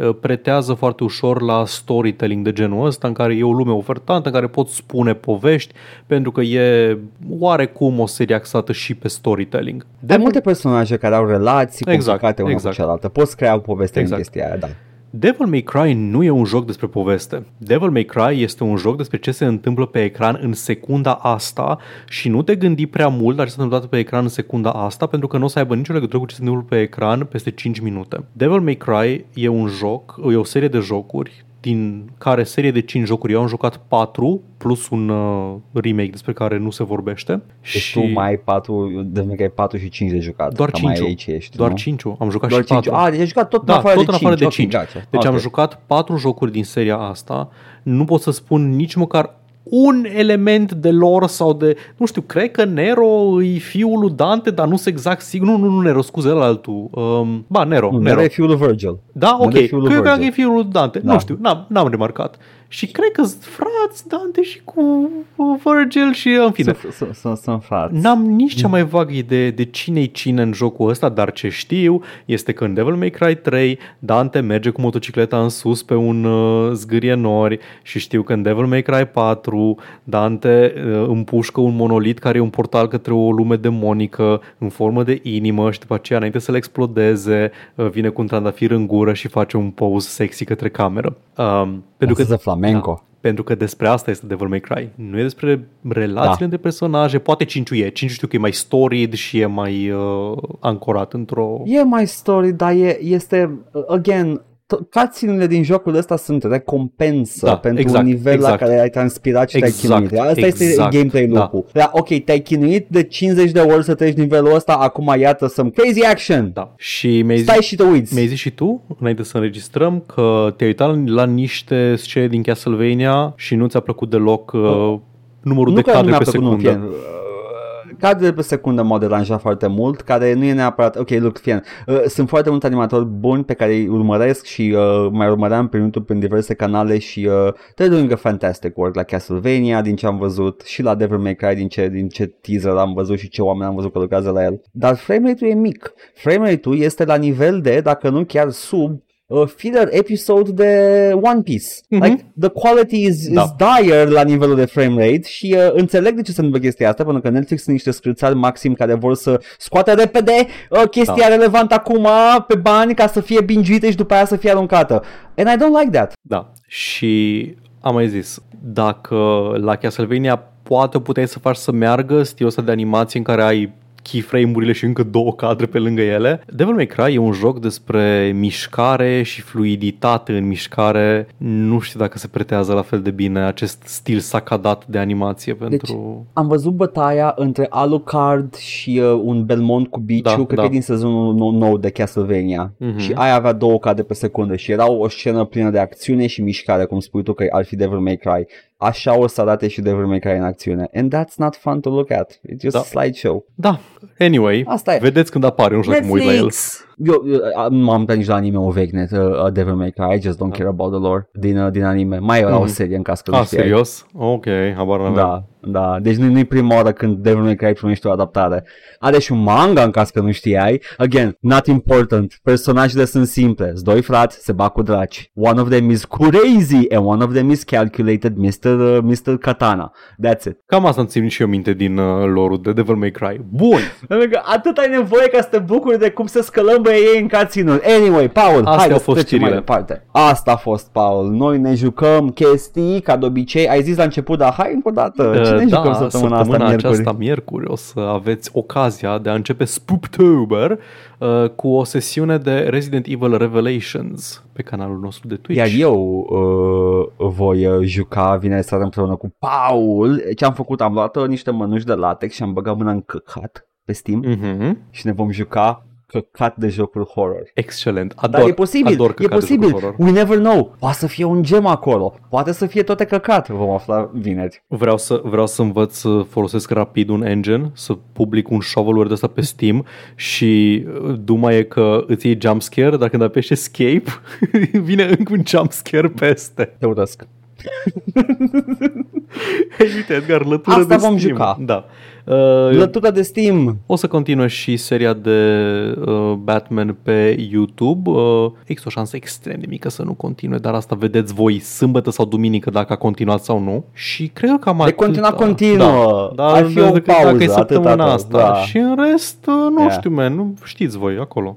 B: uh, pretează foarte ușor la storytelling de genul ăsta, în care e o lume ofertantă, în care poți spune povești, pentru că e oarecum o serie axată și pe storytelling.
A: De multe personaje care au relații exact, complicate una exact. cu cealaltă. Poți crea o poveste exact. în chestia aia, da.
B: Devil May Cry nu e un joc despre poveste. Devil May Cry este un joc despre ce se întâmplă pe ecran în secunda asta și nu te gândi prea mult la ce se întâmplă pe ecran în secunda asta pentru că nu o să aibă nicio legătură cu ce se întâmplă pe ecran peste 5 minute. Devil May Cry e un joc, e o serie de jocuri din care serie de 5 jocuri eu am jucat 4 plus un uh, remake despre care nu se vorbește.
A: Deci și tu mai ai 4, de că ai 4 și 5 de jucat.
B: Doar 5.
A: Mai aici ești,
B: doar
A: nu?
B: 5. Am jucat
A: Doar
B: și 4.
A: 5. Ah, deci ai jucat tot
B: da,
A: în afară
B: tot
A: de
B: în afară
A: 5.
B: de 5.
A: Okay,
B: deci
A: okay.
B: am jucat 4 jocuri din seria asta. Nu pot să spun nici măcar un element de lore sau de, nu știu, cred că Nero e fiul lui Dante, dar nu sunt exact sigur. Nu, nu, nu Nero, scuze, ăla altul. Um, ba, Nero.
A: Nu,
B: Nero
A: e fiul lui Virgil.
B: Da, ok.
A: Nero e fiul lui
B: Cred că
A: Virgil.
B: e fiul lui Dante.
A: Da.
B: Nu știu, n-am, n-am remarcat. Și cred că sunt frați Dante și cu cu Virgil și în fine.
A: Sunt- sunt- Sunt sunt frați.
B: N-am nici cea mai vagă idee de cine-i cine în jocul ăsta, dar ce știu este că în Devil May Cry 3 Dante merge cu motocicleta în sus pe un uh, zgârie nori și știu că în Devil May Cry 4 Dante uh, împușcă un monolit care e un portal către o lume demonică în formă de inimă și după aceea înainte să le explodeze uh, vine cu un trandafir în gură și face un pose sexy către cameră. Um, pentru că
A: Danseze flamenco.
B: da, pentru că despre asta este Devil May Cry. Nu e despre relațiile
A: Da.
B: între personaje. Poate 5 e. 5 știu că e mai storied și e mai uh, ancorat într-o...
A: E mai story, dar e, este, uh, again, to- cutscene-urile din jocul ăsta sunt recompensă
B: Da,
A: pentru
B: exact,
A: un nivel
B: exact.
A: la care ai transpirat și
B: Exact,
A: te-ai chinuit. Asta este
B: exact,
A: gameplay
B: da.
A: lucru. Da. ok, te-ai chinuit de 50 de ori să treci nivelul ăsta, acum iată some crazy action.
B: Da. Și mi-ai zis,
A: Stai și te uiți.
B: mi-ai zis și tu, înainte să înregistrăm, că te-ai uitat la, la niște scene din Castlevania și nu ți-a plăcut deloc uh, numărul
A: nu
B: de
A: că nu
B: cadre
A: mi-a
B: pe
A: plăcut, nu,
B: secundă.
A: fie, uh, cadrele pe secundă m-au deranjat foarte mult, care nu e neapărat, ok, look, fie, uh, sunt foarte mulți animatori buni pe care îi urmăresc și uh, mai urmăream pe YouTube prin diverse canale și uh, they're doing a fantastic work la Castlevania din ce am văzut și la Devil May Cry din ce, din ce teaser am văzut și ce oameni am văzut că lucrează la el. Dar frame rate-ul e mic. Frame rate-ul este la nivel de, dacă nu chiar sub, uh, filler episode de One Piece.
B: Mhm.
A: Like, the quality is,
B: Da.
A: is dire la nivelul de frame rate și uh, înțeleg de ce se întâmplă chestia asta, pentru că Netflix sunt niște scârțari maxim care vor să scoată repede uh, chestia
B: Da.
A: relevantă acum pe bani ca să fie bingiuită și după aia să fie aruncată. And I don't like that.
B: Da. Și am mai zis, dacă la Castlevania poate puteai să faci să meargă stilul ăsta de animație în care ai keyframe-urile și încă două cadre pe lângă ele. Devil May Cry e un joc despre mișcare și fluiditate în mișcare. Nu știu dacă se pretează la fel de bine acest stil sacadat de animație pentru...
A: Am văzut bătaia între Alucard și uh, un Belmont cu biciu,
B: Da,
A: cred
B: da.
A: că e din sezonul nou, nou de Castlevania.
B: Mhm.
A: Și aia avea două cadre pe secundă și era o scenă plină de acțiune și mișcare, cum spui tu că ar fi Devil May Cry. Așa o să arate și Devil May Cry în acțiune. And that's not fun to look at. It's just
B: Da.
A: a slideshow.
B: Da, anyway,
A: Asta e.
B: vedeți când apare, nu știu dacă mă uit la el.
A: Netflix! Eu, eu a- nu m-am uitat nici la anime vechi net, uh, uh, Devil May Cry, I just don't care about the lore din, uh, din anime. Mai era o
B: Mhm.
A: serie în caz că nu
B: Ah,
A: știai.
B: serios? Ok, habar n-aveam.
A: Da, da. Deci nu e prima oară când Devil May Cry primește o adaptare. Are și un manga în caz că nu știai. Again, not important. Personajele sunt simple. Sunt doi frați, se bat cu draci. One of them is crazy and one of them is calculated Mr. Uh, Mr. Katana. That's it.
B: Cam asta îmi țin și eu minte din uh, lore de Devil May Cry. Bun! <laughs>
A: Pentru că atât ai nevoie ca să te bucuri de cum se scălămbăie ei în cutscene Anyway, Paul,
B: Astea
A: hai
B: au
A: să
B: fost
A: trecem mai
B: știrile.
A: departe. Asta a fost, Paul. Noi ne jucăm chestii, ca de obicei. Ai zis la început, dar hai încă o dată. Ce ne
B: Uh,
A: jucăm
B: da,
A: săptămâna, asta, miercuri?
B: aceasta, miercuri, o să aveți ocazia de a începe Spooktober uh, cu o sesiune de Resident Evil Revelations pe canalul nostru de Twitch.
A: Iar eu uh, voi uh, juca vineri seara împreună cu Paul. Ce am făcut? Am luat uh, niște mănuși de latex și am băgat mâna în căcat pe Steam
B: Mm-hmm.
A: și ne vom juca căcat de jocuri horror.
B: Excelent. Ador,
A: Dar e posibil,
B: ador
A: e
B: căcat de
A: posibil.
B: jocuri horror.
A: We never know. Poate să fie un gem acolo. Poate să fie toate căcat. Vom afla vineri.
B: Vreau să, vreau să învăț să folosesc rapid un engine, să public un shovelware de ăsta pe Steam și uh, duma e că îți iei jumpscare, dar când apeși escape, <laughs> vine încă un jumpscare peste.
A: Te urăsc. <laughs>
B: Hei, uite, Edgar, lătură
A: Asta
B: de
A: vom
B: Steam.
A: juca.
B: Da. Uh,
A: Lătura de Steam.
B: o să continuă și seria de uh, Batman pe YouTube. Uh, există o șansă extrem de mică să nu continue, dar asta vedeți voi sâmbătă sau duminică dacă a continuat sau nu. Și cred că cam
A: De
B: atât.
A: continua continuă.
B: Da,
A: Ar fi o
B: dacă-
A: pauză,
B: Dacă e săptămâna
A: atâta,
B: asta.
A: da.
B: Și în rest, uh, nu
A: Yeah.
B: știu, man, nu știți voi acolo.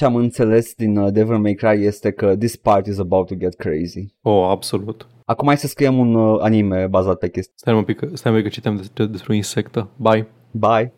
A: ce am înțeles din uh, Devil May Cry este că this part is about to get crazy.
B: Oh, absolut.
A: Acum hai să scriem un uh, anime bazat pe chestii.
B: Stai un pic, că- stai un pic că citeam despre, despre o insectă. Bye.
A: Bye!